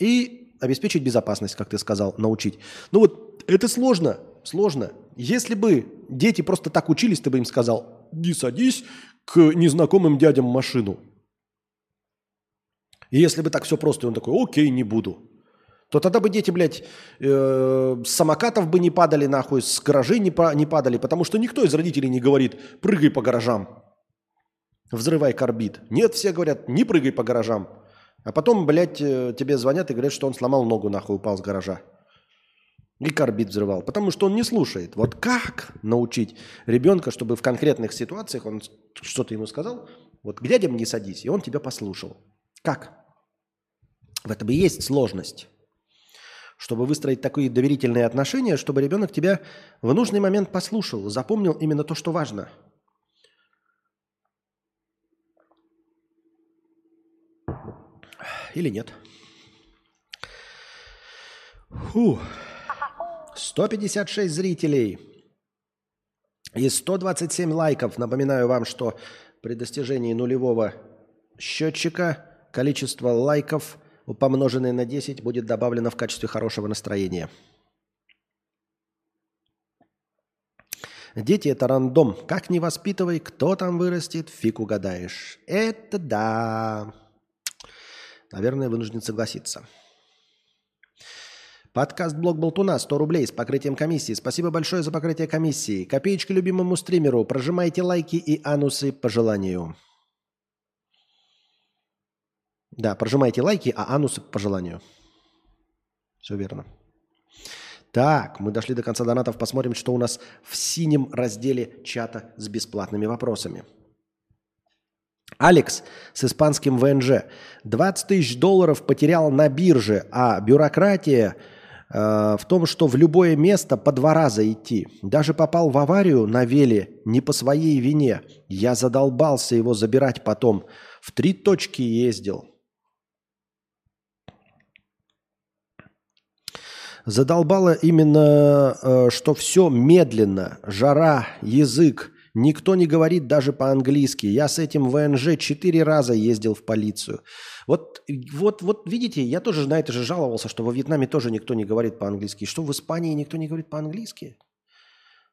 И обеспечить безопасность, как ты сказал, научить. Ну вот это сложно, сложно. Если бы дети просто так учились, ты бы им сказал, не садись к незнакомым дядям машину. И если бы так все просто, он такой, окей, не буду. То тогда бы дети, блядь, э, с самокатов бы не падали нахуй, с гаражей не, па- не падали, потому что никто из родителей не говорит, прыгай по гаражам, взрывай карбид. Нет, все говорят, не прыгай по гаражам. А потом, блядь, э, тебе звонят и говорят, что он сломал ногу, нахуй, упал с гаража. И карбид взрывал. Потому что он не слушает. Вот как научить ребенка, чтобы в конкретных ситуациях он что-то ему сказал, вот к дядям не садись, и он тебя послушал. Как? В этом и есть сложность. Чтобы выстроить такие доверительные отношения, чтобы ребенок тебя в нужный момент послушал, запомнил именно то, что важно. Или нет. Фу. 156 зрителей и 127 лайков. Напоминаю вам, что при достижении нулевого счетчика количество лайков, помноженное на 10, будет добавлено в качестве хорошего настроения. Дети – это рандом. Как не воспитывай, кто там вырастет, фиг угадаешь. Это да. Наверное, вынужден согласиться. Подкаст «Блог Болтуна» 100 рублей с покрытием комиссии. Спасибо большое за покрытие комиссии. Копеечка любимому стримеру. Прожимайте лайки и анусы по желанию. Да, прожимайте лайки, а анусы по желанию. Все верно. Так, мы дошли до конца донатов. Посмотрим, что у нас в синем разделе чата с бесплатными вопросами. Алекс с испанским ВНЖ. 20 тысяч долларов потерял на бирже, а бюрократия в том, что в любое место по два раза идти. Даже попал в аварию на веле не по своей вине. Я задолбался его забирать потом. В три точки ездил. Задолбало именно, э, что все медленно, жара, язык. Никто не говорит даже по-английски. Я с этим ВНЖ четыре раза ездил в полицию. Вот, вот, вот видите, я тоже на это же жаловался, что во Вьетнаме тоже никто не говорит по-английски. Что в Испании никто не говорит по-английски?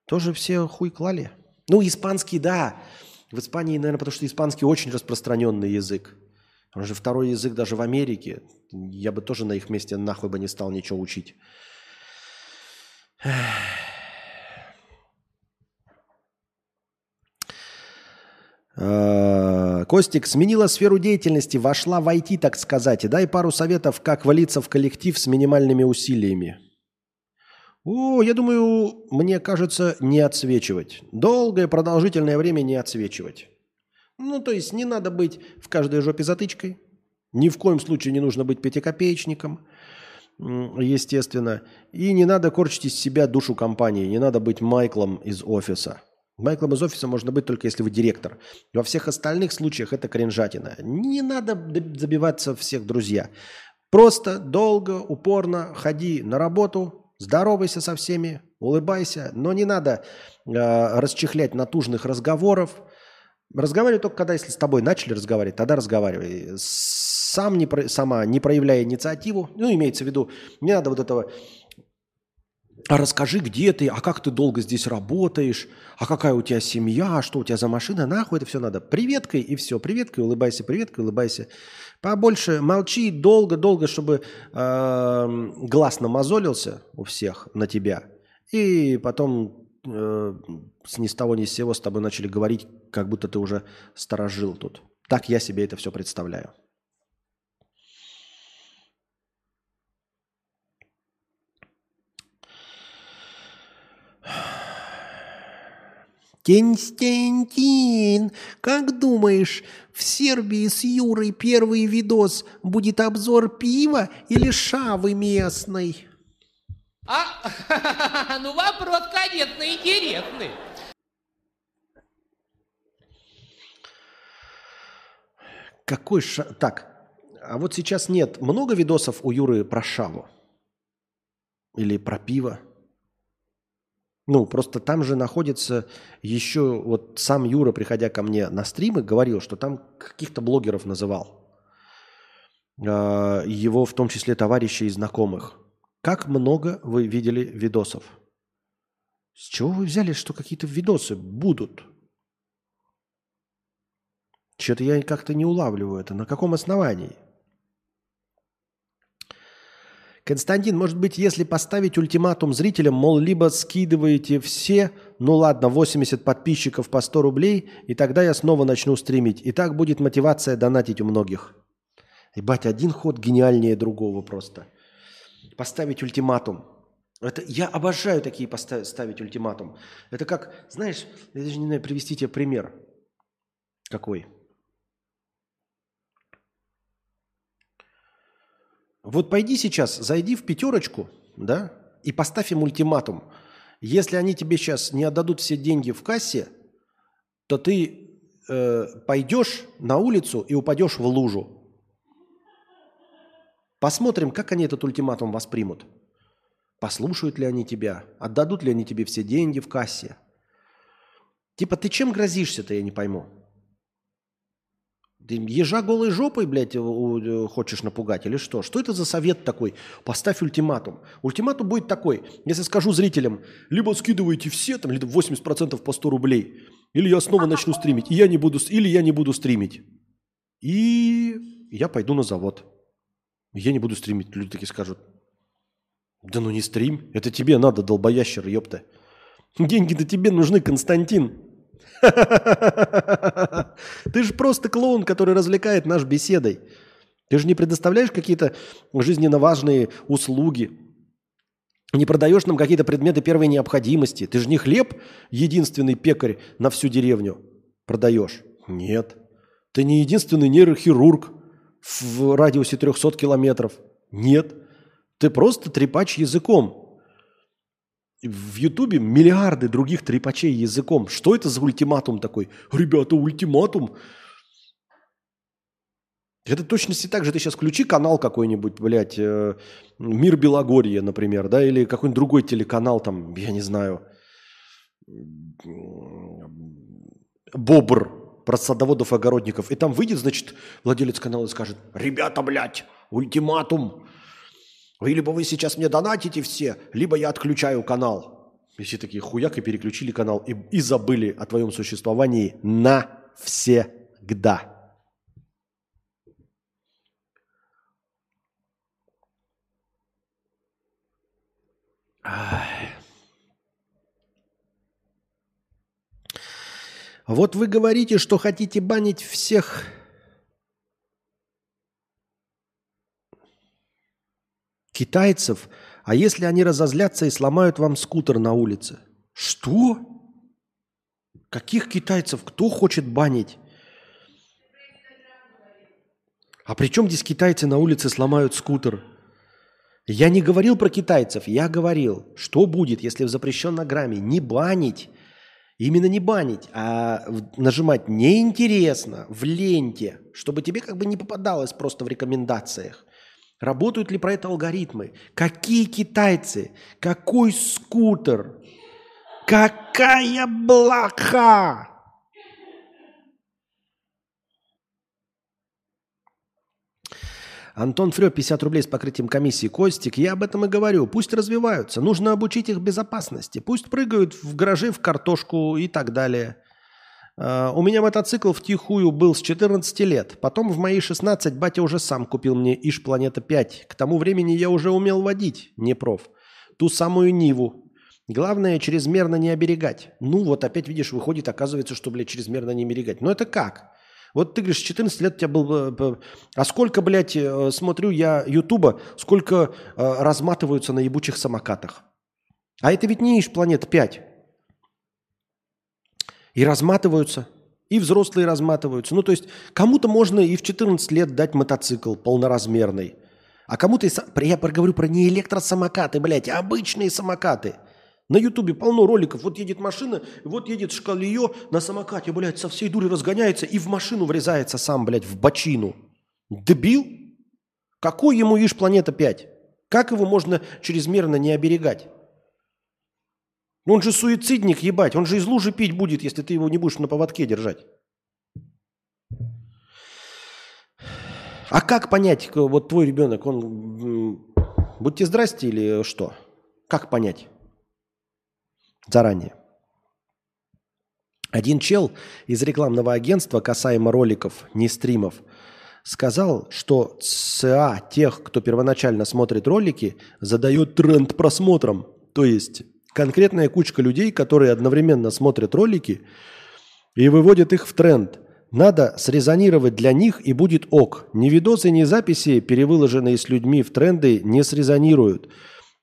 Тоже все хуй клали. Ну, испанский, да. В Испании, наверное, потому что испанский очень распространенный язык. Он же второй язык даже в Америке. Я бы тоже на их месте нахуй бы не стал ничего учить. Костик сменила сферу деятельности, вошла в IT, так сказать. Дай пару советов, как валиться в коллектив с минимальными усилиями. О, я думаю, мне кажется, не отсвечивать. Долгое продолжительное время не отсвечивать. Ну, то есть не надо быть в каждой жопе затычкой. Ни в коем случае не нужно быть пятикопеечником, естественно. И не надо корчить из себя душу компании. Не надо быть Майклом из офиса. Майклом из офиса можно быть только если вы директор. Во всех остальных случаях это кринжатина. Не надо забиваться всех друзья. Просто долго, упорно ходи на работу, здоровайся со всеми, улыбайся, но не надо э, расчехлять натужных разговоров. Разговаривай только когда, если с тобой начали разговаривать, тогда разговаривай. Сам не, сама не проявляя инициативу, ну, имеется в виду, не надо вот этого а расскажи, где ты, а как ты долго здесь работаешь, а какая у тебя семья, что у тебя за машина, нахуй это все надо. Приветкой и все, приветкой, улыбайся, приветкой, улыбайся. Побольше молчи долго-долго, чтобы э, глаз намазолился у всех на тебя. И потом э, с ни с того ни с сего с тобой начали говорить, как будто ты уже сторожил тут. Так я себе это все представляю. Константин, как думаешь, в Сербии с Юрой первый видос будет обзор пива или шавы местной? А, ну вопрос, конечно, интересный. Какой ша... Так, а вот сейчас нет много видосов у Юры про шаву? Или про пиво? Ну, просто там же находится еще... Вот сам Юра, приходя ко мне на стримы, говорил, что там каких-то блогеров называл. А, Его в том числе товарищей и знакомых. Как много вы видели видосов? С чего вы взяли, что какие-то видосы будут? Что-то я как-то не улавливаю это. На каком основании? Константин, может быть, если поставить ультиматум зрителям, мол, либо скидываете все, ну ладно, 80 подписчиков по 100 рублей, и тогда я снова начну стримить. И так будет мотивация донатить у многих. Ебать, один ход гениальнее другого просто. Поставить ультиматум. Это, я обожаю такие поставить, ставить ультиматум. Это как, знаешь, я даже не знаю, привести тебе пример. Какой? Вот пойди сейчас, зайди в пятерочку, да, и поставь им ультиматум. Если они тебе сейчас не отдадут все деньги в кассе, то ты э, пойдешь на улицу и упадешь в лужу. Посмотрим, как они этот ультиматум воспримут. Послушают ли они тебя, отдадут ли они тебе все деньги в кассе. Типа, ты чем грозишься-то, я не пойму. Ты ежа голой жопой, блядь, у- хочешь напугать или что? Что это за совет такой? Поставь ультиматум. Ультиматум будет такой. Если скажу зрителям, либо скидывайте все, там, либо 80% по 100 рублей, или я снова начну стримить, и я не буду, или я не буду стримить. И я пойду на завод. Я не буду стримить. Люди такие скажут, да ну не стрим, это тебе надо, долбоящер, ёпта. Деньги-то тебе нужны, Константин. Ты же просто клоун, который развлекает наш беседой. Ты же не предоставляешь какие-то жизненно важные услуги. Не продаешь нам какие-то предметы первой необходимости. Ты же не хлеб единственный пекарь на всю деревню продаешь. Нет. Ты не единственный нейрохирург в радиусе 300 километров. Нет. Ты просто трепач языком. В Ютубе миллиарды других трепачей языком. Что это за ультиматум такой? Ребята, ультиматум. Это точности так же. Ты сейчас включи канал какой-нибудь, блядь, э, Мир Белогорья, например, да, или какой-нибудь другой телеканал, там, я не знаю, Бобр про садоводов и огородников. И там выйдет, значит, владелец канала и скажет, ребята, блядь, ультиматум. Вы либо вы сейчас мне донатите все, либо я отключаю канал. И все такие хуяк и переключили канал и, и забыли о твоем существовании навсегда. Ай. Вот вы говорите, что хотите банить всех китайцев, а если они разозлятся и сломают вам скутер на улице? Что? Каких китайцев? Кто хочет банить? А при чем здесь китайцы на улице сломают скутер? Я не говорил про китайцев, я говорил, что будет, если в запрещенной грамме не банить Именно не банить, а нажимать неинтересно в ленте, чтобы тебе как бы не попадалось просто в рекомендациях. Работают ли про это алгоритмы? Какие китайцы? Какой скутер? Какая блоха? Антон Фрё, 50 рублей с покрытием комиссии. Костик, я об этом и говорю. Пусть развиваются. Нужно обучить их безопасности. Пусть прыгают в гаражи, в картошку и так далее. А, У меня мотоцикл втихую был с 14 лет. Потом в мои 16 батя уже сам купил мне Иш Планета 5. К тому времени я уже умел водить, не проф. Ту самую Ниву. Главное, чрезмерно не оберегать. Ну вот опять видишь, выходит, оказывается, что, блядь, чрезмерно не оберегать. Но это как? Вот ты говоришь, 14 лет у тебя был... э, э, А сколько, блядь, э, смотрю я Ютуба, сколько э, разматываются на ебучих самокатах. А это ведь не Иш Планета 5. И разматываются, и взрослые разматываются. Ну, то есть кому-то можно и в 14 лет дать мотоцикл полноразмерный. А кому-то... Я говорю про не электросамокаты, блядь, а обычные самокаты. На Ютубе полно роликов. Вот едет машина, вот едет шкалиё на самокате, блядь, со всей дури разгоняется и в машину врезается сам, блядь, в бочину. Дебил? Какой ему ишь планета 5? Как его можно чрезмерно не оберегать? Ну, Он же суицидник, ебать. Он же из лужи пить будет, если ты его не будешь на поводке держать. А как понять, вот твой ребенок, он... Будьте здрасте или что? Как понять? Заранее. Один чел из рекламного агентства касаемо роликов, не стримов, сказал, что ЦА тех, кто первоначально смотрит ролики, задает тренд просмотрам. То есть конкретная кучка людей, которые одновременно смотрят ролики и выводят их в тренд. Надо срезонировать для них и будет ок. Ни видосы, ни записи, перевыложенные с людьми в тренды, не срезонируют.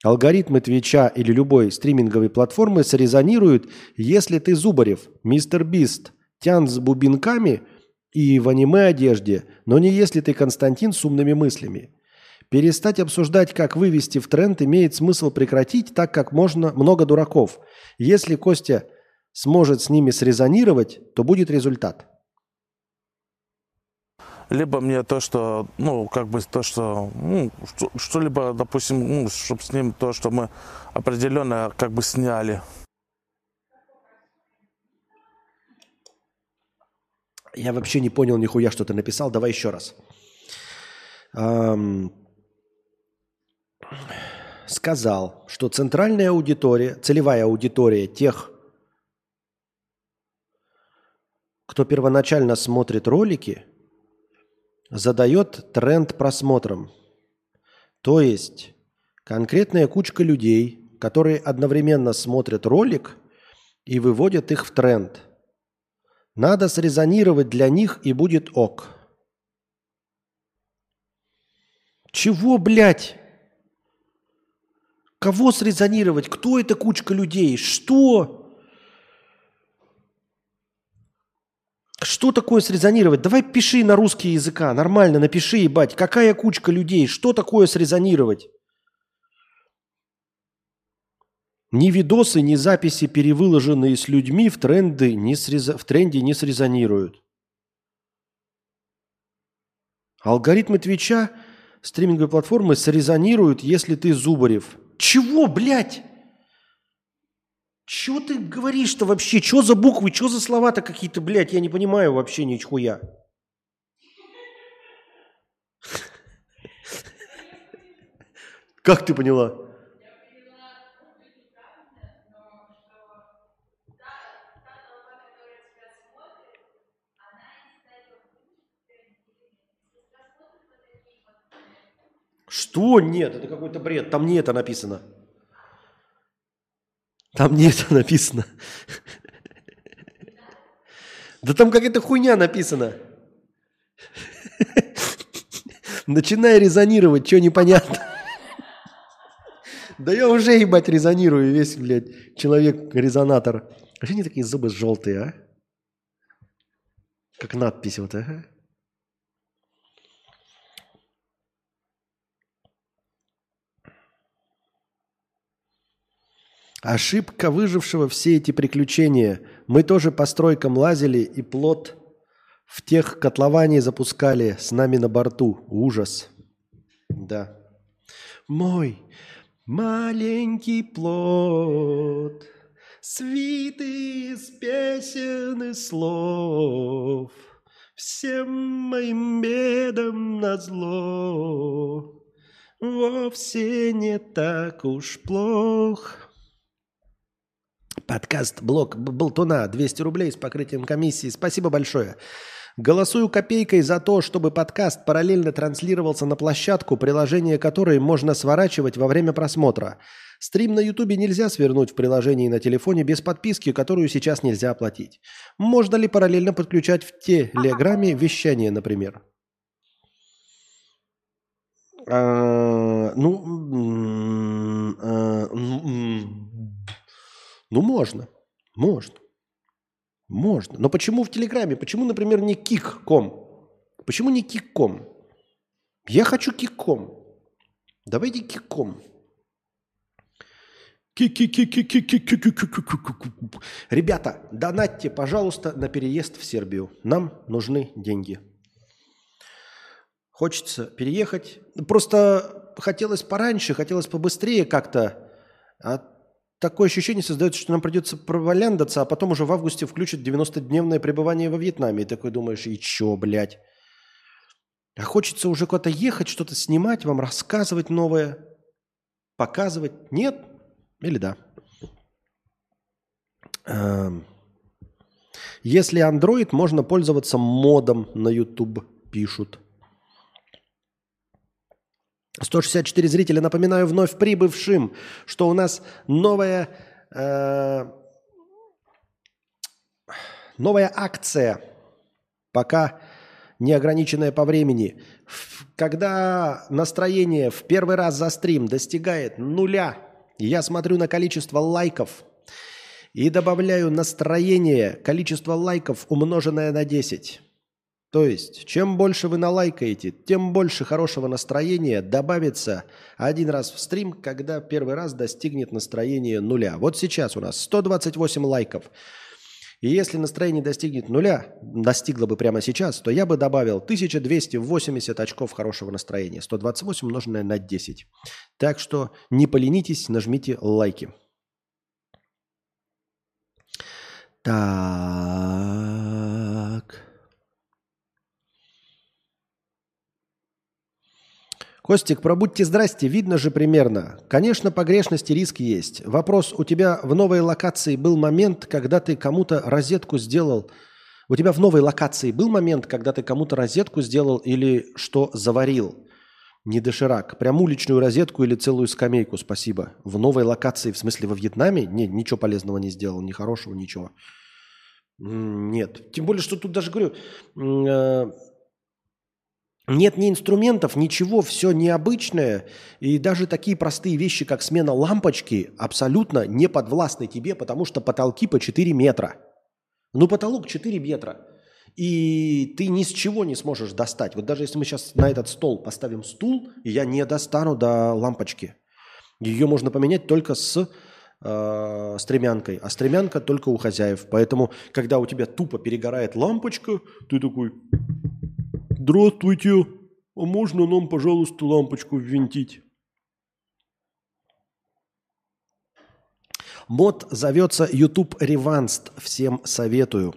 Алгоритмы Твича или любой стриминговой платформы срезонируют, если ты Зубарев, Мистер Бист, Тян с бубенками и в аниме-одежде, но не если ты Константин с умными мыслями. Перестать обсуждать, как вывести в тренд, имеет смысл прекратить, так как можно много дураков. Если Костя сможет с ними срезонировать, то будет результат. либо мне то, что, ну, как бы то, что, ну, что- что-либо, допустим, ну, чтобы с ним то, что мы определенно как бы сняли. Я вообще не понял нихуя, что ты написал. Давай еще раз. Ам, Сказал, что центральная аудитория, целевая аудитория тех, кто первоначально смотрит ролики, задает тренд просмотрам. То есть конкретная кучка людей, которые одновременно смотрят ролик и выводят их в тренд – надо срезонировать для них, и будет ок. Чего, блядь? Кого срезонировать? Кто эта кучка людей? Что? Что такое срезонировать? Давай пиши на русский языка. Нормально напиши, ебать. Какая кучка людей? Что такое срезонировать? Ни видосы, ни записи, перевыложенные с людьми, в, тренды не среза- в тренде не срезонируют. Алгоритмы Твича, стриминговой платформы, срезонируют, если ты Зубарев. Чего, блядь? Чего ты говоришь-то вообще? Что за буквы? Что за слова-то какие-то, блядь? Я не понимаю вообще ничего. Как ты поняла? Что? Нет, это какой-то бред. Там не это написано. Там не это написано. Да там какая-то хуйня написана. Начинай резонировать, что непонятно. Да я уже, ебать, резонирую весь, блядь, человек-резонатор. А что они такие зубы желтые, а? Как надпись вот, ага. Ошибка выжившего все эти приключения. Мы тоже по стройкам лазили и плод в тех котлований запускали с нами на борту. Ужас. Да. Мой маленький плод, свиты из песен и слов, всем моим бедам назло, вовсе не так уж плохо. Подкаст «Блок Болтуна» 200 рублей с покрытием комиссии. Спасибо большое. Голосую копейкой за то, чтобы подкаст параллельно транслировался на площадку, приложение которой можно сворачивать во время просмотра. Стрим на Ютубе нельзя свернуть в приложении на телефоне без подписки, которую сейчас нельзя оплатить. Можно ли параллельно подключать в Телеграме вещание, например? А, ну, а, ну, можно. Можно. Можно. Но почему в Телеграме? Почему, например, не кик.ком? Почему не кик.ком? Я хочу кик.ком. Давайте кик.ком. Ребята, донатьте, пожалуйста, на переезд в Сербию. Нам нужны деньги. Хочется переехать. Просто хотелось пораньше, хотелось побыстрее как-то. А такое ощущение создается, что нам придется проваляндаться, а потом уже в августе включат 90-дневное пребывание во Вьетнаме. И такой думаешь, и чё, блядь? А хочется уже куда-то ехать, что-то снимать, вам рассказывать новое, показывать. Нет? Или да? Эм. Если Android, можно пользоваться модом на YouTube, пишут. 164 зрителя. Напоминаю вновь прибывшим, что у нас новая, э, новая акция, пока не ограниченная по времени. Когда настроение в первый раз за стрим достигает нуля, я смотрю на количество лайков и добавляю настроение, количество лайков умноженное на 10. То есть, чем больше вы налайкаете, тем больше хорошего настроения добавится один раз в стрим, когда первый раз достигнет настроение нуля. Вот сейчас у нас 128 лайков. И если настроение достигнет нуля, достигло бы прямо сейчас, то я бы добавил 1280 очков хорошего настроения. 128 умноженное на 10. Так что не поленитесь, нажмите лайки. Так. Костик, пробудьте здрасте, видно же примерно. Конечно, погрешности риск есть. Вопрос, у тебя в новой локации был момент, когда ты кому-то розетку сделал. У тебя в новой локации был момент, когда ты кому-то розетку сделал или что заварил? Не доширак. Прям уличную розетку или целую скамейку, спасибо. В новой локации, в смысле во Вьетнаме? Не, ничего полезного не сделал, ни хорошего, ничего. Нет. Тем более, что тут даже говорю, э, нет ни инструментов, ничего, все необычное. И даже такие простые вещи, как смена лампочки, абсолютно не подвластны тебе, потому что потолки по 4 метра. Ну, потолок 4 метра. И ты ни с чего не сможешь достать. Вот даже если мы сейчас на этот стол поставим стул, я не достану до лампочки. Ее можно поменять только с э, стремянкой. А стремянка только у хозяев. Поэтому, когда у тебя тупо перегорает лампочка, ты такой, Здравствуйте. А можно нам, пожалуйста, лампочку ввинтить? Мод зовется YouTube Revanced. Всем советую.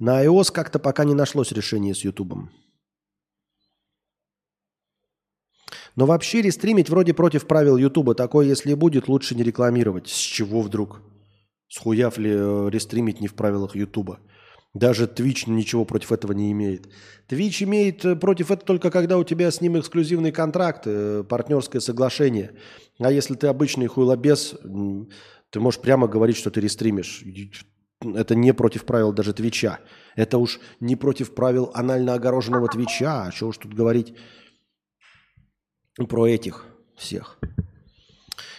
На iOS как-то пока не нашлось решения с YouTube. Но вообще рестримить вроде против правил YouTube. Такое, если будет, лучше не рекламировать. С чего вдруг? Схуяв ли э, рестримить не в правилах YouTube? Даже Twitch ничего против этого не имеет. Twitch имеет э, против этого только когда у тебя с ним эксклюзивный контракт, э, партнерское соглашение. А если ты обычный хуйлобес, ты можешь прямо говорить, что ты рестримишь. Это не против правил даже Твича. Это уж не против правил анально огороженного Твича. А что уж тут говорить про этих всех.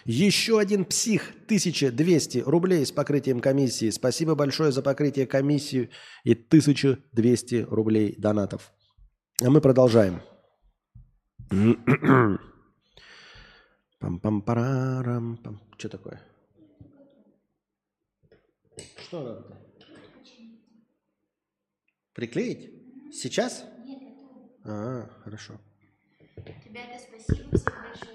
Еще один псих, 1200 рублей с покрытием комиссии. Спасибо большое за покрытие комиссии и 1200 рублей донатов. А мы продолжаем. Пам-пам-парарам. Что такое? Что надо? Приклеить? Сейчас? А, хорошо. Ребята, спасибо всем большое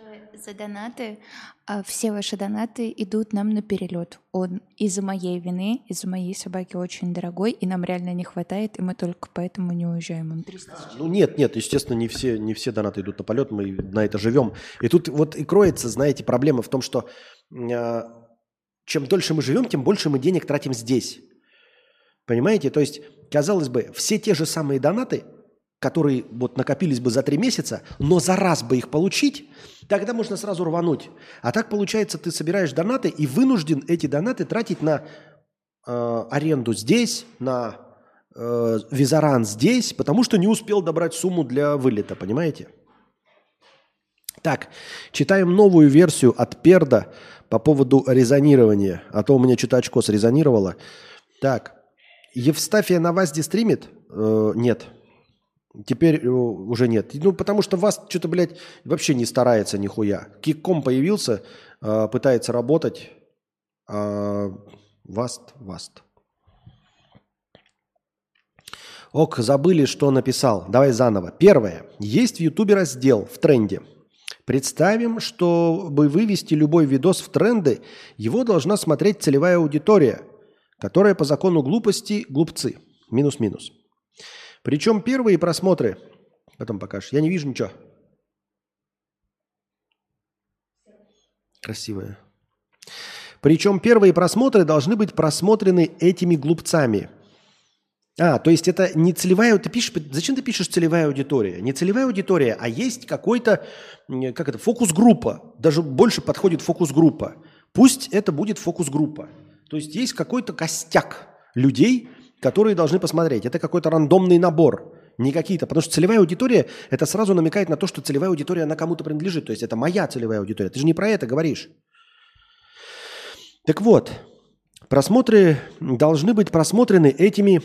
за донаты. А, Все ваши донаты идут нам на перелет. Он из-за моей вины, из-за моей собаки очень дорогой, и нам реально не хватает, и мы только поэтому не уезжаем. Он 300 тысяч. Ну нет, нет, естественно, не все, не все донаты идут на полет, мы на это живем. И тут вот и кроется, знаете, проблема в том, что э, чем дольше мы живем, тем больше мы денег тратим здесь. Понимаете? То есть, казалось бы, все те же самые донаты, которые вот накопились бы за три месяца, но за раз бы их получить, тогда можно сразу рвануть. А так получается, ты собираешь донаты и вынужден эти донаты тратить на э, аренду здесь, на э, визаран здесь, потому что не успел добрать сумму для вылета, понимаете? Так, читаем новую версию от Перда по поводу резонирования, а то у меня что-то очко срезонировало. Так, Евстафия на ВАЗде стримит? Э, нет. Теперь э, уже нет. Ну, потому что ВАЗ что-то, блядь, вообще не старается нихуя. Кикком появился, э, пытается работать. А ВАСТ, ВАСТ. Ок, забыли, что написал. Давай заново. Первое. Есть в Ютубе раздел в тренде. Представим, чтобы вывести любой видос в тренды, его должна смотреть целевая аудитория, которая по закону глупости глупцы. Минус-минус. Причем первые просмотры, потом покажешь, я не вижу ничего. Красивая. Причем первые просмотры должны быть просмотрены этими глупцами. А, то есть это не целевая... Ты пишешь, зачем ты пишешь целевая аудитория? Не целевая аудитория, а есть какой-то, как это, фокус-группа. Даже больше подходит фокус-группа. Пусть это будет фокус-группа. То есть есть какой-то костяк людей, которые должны посмотреть. Это какой-то рандомный набор. Не какие-то. Потому что целевая аудитория, это сразу намекает на то, что целевая аудитория, она кому-то принадлежит. То есть это моя целевая аудитория. Ты же не про это говоришь. Так вот, просмотры должны быть просмотрены этими,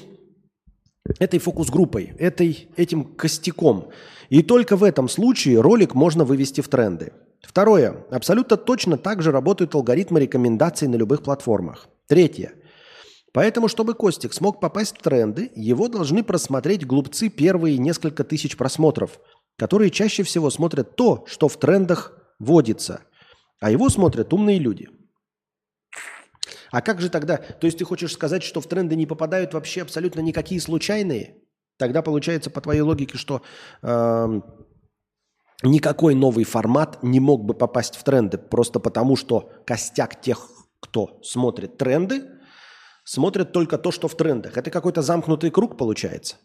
этой фокус-группой, этой, этим костяком. И только в этом случае ролик можно вывести в тренды. Второе. Абсолютно точно так же работают алгоритмы рекомендаций на любых платформах. Третье. Поэтому, чтобы Костик смог попасть в тренды, его должны просмотреть глупцы первые несколько тысяч просмотров, которые чаще всего смотрят то, что в трендах водится, а его смотрят умные люди. А как же тогда? То есть ты хочешь сказать, что в тренды не попадают вообще абсолютно никакие случайные? Тогда получается по твоей логике, что эм, никакой новый формат не мог бы попасть в тренды, просто потому что костяк тех, кто смотрит тренды, смотрят только то, что в трендах. Это какой-то замкнутый круг получается.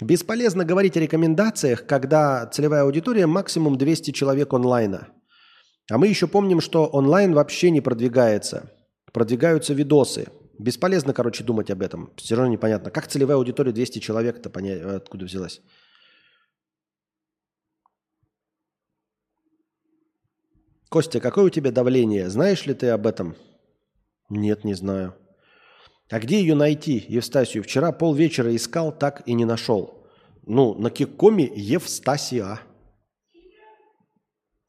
Бесполезно говорить о рекомендациях, когда целевая аудитория максимум 200 человек онлайна. А мы еще помним, что онлайн вообще не продвигается. Продвигаются видосы. Бесполезно, короче, думать об этом. Все равно непонятно. Как целевая аудитория 200 человек-то понять, откуда взялась? Костя, какое у тебя давление? Знаешь ли ты об этом? Нет, не знаю. А где ее найти, Евстасию? Вчера полвечера искал, так и не нашел. Ну, на Киккоме Евстасия.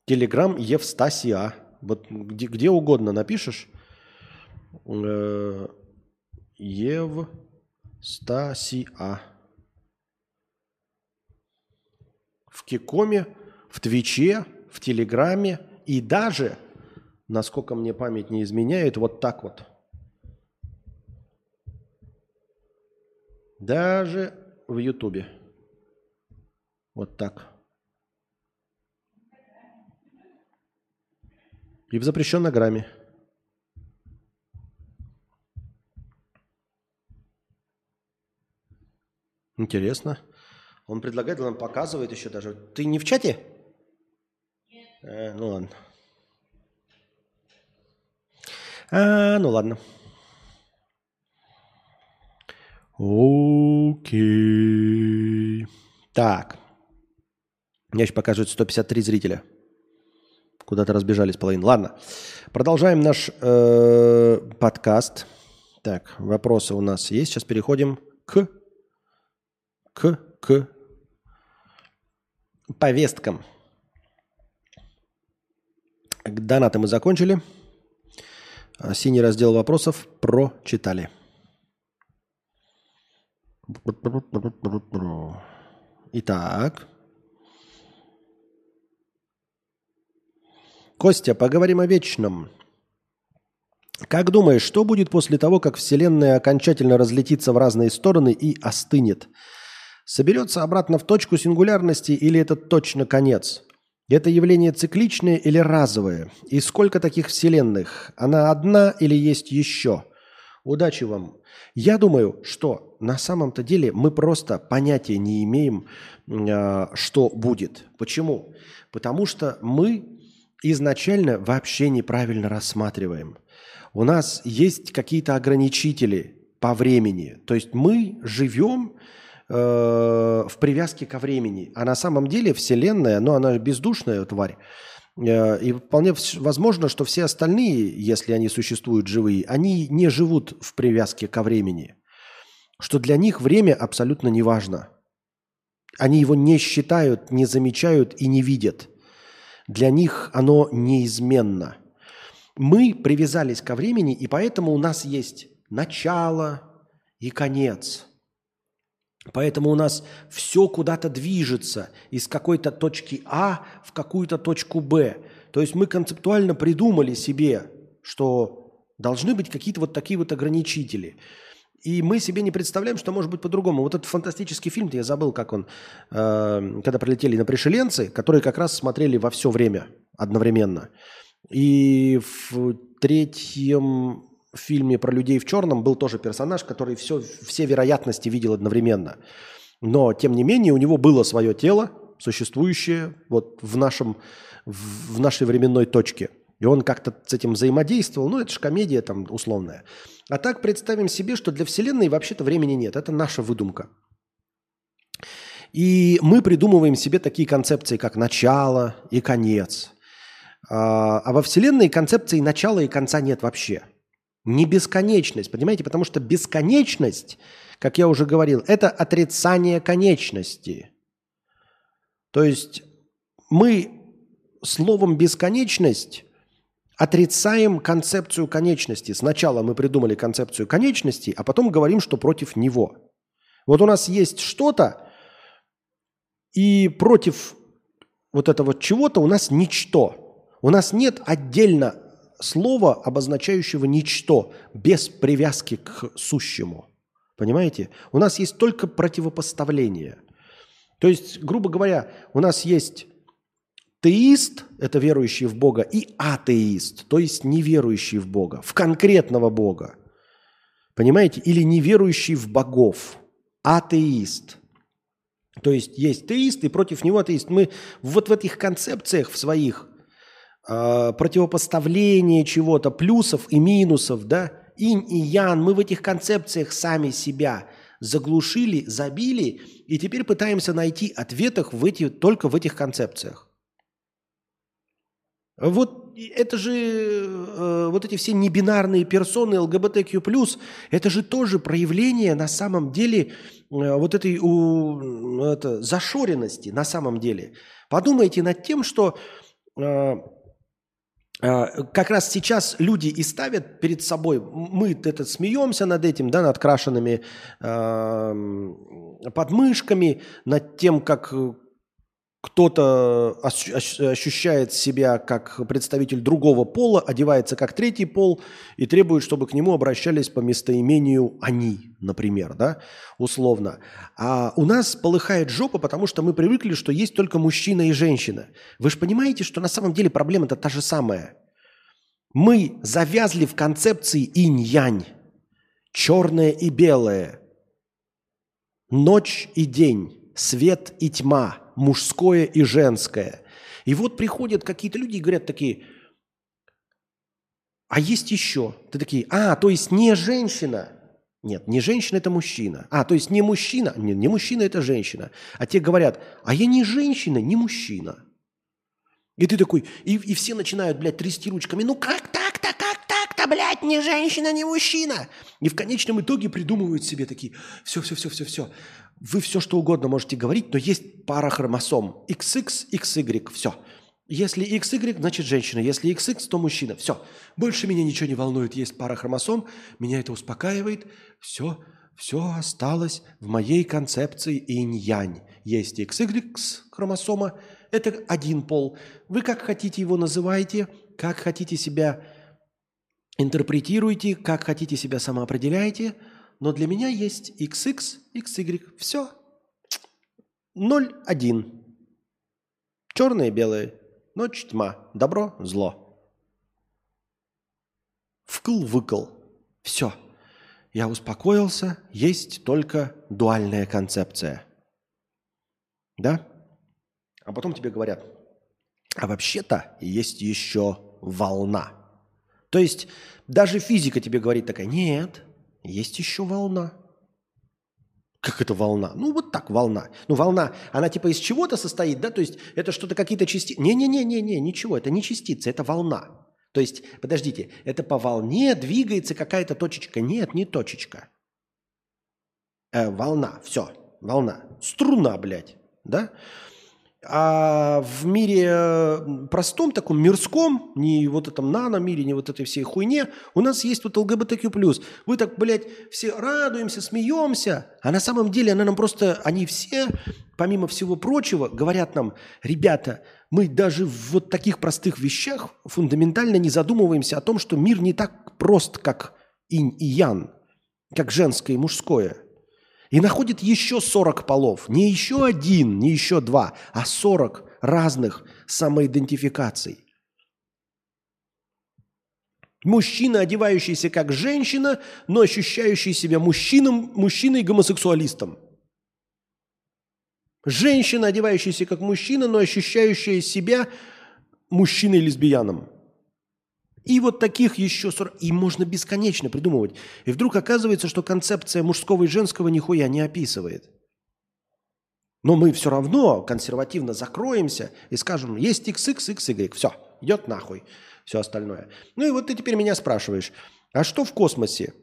Телеграм Евстасия. Вот где, где угодно напишешь. Э, Евстасия. В Кикоме, в Твиче, в Телеграме и даже, насколько мне память не изменяет, вот так вот. Даже в Ютубе. Вот так. И в запрещенной грамме. Интересно. Он предлагает, он показывает еще даже. Ты не в чате? Э, ну ладно. А, ну ладно. Окей. Так. Мне еще покажут 153 зрителя. Куда-то разбежались половину. Ладно. Продолжаем наш э, подкаст. Так, вопросы у нас есть. Сейчас переходим к, к, к повесткам. Донаты мы закончили. А, Синий раздел вопросов прочитали. Итак. Костя, поговорим о вечном. Как думаешь, что будет после того, как Вселенная окончательно разлетится в разные стороны и остынет? Соберется обратно в точку сингулярности или это точно конец? Это явление цикличное или разовое? И сколько таких вселенных? Она одна или есть еще? Удачи вам. Я думаю, что на самом-то деле мы просто понятия не имеем, э, что будет. Почему? Потому что мы изначально вообще неправильно рассматриваем. У нас есть какие-то ограничители по времени. То есть мы живем э, в привязке ко времени. А на самом деле Вселенная, ну она бездушная тварь. Э, и вполне возможно, что все остальные, если они существуют живые, они не живут в привязке ко времени. Что для них время абсолютно не важно. Они его не считают, не замечают и не видят. Для них оно неизменно. Мы привязались ко времени, и поэтому у нас есть начало и конец. Поэтому у нас все куда-то движется из какой-то точки А в какую-то точку Б. То есть мы концептуально придумали себе, что должны быть какие-то вот такие вот ограничители. И мы себе не представляем, что может быть по-другому. Вот этот фантастический фильм, я забыл, как он, э, когда прилетели на пришеленцы, которые как раз смотрели во все время одновременно. И в третьем фильме про людей в черном был тоже персонаж, который все, все вероятности видел одновременно. Но, тем не менее, у него было свое тело, существующее вот в, нашем, в в нашей временной точке. И он как-то с этим взаимодействовал. Ну, это же комедия там условная. А так представим себе, что для Вселенной вообще-то времени нет. Это наша выдумка. И мы придумываем себе такие концепции, как начало и конец. А а во Вселенной концепции начала и конца нет вообще. Не бесконечность, понимаете? Потому что бесконечность, как я уже говорил, это отрицание конечности. То есть мы словом бесконечность отрицаем концепцию конечности. Сначала мы придумали концепцию конечности, а потом говорим, что против него. Вот у нас есть что-то, и против вот этого чего-то у нас ничто. У нас нет отдельно слова, обозначающего ничто, без привязки к сущему. Понимаете? У нас есть только противопоставление. То есть, грубо говоря, у нас есть теист, это верующий в Бога, и атеист, то есть неверующий в Бога, в конкретного Бога. Понимаете? Или неверующий в богов. Атеист. То есть есть теист и против него атеист. Мы вот в этих концепциях в своих э, противопоставления чего-то, плюсов и минусов, да, инь и ян, мы в этих концепциях сами себя заглушили, забили, и теперь пытаемся найти ответах в эти, только в этих концепциях. Вот это же, э, вот эти все небинарные персоны ЛГБТQ+, это же тоже проявление на самом деле э, вот этой у, это, зашоренности на самом деле. Подумайте над тем, что э, э, как раз сейчас люди и ставят перед собой, мы это смеемся над этим, да, над крашенными э, подмышками, над тем, как кто-то ощ- ощ- ощущает себя как представитель другого пола, одевается как третий пол и требует, чтобы к нему обращались по местоимению «они», например, да, условно. А у нас полыхает жопа, потому что мы привыкли, что есть только мужчина и женщина. Вы же понимаете, что на самом деле проблема-то та же самая. Мы завязли в концепции инь-янь, черное и белое, ночь и день, свет и тьма – мужское и женское. И вот приходят какие-то люди и говорят такие, а есть еще. Ты такие, а, то есть не женщина. Нет, не женщина, это мужчина. А, то есть не мужчина. Не, не мужчина, это женщина. А те говорят, а я не женщина, не мужчина. И ты такой, и, и все начинают, блядь, трясти ручками. Ну как так-то, блядь, не женщина, не мужчина. И в конечном итоге придумывают себе такие, все, все, все, все, все. Вы все, что угодно можете говорить, но есть пара хромосом. XX, XY, все. Если XY, значит женщина. Если XX, то мужчина. Все. Больше меня ничего не волнует. Есть пара хромосом. Меня это успокаивает. Все. Все осталось в моей концепции инь-янь. Есть XY хромосома. Это один пол. Вы как хотите его называете, как хотите себя интерпретируете, как хотите себя самоопределяете. Но для меня есть XX, XY. Все. 0-1. Черное и белое. Ночь, тьма. Добро, зло. Вкл-выкл. Все. Я успокоился. Есть только дуальная концепция. Да? А потом тебе говорят, а вообще-то есть еще волна. То есть даже физика тебе говорит такая, нет, есть еще волна. Как это волна? Ну, вот так, волна. Ну, волна, она типа из чего-то состоит, да? То есть это что-то какие-то частицы. Не-не-не-не-не, ничего, это не частица, это волна. То есть, подождите, это по волне двигается какая-то точечка. Нет, не точечка. Э, волна, все, волна. Струна, блядь, да? А в мире простом, таком мирском, не вот этом нано-мире, не вот этой всей хуйне, у нас есть вот ЛГБТQ+. Вы так, блядь, все радуемся, смеемся, а на самом деле она нам просто, они все, помимо всего прочего, говорят нам, ребята, мы даже в вот таких простых вещах фундаментально не задумываемся о том, что мир не так прост, как инь и ян, как женское и мужское – и находит еще 40 полов. Не еще один, не еще два, а 40 разных самоидентификаций. Мужчина, одевающийся как женщина, но ощущающий себя мужчином, мужчиной-гомосексуалистом. Женщина, одевающаяся как мужчина, но ощущающая себя мужчиной-лесбияном. И вот таких еще 40... И можно бесконечно придумывать. И вдруг оказывается, что концепция мужского и женского нихуя не описывает. Но мы все равно консервативно закроемся и скажем, есть XX, XY. Все, идет нахуй все остальное. Ну и вот ты теперь меня спрашиваешь, а что в космосе?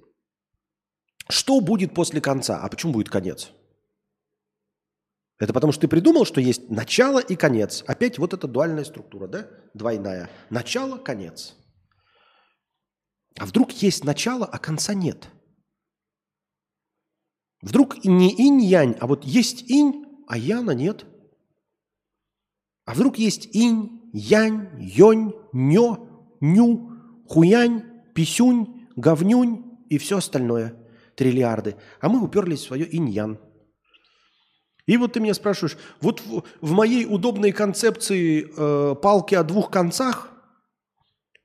Что будет после конца? А почему будет конец? Это потому что ты придумал, что есть начало и конец. Опять вот эта дуальная структура, да? Двойная. Начало, конец. А вдруг есть начало, а конца нет? Вдруг не инь-янь, а вот есть инь, а яна нет? А вдруг есть инь, янь, йонь, нё, ню, хуянь, писюнь, говнюнь и все остальное. Триллиарды. А мы уперлись в свое инь-ян. И вот ты меня спрашиваешь, вот в, в моей удобной концепции э, палки о двух концах –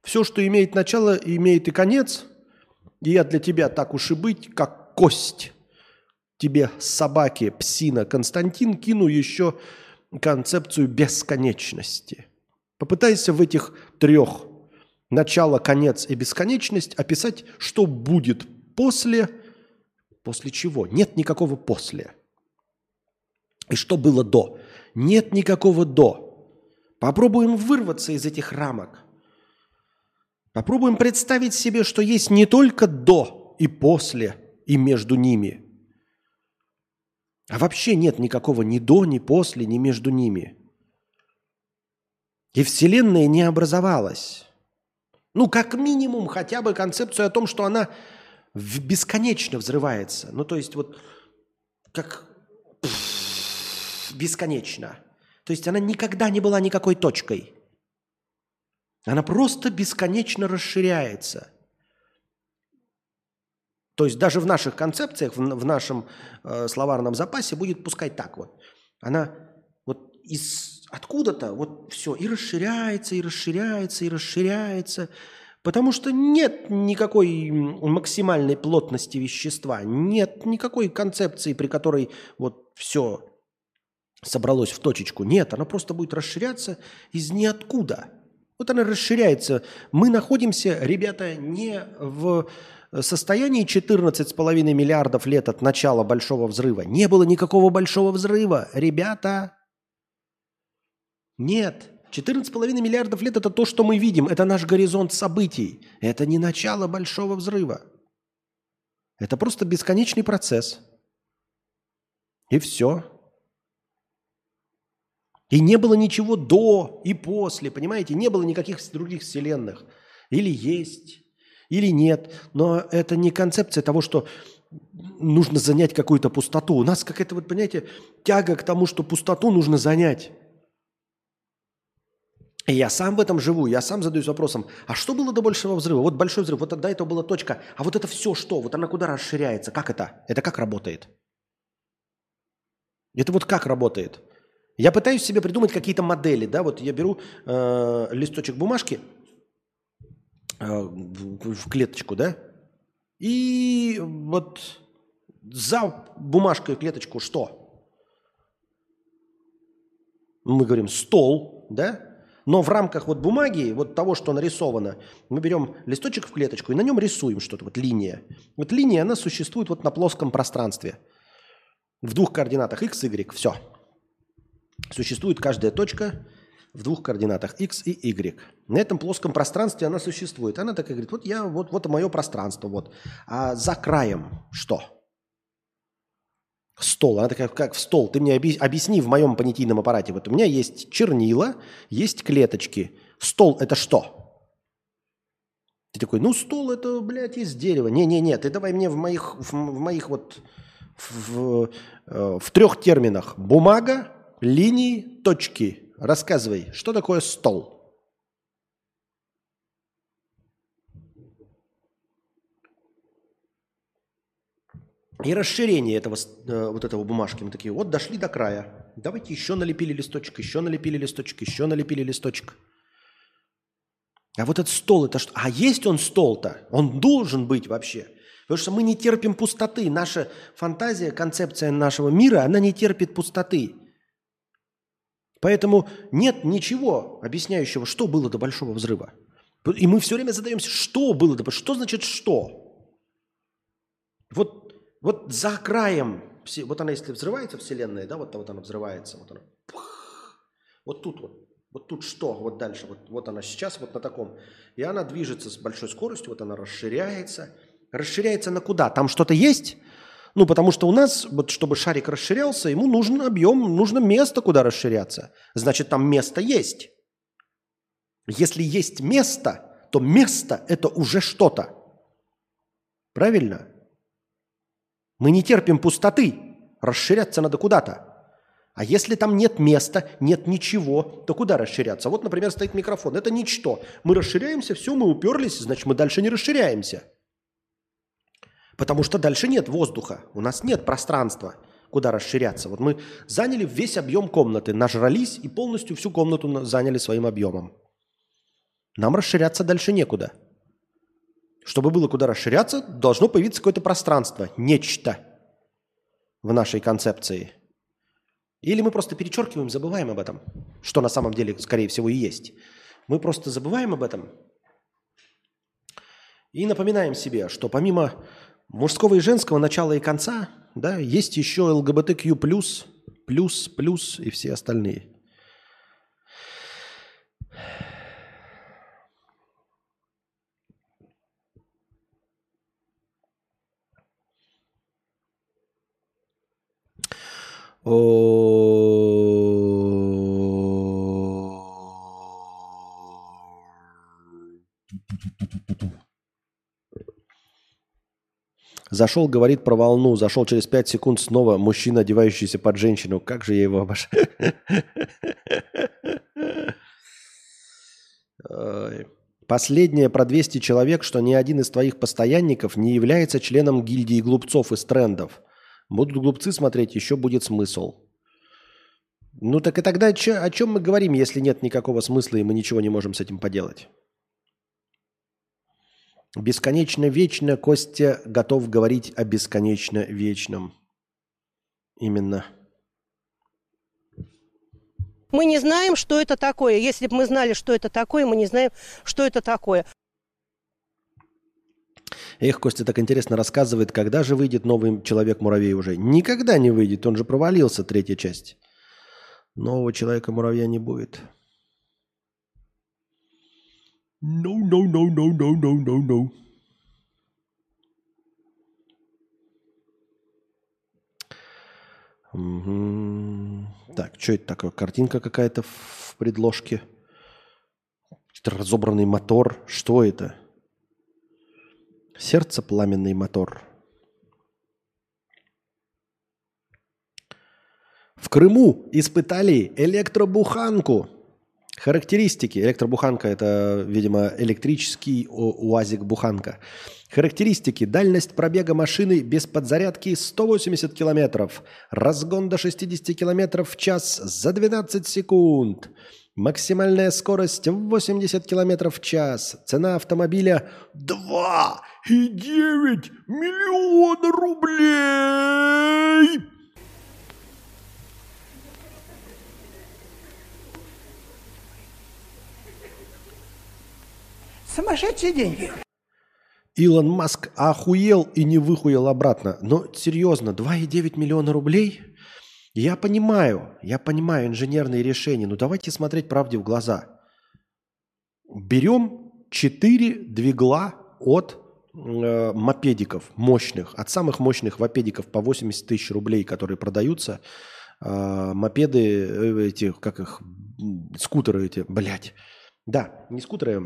все, что имеет начало, имеет и конец. И я для тебя так уж и быть, как кость. Тебе собаки, псина, Константин кину еще концепцию бесконечности. Попытайся в этих трех начало, конец и бесконечность описать, что будет после, после чего. Нет никакого после. И что было до? Нет никакого до. Попробуем вырваться из этих рамок. Попробуем представить себе, что есть не только до и после, и между ними. А вообще нет никакого ни до, ни после, ни между ними. И Вселенная не образовалась. Ну, как минимум, хотя бы концепцию о том, что она бесконечно взрывается. Ну, то есть вот как бесконечно. То есть она никогда не была никакой точкой. Она просто бесконечно расширяется. То есть даже в наших концепциях, в, нашем э, словарном запасе будет пускай так вот. Она вот из откуда-то вот все и расширяется, и расширяется, и расширяется. Потому что нет никакой максимальной плотности вещества, нет никакой концепции, при которой вот все собралось в точечку. Нет, оно просто будет расширяться из ниоткуда – вот она расширяется. Мы находимся, ребята, не в состоянии 14,5 миллиардов лет от начала Большого Взрыва. Не было никакого Большого Взрыва, ребята. Нет. 14,5 миллиардов лет – это то, что мы видим. Это наш горизонт событий. Это не начало Большого Взрыва. Это просто бесконечный процесс. И все. И не было ничего до и после, понимаете? Не было никаких других вселенных. Или есть, или нет. Но это не концепция того, что нужно занять какую-то пустоту. У нас какая-то, вот, понимаете, тяга к тому, что пустоту нужно занять. И я сам в этом живу, я сам задаюсь вопросом, а что было до большого взрыва? Вот большой взрыв, вот до этого была точка, а вот это все что? Вот она куда расширяется? Как это? Это как работает? Это вот как работает? Я пытаюсь себе придумать какие-то модели, да, вот я беру э, листочек бумажки э, в, в клеточку, да, и вот за бумажкой клеточку что? Мы говорим стол, да, но в рамках вот бумаги, вот того, что нарисовано, мы берем листочек в клеточку и на нем рисуем что-то, вот линия. Вот линия, она существует вот на плоском пространстве. В двух координатах x, y, все. Существует каждая точка в двух координатах x и y. На этом плоском пространстве она существует. Она такая говорит, вот я, вот, вот мое пространство, вот. А за краем что? Стол. Она такая, как в стол. Ты мне объясни в моем понятийном аппарате. Вот у меня есть чернила, есть клеточки. Стол – это что? Ты такой, ну стол – это, блядь, из дерева. Не-не-не, ты давай мне в моих, в, в моих вот, в, в, э, в трех терминах. Бумага, линии, точки. Рассказывай, что такое стол? И расширение этого, э, вот этого бумажки. Мы такие, вот дошли до края. Давайте еще налепили листочек, еще налепили листочек, еще налепили листочек. А вот этот стол, это что? А есть он стол-то? Он должен быть вообще. Потому что мы не терпим пустоты. Наша фантазия, концепция нашего мира, она не терпит пустоты. Поэтому нет ничего объясняющего, что было до Большого Взрыва. И мы все время задаемся, что было до Что значит что? Вот вот за краем, вот она если взрывается Вселенная, да, вот, вот она взрывается, вот она, вот тут вот, вот тут что, вот дальше, вот, вот она сейчас вот на таком, и она движется с большой скоростью, вот она расширяется, расширяется на куда? Там что-то есть? Ну, потому что у нас, вот чтобы шарик расширялся, ему нужен объем, нужно место, куда расширяться. Значит, там место есть. Если есть место, то место – это уже что-то. Правильно? Мы не терпим пустоты. Расширяться надо куда-то. А если там нет места, нет ничего, то куда расширяться? Вот, например, стоит микрофон. Это ничто. Мы расширяемся, все, мы уперлись, значит, мы дальше не расширяемся. Потому что дальше нет воздуха, у нас нет пространства, куда расширяться. Вот мы заняли весь объем комнаты, нажрались и полностью всю комнату заняли своим объемом. Нам расширяться дальше некуда. Чтобы было куда расширяться, должно появиться какое-то пространство, нечто в нашей концепции. Или мы просто перечеркиваем, забываем об этом, что на самом деле, скорее всего, и есть. Мы просто забываем об этом и напоминаем себе, что помимо мужского и женского начала и конца, да, есть еще ЛГБТQ+, плюс, плюс и все остальные. Зашел, говорит про волну. Зашел через 5 секунд снова мужчина, одевающийся под женщину. Как же я его обожаю. Последнее про 200 человек, что ни один из твоих постоянников не является членом гильдии глупцов из трендов. Будут глупцы смотреть, еще будет смысл. Ну так и тогда о чем мы говорим, если нет никакого смысла и мы ничего не можем с этим поделать? Бесконечно вечно Костя готов говорить о бесконечно вечном. Именно. Мы не знаем, что это такое. Если бы мы знали, что это такое, мы не знаем, что это такое. Эх, Костя так интересно рассказывает, когда же выйдет новый Человек-муравей уже. Никогда не выйдет, он же провалился, третья часть. Нового Человека-муравья не будет. No, no, no, no, no, no, no, no. Угу. Так, что это такое? Картинка какая-то в предложке. Разобранный мотор. Что это? Сердце пламенный мотор. В Крыму испытали электробуханку. Характеристики. Электробуханка – это, видимо, электрический УАЗик-буханка. Характеристики. Дальность пробега машины без подзарядки 180 километров. Разгон до 60 километров в час за 12 секунд. Максимальная скорость 80 километров в час. Цена автомобиля 2,9 миллиона рублей. Сумасшедшие деньги. Илон Маск охуел и не выхуел обратно. Но серьезно, 2,9 миллиона рублей? Я понимаю, я понимаю инженерные решения, но давайте смотреть правде в глаза. Берем 4 двигла от э, мопедиков мощных, от самых мощных мопедиков по 80 тысяч рублей, которые продаются. Э, мопеды, э, эти, как их, скутеры эти, блядь. Да, не скутеры,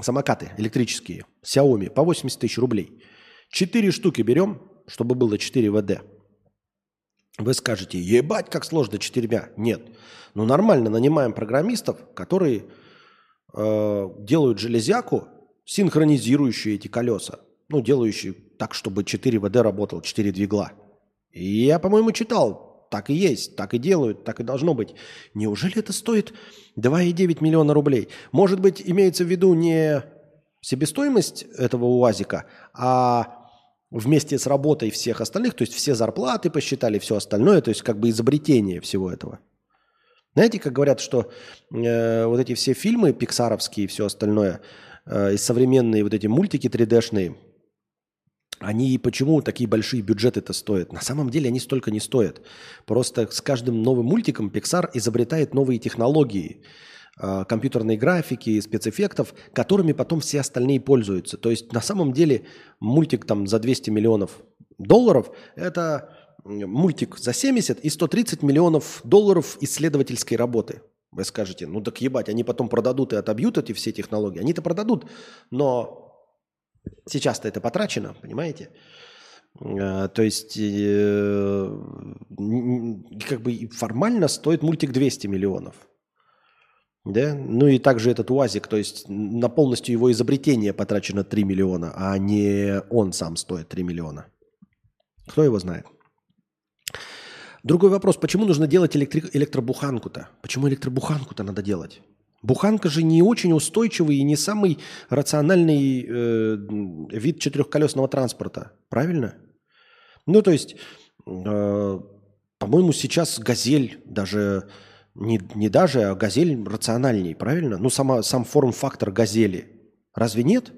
самокаты электрические, Xiaomi, по 80 тысяч рублей. Четыре штуки берем, чтобы было 4 ВД. Вы скажете, ебать, как сложно четырьмя. Нет. Ну, нормально нанимаем программистов, которые э, делают железяку, синхронизирующие эти колеса. Ну, делающие так, чтобы 4 ВД работало, 4 двигла. И я, по-моему, читал, так и есть, так и делают, так и должно быть. Неужели это стоит 2,9 миллиона рублей? Может быть, имеется в виду не себестоимость этого УАЗика, а вместе с работой всех остальных, то есть все зарплаты посчитали, все остальное, то есть как бы изобретение всего этого. Знаете, как говорят, что э, вот эти все фильмы пиксаровские и все остальное, э, и современные вот эти мультики 3D-шные, они почему такие большие бюджеты-то стоят? На самом деле они столько не стоят. Просто с каждым новым мультиком Pixar изобретает новые технологии э, компьютерной графики, спецэффектов, которыми потом все остальные пользуются. То есть на самом деле мультик там за 200 миллионов долларов – это мультик за 70 и 130 миллионов долларов исследовательской работы. Вы скажете, ну так ебать, они потом продадут и отобьют эти все технологии. Они-то продадут, но сейчас-то это потрачено, понимаете? Э, То есть, э, как бы формально стоит мультик 200 миллионов. Да? Ну и также этот УАЗик, то есть на полностью его изобретение потрачено 3 миллиона, а не он сам стоит 3 миллиона. Кто его знает? Другой вопрос, почему нужно делать электри- электробуханку-то? Почему электробуханку-то надо делать? Буханка же не очень устойчивый и не самый рациональный э, вид четырехколесного транспорта, правильно? Ну, то есть, э, по-моему, сейчас «Газель» даже, не, не даже, а «Газель» рациональней, правильно? Ну, сама, сам форм-фактор «Газели». Разве нет?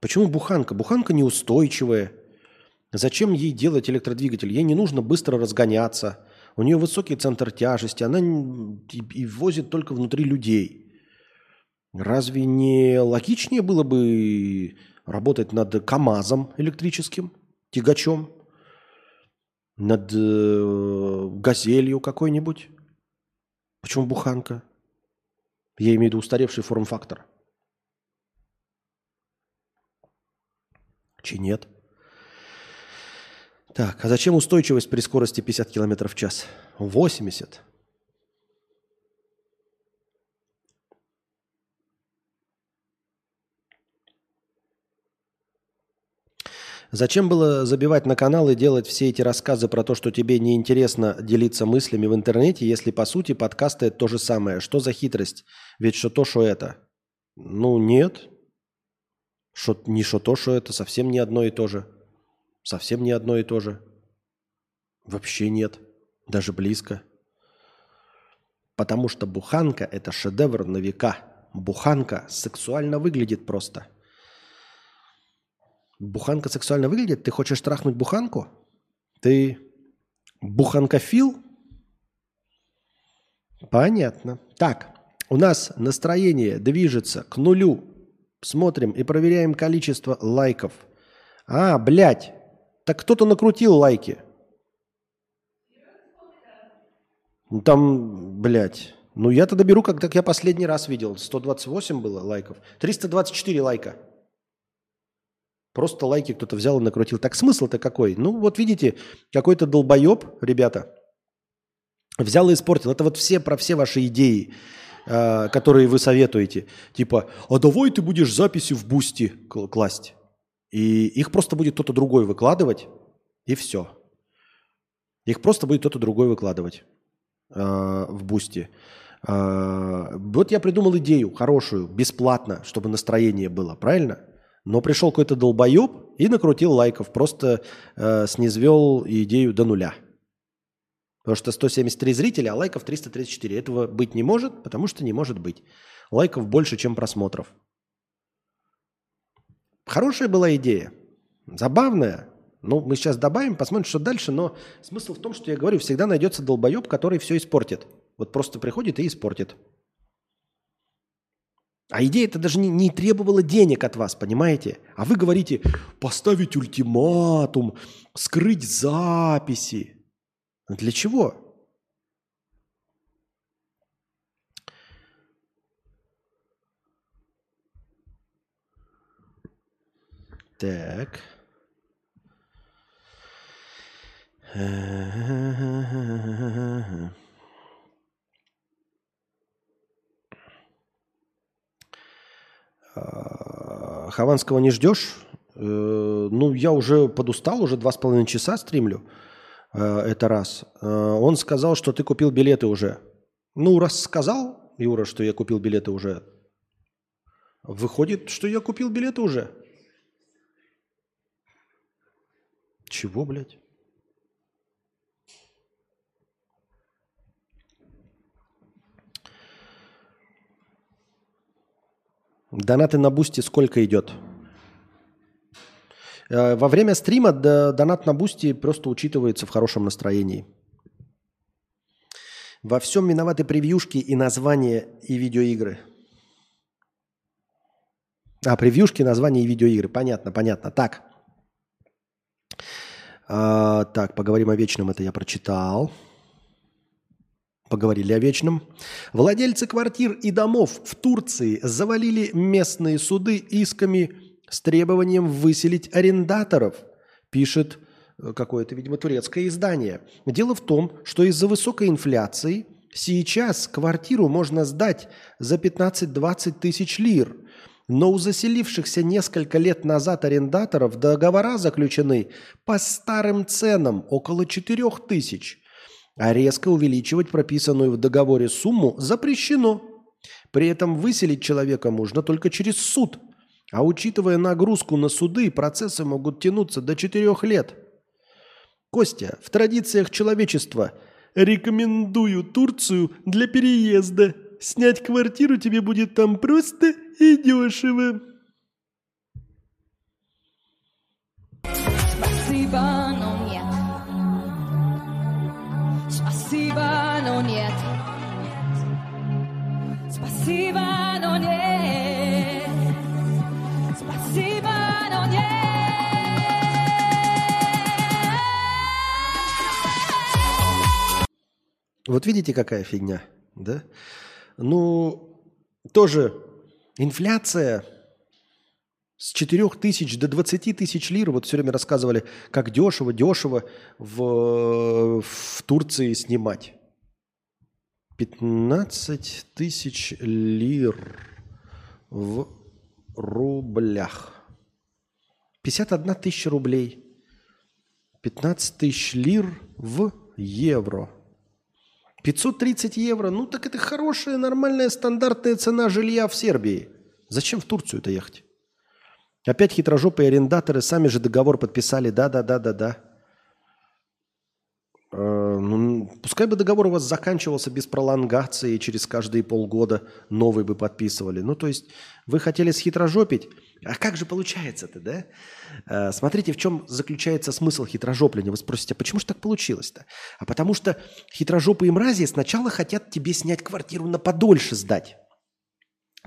Почему буханка? Буханка неустойчивая. Зачем ей делать электродвигатель? Ей не нужно быстро разгоняться. У нее высокий центр тяжести. Она и, и возит только внутри людей. Разве не логичнее было бы работать над КАМАЗом электрическим, тягачом, над э, газелью какой-нибудь? Почему буханка? Я имею в виду устаревший форм-фактор. Чи нет? Так, а зачем устойчивость при скорости 50 км в час? 80. Зачем было забивать на канал и делать все эти рассказы про то, что тебе неинтересно делиться мыслями в интернете, если по сути подкасты это то же самое? Что за хитрость? Ведь что то, что это. Ну, нет. Что, не что то, что это, совсем не одно и то же. Совсем не одно и то же. Вообще нет. Даже близко. Потому что буханка – это шедевр на века. Буханка сексуально выглядит просто. Буханка сексуально выглядит? Ты хочешь трахнуть буханку? Ты буханкофил? Понятно. Так, у нас настроение движется к нулю. Смотрим и проверяем количество лайков. А, блядь, так кто-то накрутил лайки. Ну, там, блядь. Ну, я тогда беру, как, как я последний раз видел. 128 было лайков. 324 лайка. Просто лайки кто-то взял и накрутил. Так смысл-то какой? Ну, вот видите, какой-то долбоеб, ребята, взял и испортил. Это вот все про все ваши идеи, э, которые вы советуете. Типа, а давай ты будешь записи в Boosty кл- класть. И их просто будет кто-то другой выкладывать, и все. Их просто будет кто-то другой выкладывать э, в Boosty. Э, вот я придумал идею хорошую, бесплатно, чтобы настроение было, правильно? Но пришел какой-то долбоеб и накрутил лайков, просто э, снизвел идею до нуля. Потому что 173 зрителя, а лайков 334. Этого быть не может, потому что не может быть. Лайков больше, чем просмотров. Хорошая была идея. Забавная. Ну, мы сейчас добавим, посмотрим, что дальше. Но смысл в том, что я говорю, всегда найдется долбоеб, который все испортит. Вот просто приходит и испортит. А идея это даже не, не требовала денег от вас, понимаете? А вы говорите, поставить ультиматум, скрыть записи. Для чего? Так. А, Хованского не ждешь? Э, Ну, я уже подустал, уже два с половиной часа стримлю. Э, Это раз. Э, Он сказал, что ты купил билеты уже. Ну, раз сказал, Юра, что я купил билеты уже, выходит, что я купил билеты уже. Чего, блядь? Донаты на бусте сколько идет? Э, Во время стрима донат на бусте просто учитывается в хорошем настроении. Во всем виноваты превьюшки и названия и видеоигры. А, превьюшки, названия и видеоигры. Понятно, понятно. Так. А, так, поговорим о вечном. Это я прочитал. Поговорили о вечном. Владельцы квартир и домов в Турции завалили местные суды исками с требованием выселить арендаторов, пишет э, какое-то, видимо, турецкое издание. Дело в том, что из-за высокой инфляции сейчас квартиру можно сдать за 15-20 тысяч лир, но у заселившихся несколько лет назад арендаторов договора заключены по старым ценам около 4 тысяч, а резко увеличивать прописанную в договоре сумму запрещено. При этом выселить человека можно только через суд – а учитывая нагрузку на суды, процессы могут тянуться до четырех лет. Костя, в традициях человечества рекомендую Турцию для переезда. Снять квартиру тебе будет там просто и дешево. Спасибо, но нет. Спасибо, но нет. Спасибо, но нет. Спасибо, но нет. Вот видите, какая фигня, да? Ну, тоже инфляция с 4 тысяч до 20 тысяч лир. Вот все время рассказывали, как дешево, дешево в, в Турции снимать. 15 тысяч лир в рублях. 51 тысяча рублей. 15 тысяч лир в евро. 530 евро. Ну так это хорошая, нормальная, стандартная цена жилья в Сербии. Зачем в Турцию это ехать? Опять хитрожопые арендаторы сами же договор подписали. Да, да, да, да, да. Э, ну, пускай бы договор у вас заканчивался без пролонгации, и через каждые полгода новый бы подписывали. Ну, то есть вы хотели схитрожопить. А как же получается-то, да? Э, смотрите, в чем заключается смысл хитрожопления. Вы спросите, а почему же так получилось-то? А потому что хитрожопые мрази сначала хотят тебе снять квартиру на подольше сдать.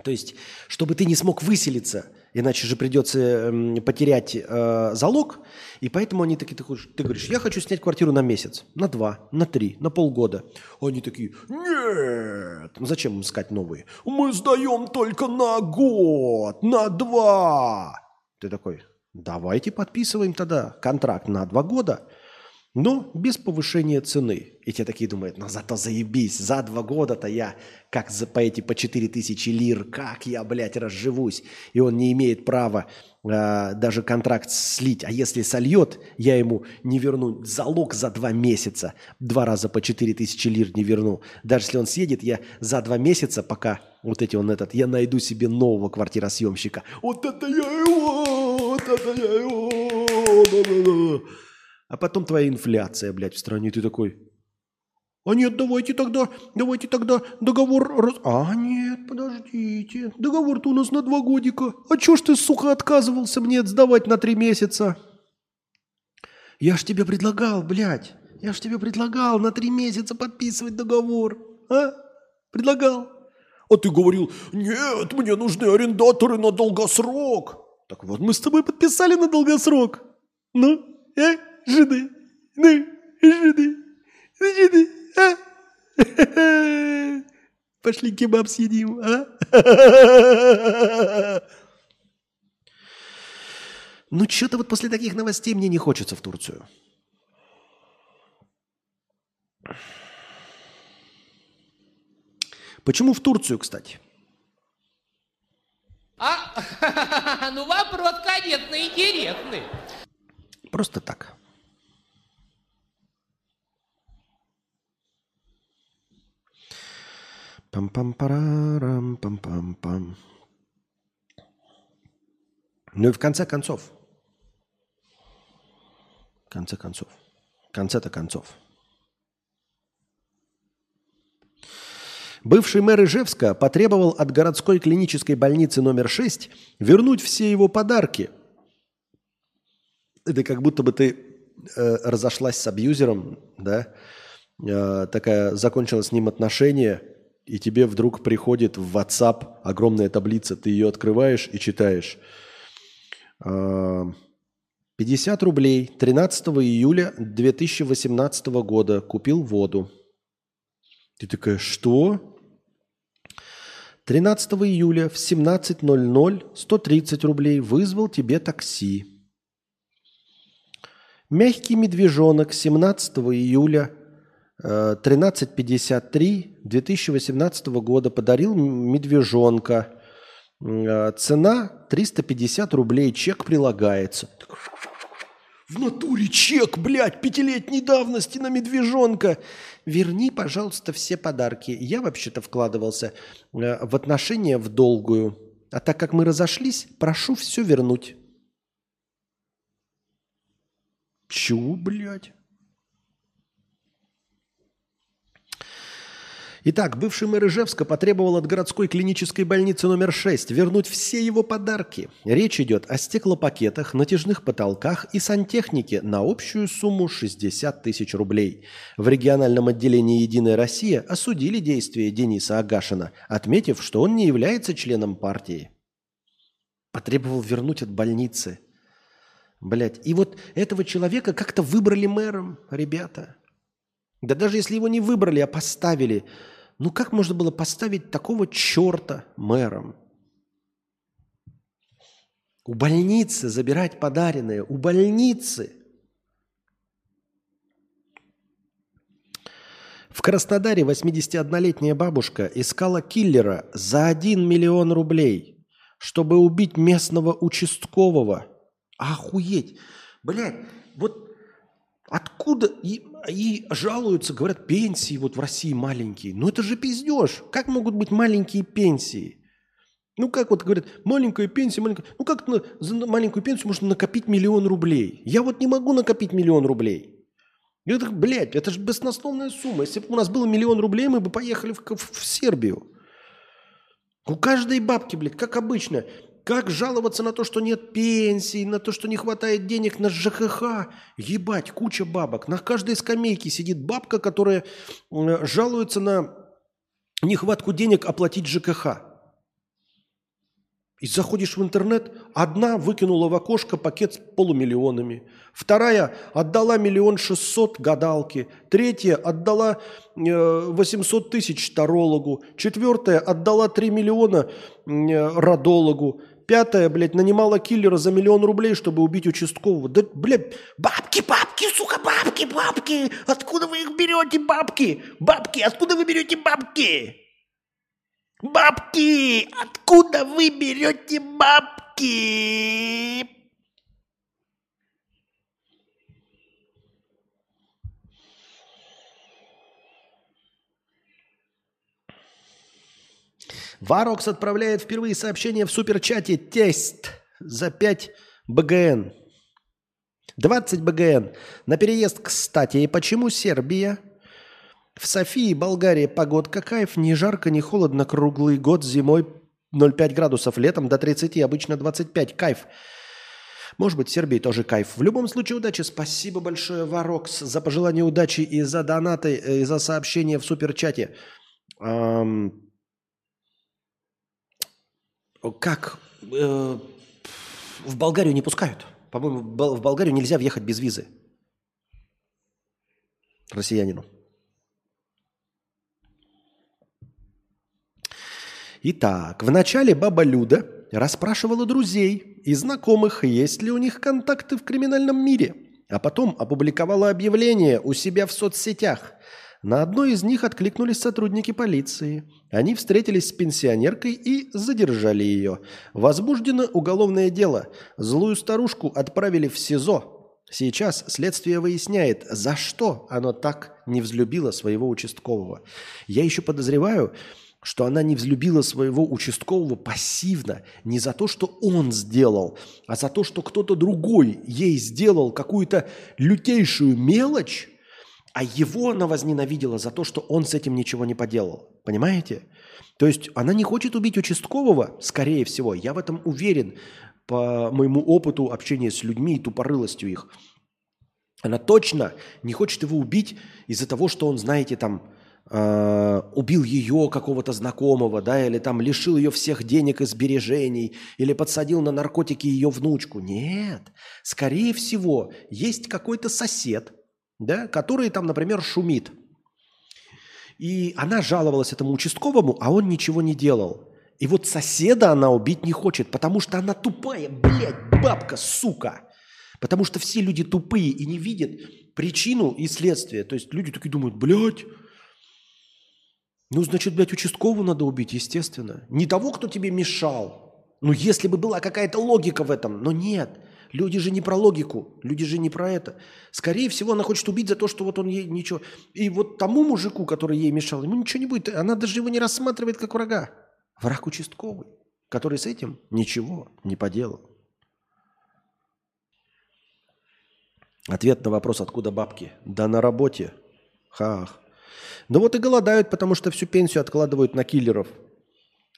То есть, чтобы ты не смог выселиться, иначе же придется м, потерять э, залог, и поэтому они такие, ты, ты говоришь, я хочу снять квартиру на месяц, на два, на три, на полгода. Они такие, нет, ну зачем им искать новые? Мы сдаем только на год, на два. Ты такой, давайте подписываем тогда контракт на два года, но без повышения цены. И те такие думают, ну зато заебись, за два года-то я, как за, по эти по 4000 лир, как я, блядь, разживусь. И он не имеет права э, даже контракт слить. А если сольет, я ему не верну залог за два месяца. Два раза по 4000 лир не верну. Даже если он съедет, я за два месяца, пока вот эти он этот, я найду себе нового квартиросъемщика. Вот это я его, вот это я его. да-да-да. А потом твоя инфляция, блядь, в стране. Ты такой, а нет, давайте тогда, давайте тогда договор... раз- А нет, подождите, договор-то у нас на два годика. А чё ж ты, сука, отказывался мне сдавать на три месяца? Я ж тебе предлагал, блядь, я ж тебе предлагал на три месяца подписывать договор. А? Предлагал. А ты говорил, нет, мне нужны арендаторы на долгосрок. Так вот, мы с тобой подписали на долгосрок. Ну, э, жиды, ну, жиды, жиды, а? Пошли кебаб съедим, а? Ну, что-то вот после таких новостей мне не хочется в Турцию. Почему в Турцию, кстати? А, ну вопрос, конечно, интересный. Просто так. Пам-пам-парарам, пам-пам-пам. Ну и в конце концов, в конце концов, в конце-то концов. Бывший мэр Ижевска потребовал от городской клинической больницы номер 6 вернуть все его подарки. Это как будто бы ты э, разошлась с абьюзером, да, Э, такая закончила с ним отношения, и тебе вдруг приходит в WhatsApp огромная таблица, ты ее открываешь и читаешь. Э, 50 рублей 13 июля 2018 года купил воду. Ты такая, что? 13 июля в 17.00 130 рублей вызвал тебе такси. Мягкий медвежонок 17 июля 13.53 2018 года подарил медвежонка. Э, Цена 350 рублей, чек прилагается. В натуре чек, блядь, пятилетней давности на медвежонка. Верни, пожалуйста, все подарки. Я вообще-то вкладывался э, в отношения в долгую. А так как мы разошлись, прошу все вернуть. Чего, блядь? Итак, бывший мэр Ижевска потребовал от городской клинической больницы номер 6 вернуть все его подарки. Речь идет о стеклопакетах, натяжных потолках и сантехнике на общую сумму 60 тысяч рублей. В региональном отделении «Единая Россия» осудили действия Дениса Агашина, отметив, что он не является членом партии. Потребовал вернуть от больницы. Блять, и вот этого человека как-то выбрали мэром, ребята. Да даже если его не выбрали, а поставили, ну как можно было поставить такого черта мэром? У больницы забирать подаренное, у больницы. В Краснодаре 81-летняя бабушка искала киллера за 1 миллион рублей, чтобы убить местного участкового. Охуеть. Блядь, вот Откуда и, и жалуются, говорят, пенсии вот в России маленькие. Ну это же пиздеж. Как могут быть маленькие пенсии? Ну как вот говорят, маленькая пенсия, маленькая... Ну как на, за маленькую пенсию можно накопить миллион рублей? Я вот не могу накопить миллион рублей. И это, блядь, это же баснословная сумма. Если бы у нас было миллион рублей, мы бы поехали в, в- в Сербию. У каждой бабки, блядь, как обычно. Как жаловаться на то, что нет пенсии, на то, что не хватает денег на ЖКХ? Ебать, куча бабок. На каждой скамейке сидит бабка, которая жалуется на нехватку денег оплатить ЖКХ. И заходишь в интернет, одна выкинула в окошко пакет с полумиллионами, вторая отдала миллион шестьсот гадалке, третья отдала э, 800 тысяч тарологу, четвертая отдала 3 миллиона э, пятая, блядь, нанимала киллера за миллион рублей, чтобы убить участкового. Да, блядь, бабки, бабки, сука, бабки, бабки, откуда вы их берете, бабки? Бабки, откуда вы берете бабки? Бабки! Откуда вы берете бабки? Варокс отправляет впервые сообщение в суперчате «Тест» за 5 BGN. 20 BGN. На переезд, кстати. И почему Сербия? В Софии, Болгарии погодка кайф. Не жарко, не холодно. Круглый год. Зимой 0,5 градусов. Летом до 30, обычно 25. Кайф. Может быть, Сербии тоже кайф. В любом случае, удачи. Спасибо большое, Варокс, за пожелание удачи и за донаты, э, и за сообщение в суперчате. Ам, Как? Э, В Болгарию не пускают. По-моему, в Бол- в Болгарию нельзя въехать без визы. Россиянину. Итак, вначале баба Люда расспрашивала друзей и знакомых, есть ли у них контакты в криминальном мире, а потом опубликовала объявление у себя в соцсетях. На одно из них откликнулись сотрудники полиции. Они встретились с пенсионеркой и задержали ее. Возбуждено уголовное дело. Злую старушку отправили в СИЗО. Сейчас следствие выясняет, за что она так не взлюбила своего участкового. Я еще подозреваю, что она не взлюбила своего участкового пассивно, не за то, что он сделал, а за то, что кто-то другой ей сделал какую-то лютейшую мелочь, а его она возненавидела за то, что он с этим ничего не поделал. Понимаете? То есть она не хочет убить участкового, скорее всего, я в этом уверен, по моему опыту общения с людьми и тупорылостью их. Она точно не хочет его убить из-за того, что он, знаете, там, э, убил ее какого-то знакомого, да, или там лишил ее всех денег и сбережений, или подсадил на наркотики ее внучку. Нет, скорее всего, есть какой-то сосед, да, который там, например, шумит. И она жаловалась этому участковому, а он ничего не делал. И вот соседа она убить не хочет, потому что она тупая, блядь, бабка, сука. Потому что все люди тупые и не видят причину и следствие. То есть люди такие думают, блядь, ну, значит, блядь, участкового надо убить, естественно. Не того, кто тебе мешал. Ну, если бы была какая-то логика в этом. Но нет. Люди же не про логику. Люди же не про это. Скорее всего, она хочет убить за то, что вот он ей ничего... И вот тому мужику, который ей мешал, ему ничего не будет. Она даже его не рассматривает как врага. Враг участковый, который с этим ничего не поделал. Ответ на вопрос, откуда бабки? Да на работе. Хах. Ну вот и голодают, потому что всю пенсию откладывают на киллеров.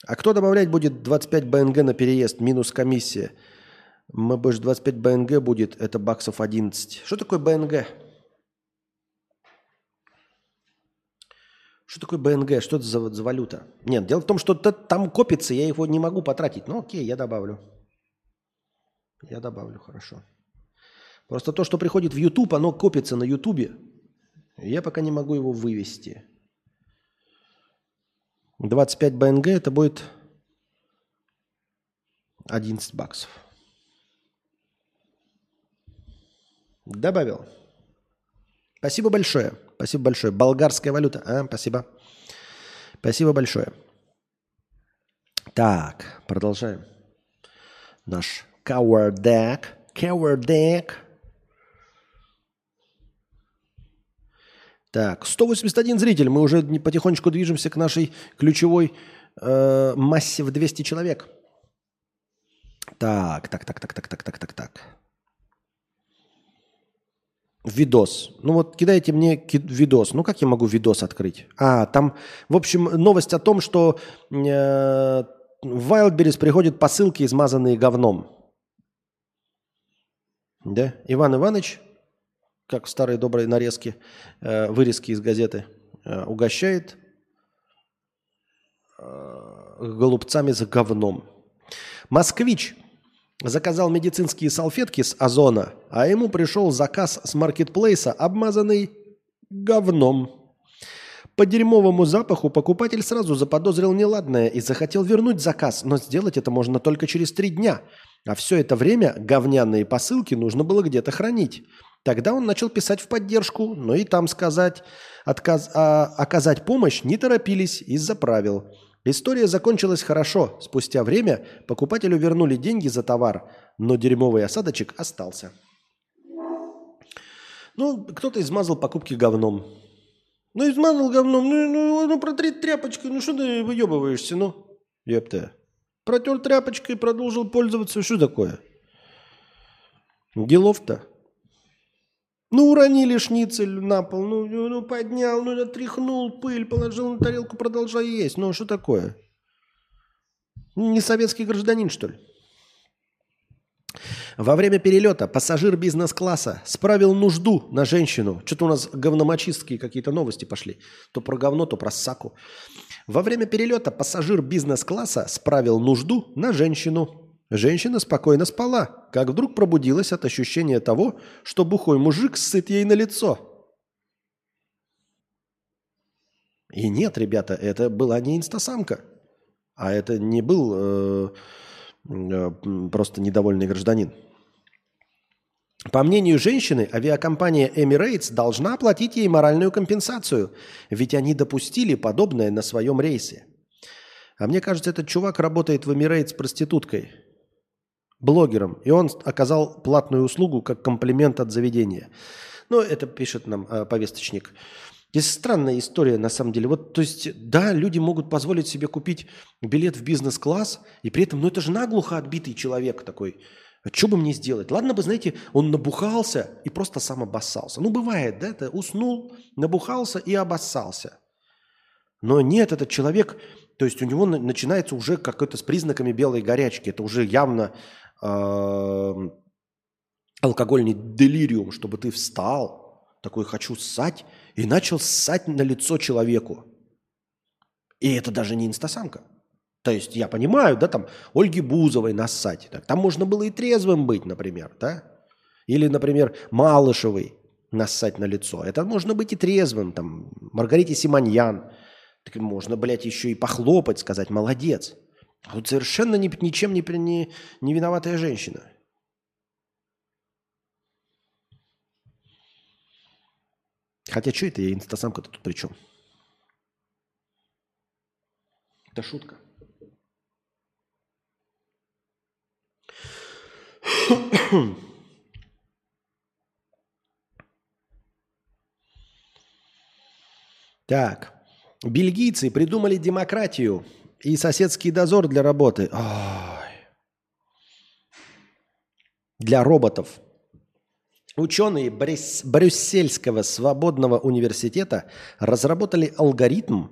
А кто добавлять будет 25 БНГ на переезд, минус комиссия? Мы больше 25 БНГ будет, это баксов 11. Что такое БНГ? Что такое БНГ? Что это за, за валюта? Нет, дело в том, что там копится, я его не могу потратить. Ну окей, я добавлю. Я добавлю, хорошо. Просто то, что приходит в YouTube, оно копится на YouTube. Я пока не могу его вывести. 25 БНГ это будет 11 баксов. Добавил. Спасибо большое. Спасибо большое. Болгарская валюта. А, спасибо. Спасибо большое. Так, продолжаем. Наш Cower Deck. Так, 181 зритель. Мы уже не- потихонечку движемся к нашей ключевой э, массе в 200 человек. Так, так, так, так, так, так, так, так, так. Видос. Ну вот кидайте мне видос. Ну как я могу видос открыть? А, там, в общем, новость о том, что э, в Wildberries приходят посылки, измазанные говном. Да? Иван Иванович, как в старой доброй нарезке, э, вырезки из газеты, э, угощает э, голубцами за говном. Москвич заказал медицинские салфетки с Озона, а ему пришел заказ с маркетплейса, обмазанный говном. По дерьмовому запаху покупатель сразу заподозрил неладное и захотел вернуть заказ, но сделать это можно только через три дня. А все это время говняные посылки нужно было где-то хранить. Тогда он начал писать в поддержку, но и там сказать, отказ, а, оказать помощь не торопились из-за правил. История закончилась хорошо. Спустя время покупателю вернули деньги за товар, но дерьмовый осадочек остался. Ну, кто-то измазал покупки говном. Ну, измазал говном, ну, ну, ну протри тряпочкой, ну что ты выебываешься, ну? Ёпта. Протер тряпочкой, продолжил пользоваться, что такое? Делов-то. Ну, уронили шницель на пол, ну, ну, ну, поднял, ну, отряхнул пыль, положил на тарелку, продолжай есть. Ну, что такое? Не советский гражданин, что ли? Во время перелета пассажир бизнес-класса справил нужду на женщину. Что-то у нас говномочистские какие-то новости пошли. То про говно, то про саку. Во время перелета пассажир бизнес-класса справил нужду на женщину. Женщина спокойно спала, как вдруг пробудилась от ощущения того, что бухой мужик сыт ей на лицо. И нет, ребята, это была не инстасамка, а это не был э, э, просто недовольный гражданин. По мнению женщины, авиакомпания Emirates должна оплатить ей моральную компенсацию, ведь они допустили подобное на своем рейсе. А мне кажется, этот чувак работает в Emirates проституткой – блогером, и он оказал платную услугу как комплимент от заведения. Ну, это пишет нам э, повесточник. Здесь странная история, на самом деле. Вот, то есть, да, люди могут позволить себе купить билет в бизнес-класс, и при этом, ну, это же наглухо отбитый человек такой. А что бы мне сделать? Ладно бы, знаете, он набухался и просто сам обоссался. Ну, бывает, да, это уснул, набухался и обоссался. Но нет, этот человек, то есть у него на- начинается уже какой-то с признаками белой горячки. Это уже явно алкогольный делириум, чтобы ты встал, такой хочу ссать, и начал ссать на лицо человеку. И это даже не инстасамка. То есть я понимаю, да, там Ольги Бузовой нассать. Там можно было и трезвым быть, например, да? Или, например, Малышевой нассать на лицо. Это можно быть и трезвым, там, Маргарите Симоньян. Так можно, блядь, еще и похлопать, сказать «молодец». А тут совершенно ни, ничем не, не, не виноватая женщина. Хотя что это я инстасамка-то тут при чем? Это шутка. Так. Бельгийцы придумали демократию и соседский дозор для работы. Ой. Для роботов. Ученые Брюс- Брюссельского свободного университета разработали алгоритм,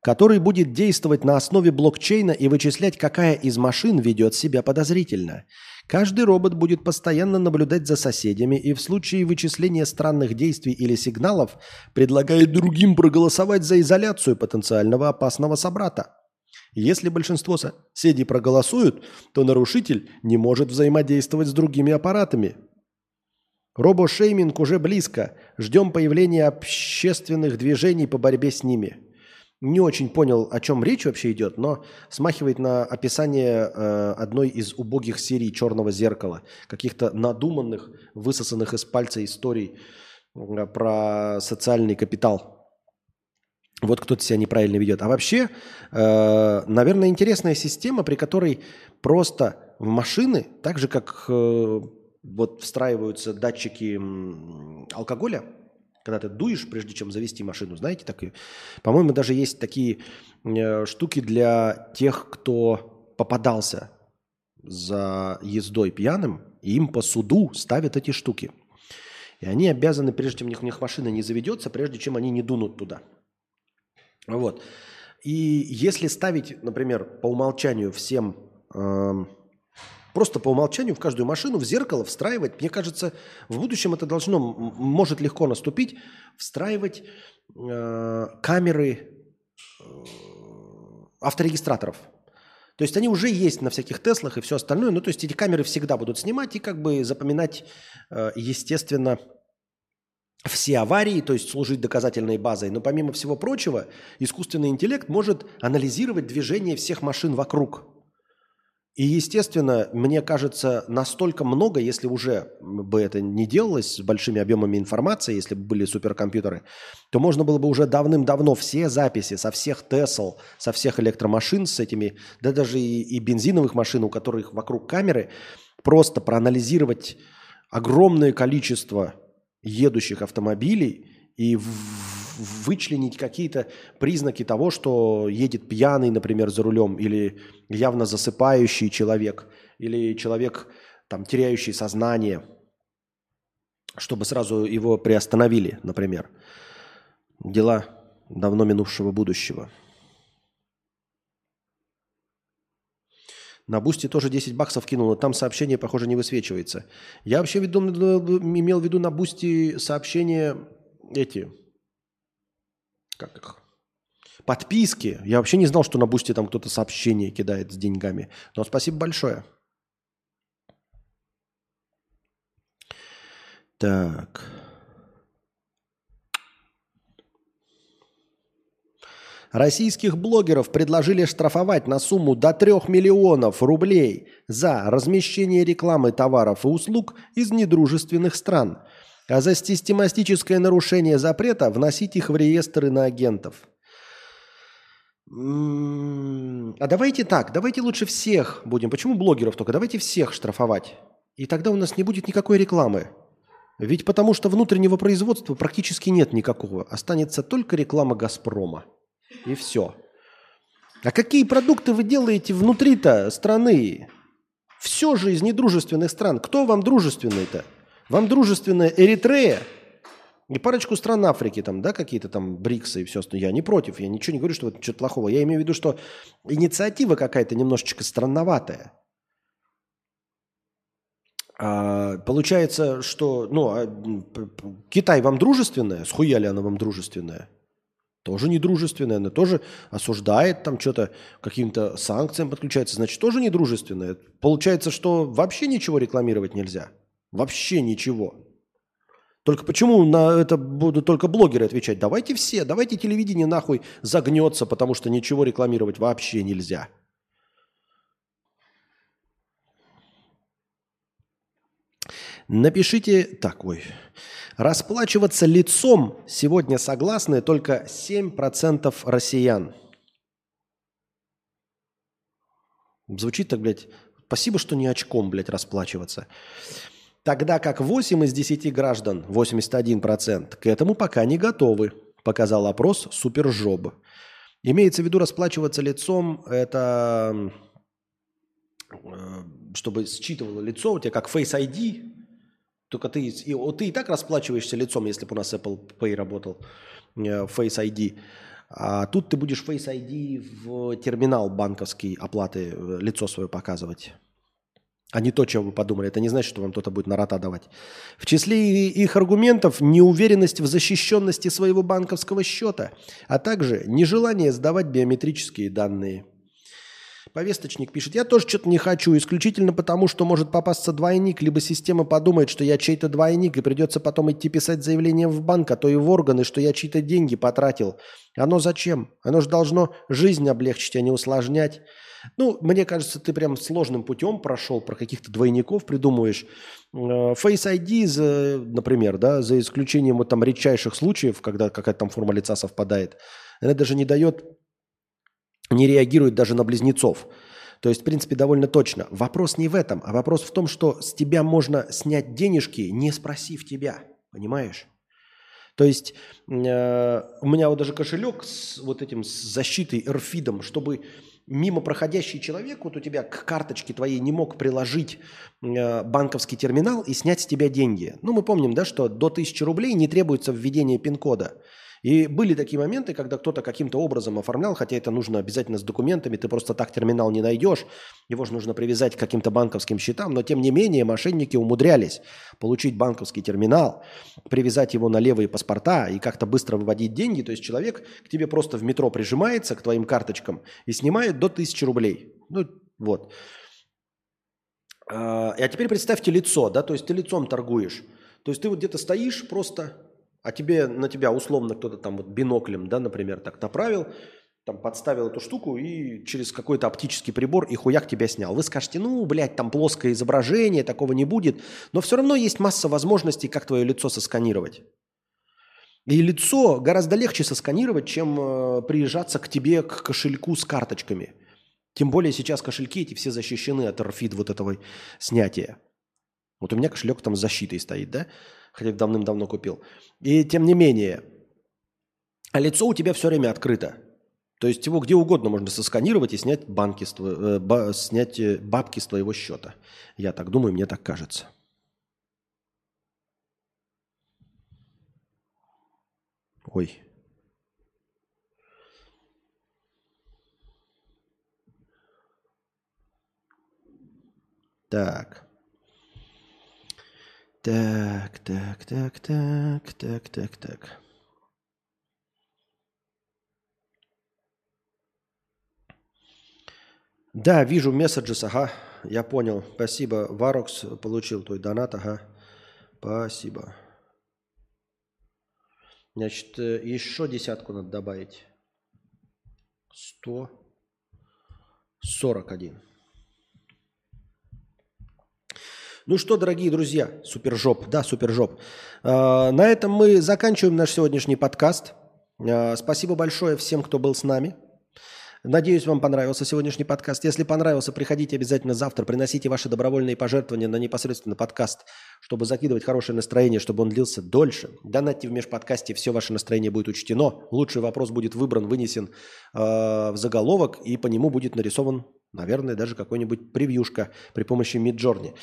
который будет действовать на основе блокчейна и вычислять, какая из машин ведет себя подозрительно. Каждый робот будет постоянно наблюдать за соседями и в случае вычисления странных действий или сигналов предлагает другим проголосовать за изоляцию потенциального опасного собрата. Если большинство соседей проголосуют, то нарушитель не может взаимодействовать с другими аппаратами. Робошейминг уже близко. Ждем появления общественных движений по борьбе с ними. Не очень понял, о чем речь вообще идет, но смахивает на описание э, одной из убогих серий «Черного зеркала». Каких-то надуманных, высосанных из пальца историй э, про социальный капитал. Вот кто-то себя неправильно ведет. А вообще, э, наверное, интересная система, при которой просто в машины, так же как э, вот встраиваются датчики алкоголя, когда ты дуешь, прежде чем завести машину, знаете, так и, по-моему, даже есть такие э, штуки для тех, кто попадался за ездой пьяным, им по суду ставят эти штуки. И они обязаны, прежде чем у них машина не заведется, прежде чем они не дунут туда. Вот. И если ставить, например, по умолчанию всем, эм, просто по умолчанию в каждую машину в зеркало встраивать, мне кажется, в будущем это должно, может легко наступить, встраивать э, камеры э, авторегистраторов. То есть они уже есть на всяких Теслах и все остальное. Ну, то есть эти камеры всегда будут снимать и как бы запоминать, э, естественно, все аварии, то есть служить доказательной базой. Но помимо всего прочего, искусственный интеллект может анализировать движение всех машин вокруг. И, естественно, мне кажется, настолько много, если уже бы это не делалось с большими объемами информации, если бы были суперкомпьютеры, то можно было бы уже давным-давно все записи со всех Тесл, со всех электромашин с этими, да даже и, и бензиновых машин, у которых вокруг камеры, просто проанализировать огромное количество едущих автомобилей и вычленить какие-то признаки того, что едет пьяный, например, за рулем, или явно засыпающий человек, или человек, там, теряющий сознание, чтобы сразу его приостановили, например. Дела давно минувшего будущего. На Boosty тоже 10 баксов кинуло, там сообщение, похоже, не высвечивается. Я вообще веду- имел в виду на Boosty сообщения эти, как их, подписки. Я вообще не знал, что на Boosty там кто-то сообщение кидает с деньгами. Но спасибо большое. Так. Российских блогеров предложили штрафовать на сумму до 3 миллионов рублей за размещение рекламы товаров и услуг из недружественных стран, а за систематическое нарушение запрета вносить их в реестр иноагентов. М, А давайте так, давайте лучше всех будем. Почему блогеров только? Давайте всех штрафовать. И тогда у нас не будет никакой рекламы. Ведь потому что внутреннего производства практически нет никакого. Останется только реклама «Газпрома». И все. А какие продукты вы делаете внутри-то страны? Все же из недружественных стран. Кто вам дружественный-то? Вам дружественная Эритрея и парочку стран Африки, там, да, какие-то там БРИКсы и все остальное. Я не против, я ничего не говорю, что это что-то плохого. Я имею в виду, что инициатива какая-то немножечко странноватая. А, получается, что ну, а, Китай вам дружественная? Схуя ли она вам дружественная? Тоже недружественная, она тоже осуждает там что-то, каким-то санкциям подключается, значит, тоже недружественная. Получается, что вообще ничего рекламировать нельзя. Вообще ничего. Только почему на это будут только блогеры отвечать? Давайте все, давайте телевидение нахуй загнется, потому что ничего рекламировать вообще нельзя. Напишите так, ой. Расплачиваться лицом сегодня согласны только 7% россиян. Звучит так, блядь, спасибо, что не очком, блядь, расплачиваться. Тогда как 8 из 10 граждан, 81%, к этому пока не готовы, показал опрос Супержоб. Имеется в виду расплачиваться лицом, это э, чтобы считывало лицо, у тебя как Face ID, только ты, и, ты и так расплачиваешься лицом, если бы у нас Apple Pay работал, э, Face ID. А тут ты будешь Face ID в терминал банковский оплаты э, лицо свое показывать. А не то, чем вы подумали. Это не значит, что вам кто-то будет на рота давать. В числе их аргументов неуверенность в защищенности своего банковского счета, а также нежелание сдавать биометрические данные. Повесточник пишет, я тоже что-то не хочу, исключительно потому, что может попасться двойник, либо система подумает, что я чей-то двойник, и придется потом идти писать заявление в банк, а то и в органы, что я чьи-то деньги потратил. Оно зачем? Оно же должно жизнь облегчить, а не усложнять. Ну, мне кажется, ты прям сложным путем прошел, про каких-то двойников придумываешь. Э, Face ID, за, например, да, за исключением вот там редчайших случаев, когда какая-то там форма лица совпадает, она даже не дает не реагирует даже на близнецов. То есть, в принципе, довольно точно. Вопрос не в этом, а вопрос в том, что с тебя можно снять денежки, не спросив тебя. Понимаешь? То есть э, у меня вот даже кошелек с вот этим с защитой эрфидом, чтобы мимо проходящий человек вот у тебя к карточке твоей не мог приложить э, банковский терминал и снять с тебя деньги. Ну, мы помним, да, что до 1000 рублей не требуется введение пин-кода. И были такие моменты, когда кто-то каким-то образом оформлял, хотя это нужно обязательно с документами, ты просто так терминал не найдешь, его же нужно привязать к каким-то банковским счетам, но тем не менее мошенники умудрялись получить банковский терминал, привязать его на левые паспорта и как-то быстро выводить деньги, то есть человек к тебе просто в метро прижимается, к твоим карточкам, и снимает до 1000 рублей. Ну, вот. А а теперь представьте лицо, да, то есть ты лицом торгуешь. То есть ты вот где-то стоишь просто, а тебе на тебя условно кто-то там вот биноклем, да, например, так направил, там подставил эту штуку и через какой-то оптический прибор и хуяк тебя снял. Вы скажете, ну, блядь, там плоское изображение, такого не будет. Но все равно есть масса возможностей, как твое лицо сосканировать. И лицо гораздо легче сосканировать, чем э, приезжаться к тебе к кошельку с карточками. Тем более сейчас кошельки эти все защищены от RFID вот этого снятия. Вот у меня кошелек там с защитой стоит, да? Хотя давным-давно купил. И тем не менее, а лицо у тебя все время открыто. То есть его где угодно можно сосканировать и снять, банки с тво- э, ба- снять э, бабки с твоего счета. Я так думаю, мне так кажется. Ой. Так. Так, так, так, так, так, так, так. Да, вижу месседжес, ага, я понял. Спасибо. Варокс получил твой донат, ага. Спасибо. Значит, э, еще десятку надо добавить. 141. Ну что, дорогие друзья, супержоп, да, супержоп. Э, На этом мы заканчиваем наш сегодняшний подкаст. Э, Спасибо большое всем, кто был с нами. Надеюсь, вам понравился сегодняшний подкаст. Если понравился, приходите обязательно завтра, приносите ваши добровольные пожертвования на непосредственно подкаст, чтобы закидывать хорошее настроение, чтобы он длился дольше. Донатьте в межподкасте, все ваше настроение будет учтено. Лучший вопрос будет выбран, вынесен э, в заголовок, и по нему будет нарисован, наверное, даже какой-нибудь превьюшка при помощи Midjourney.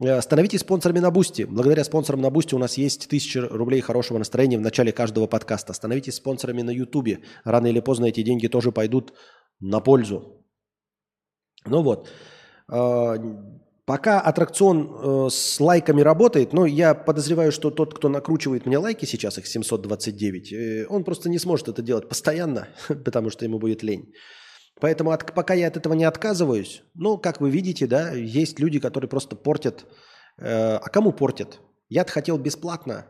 Э, Становитесь спонсорами на Бусти. Благодаря спонсорам на Бусти у нас есть 1000 рублей хорошего настроения в начале каждого подкаста. Становитесь спонсорами на Ютубе. Рано или поздно эти деньги тоже пойдут на пользу. Ну вот. Э, Пока аттракцион э, с лайками работает, но я подозреваю, что тот, кто накручивает мне лайки сейчас, их 729, э, он просто не сможет это делать постоянно, потому что ему будет лень. Поэтому от- пока я от этого не отказываюсь, ну, как вы видите, да, есть люди, которые просто портят. Э, а кому портят? Я-то хотел бесплатно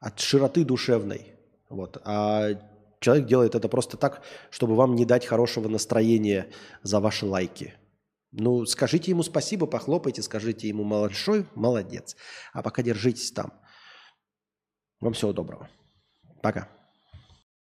от широты душевной. Вот. А человек делает это просто так, чтобы вам не дать хорошего настроения за ваши лайки. Ну, скажите ему спасибо, похлопайте, скажите ему большой молодец. А пока держитесь там. Вам всего доброго. Пока.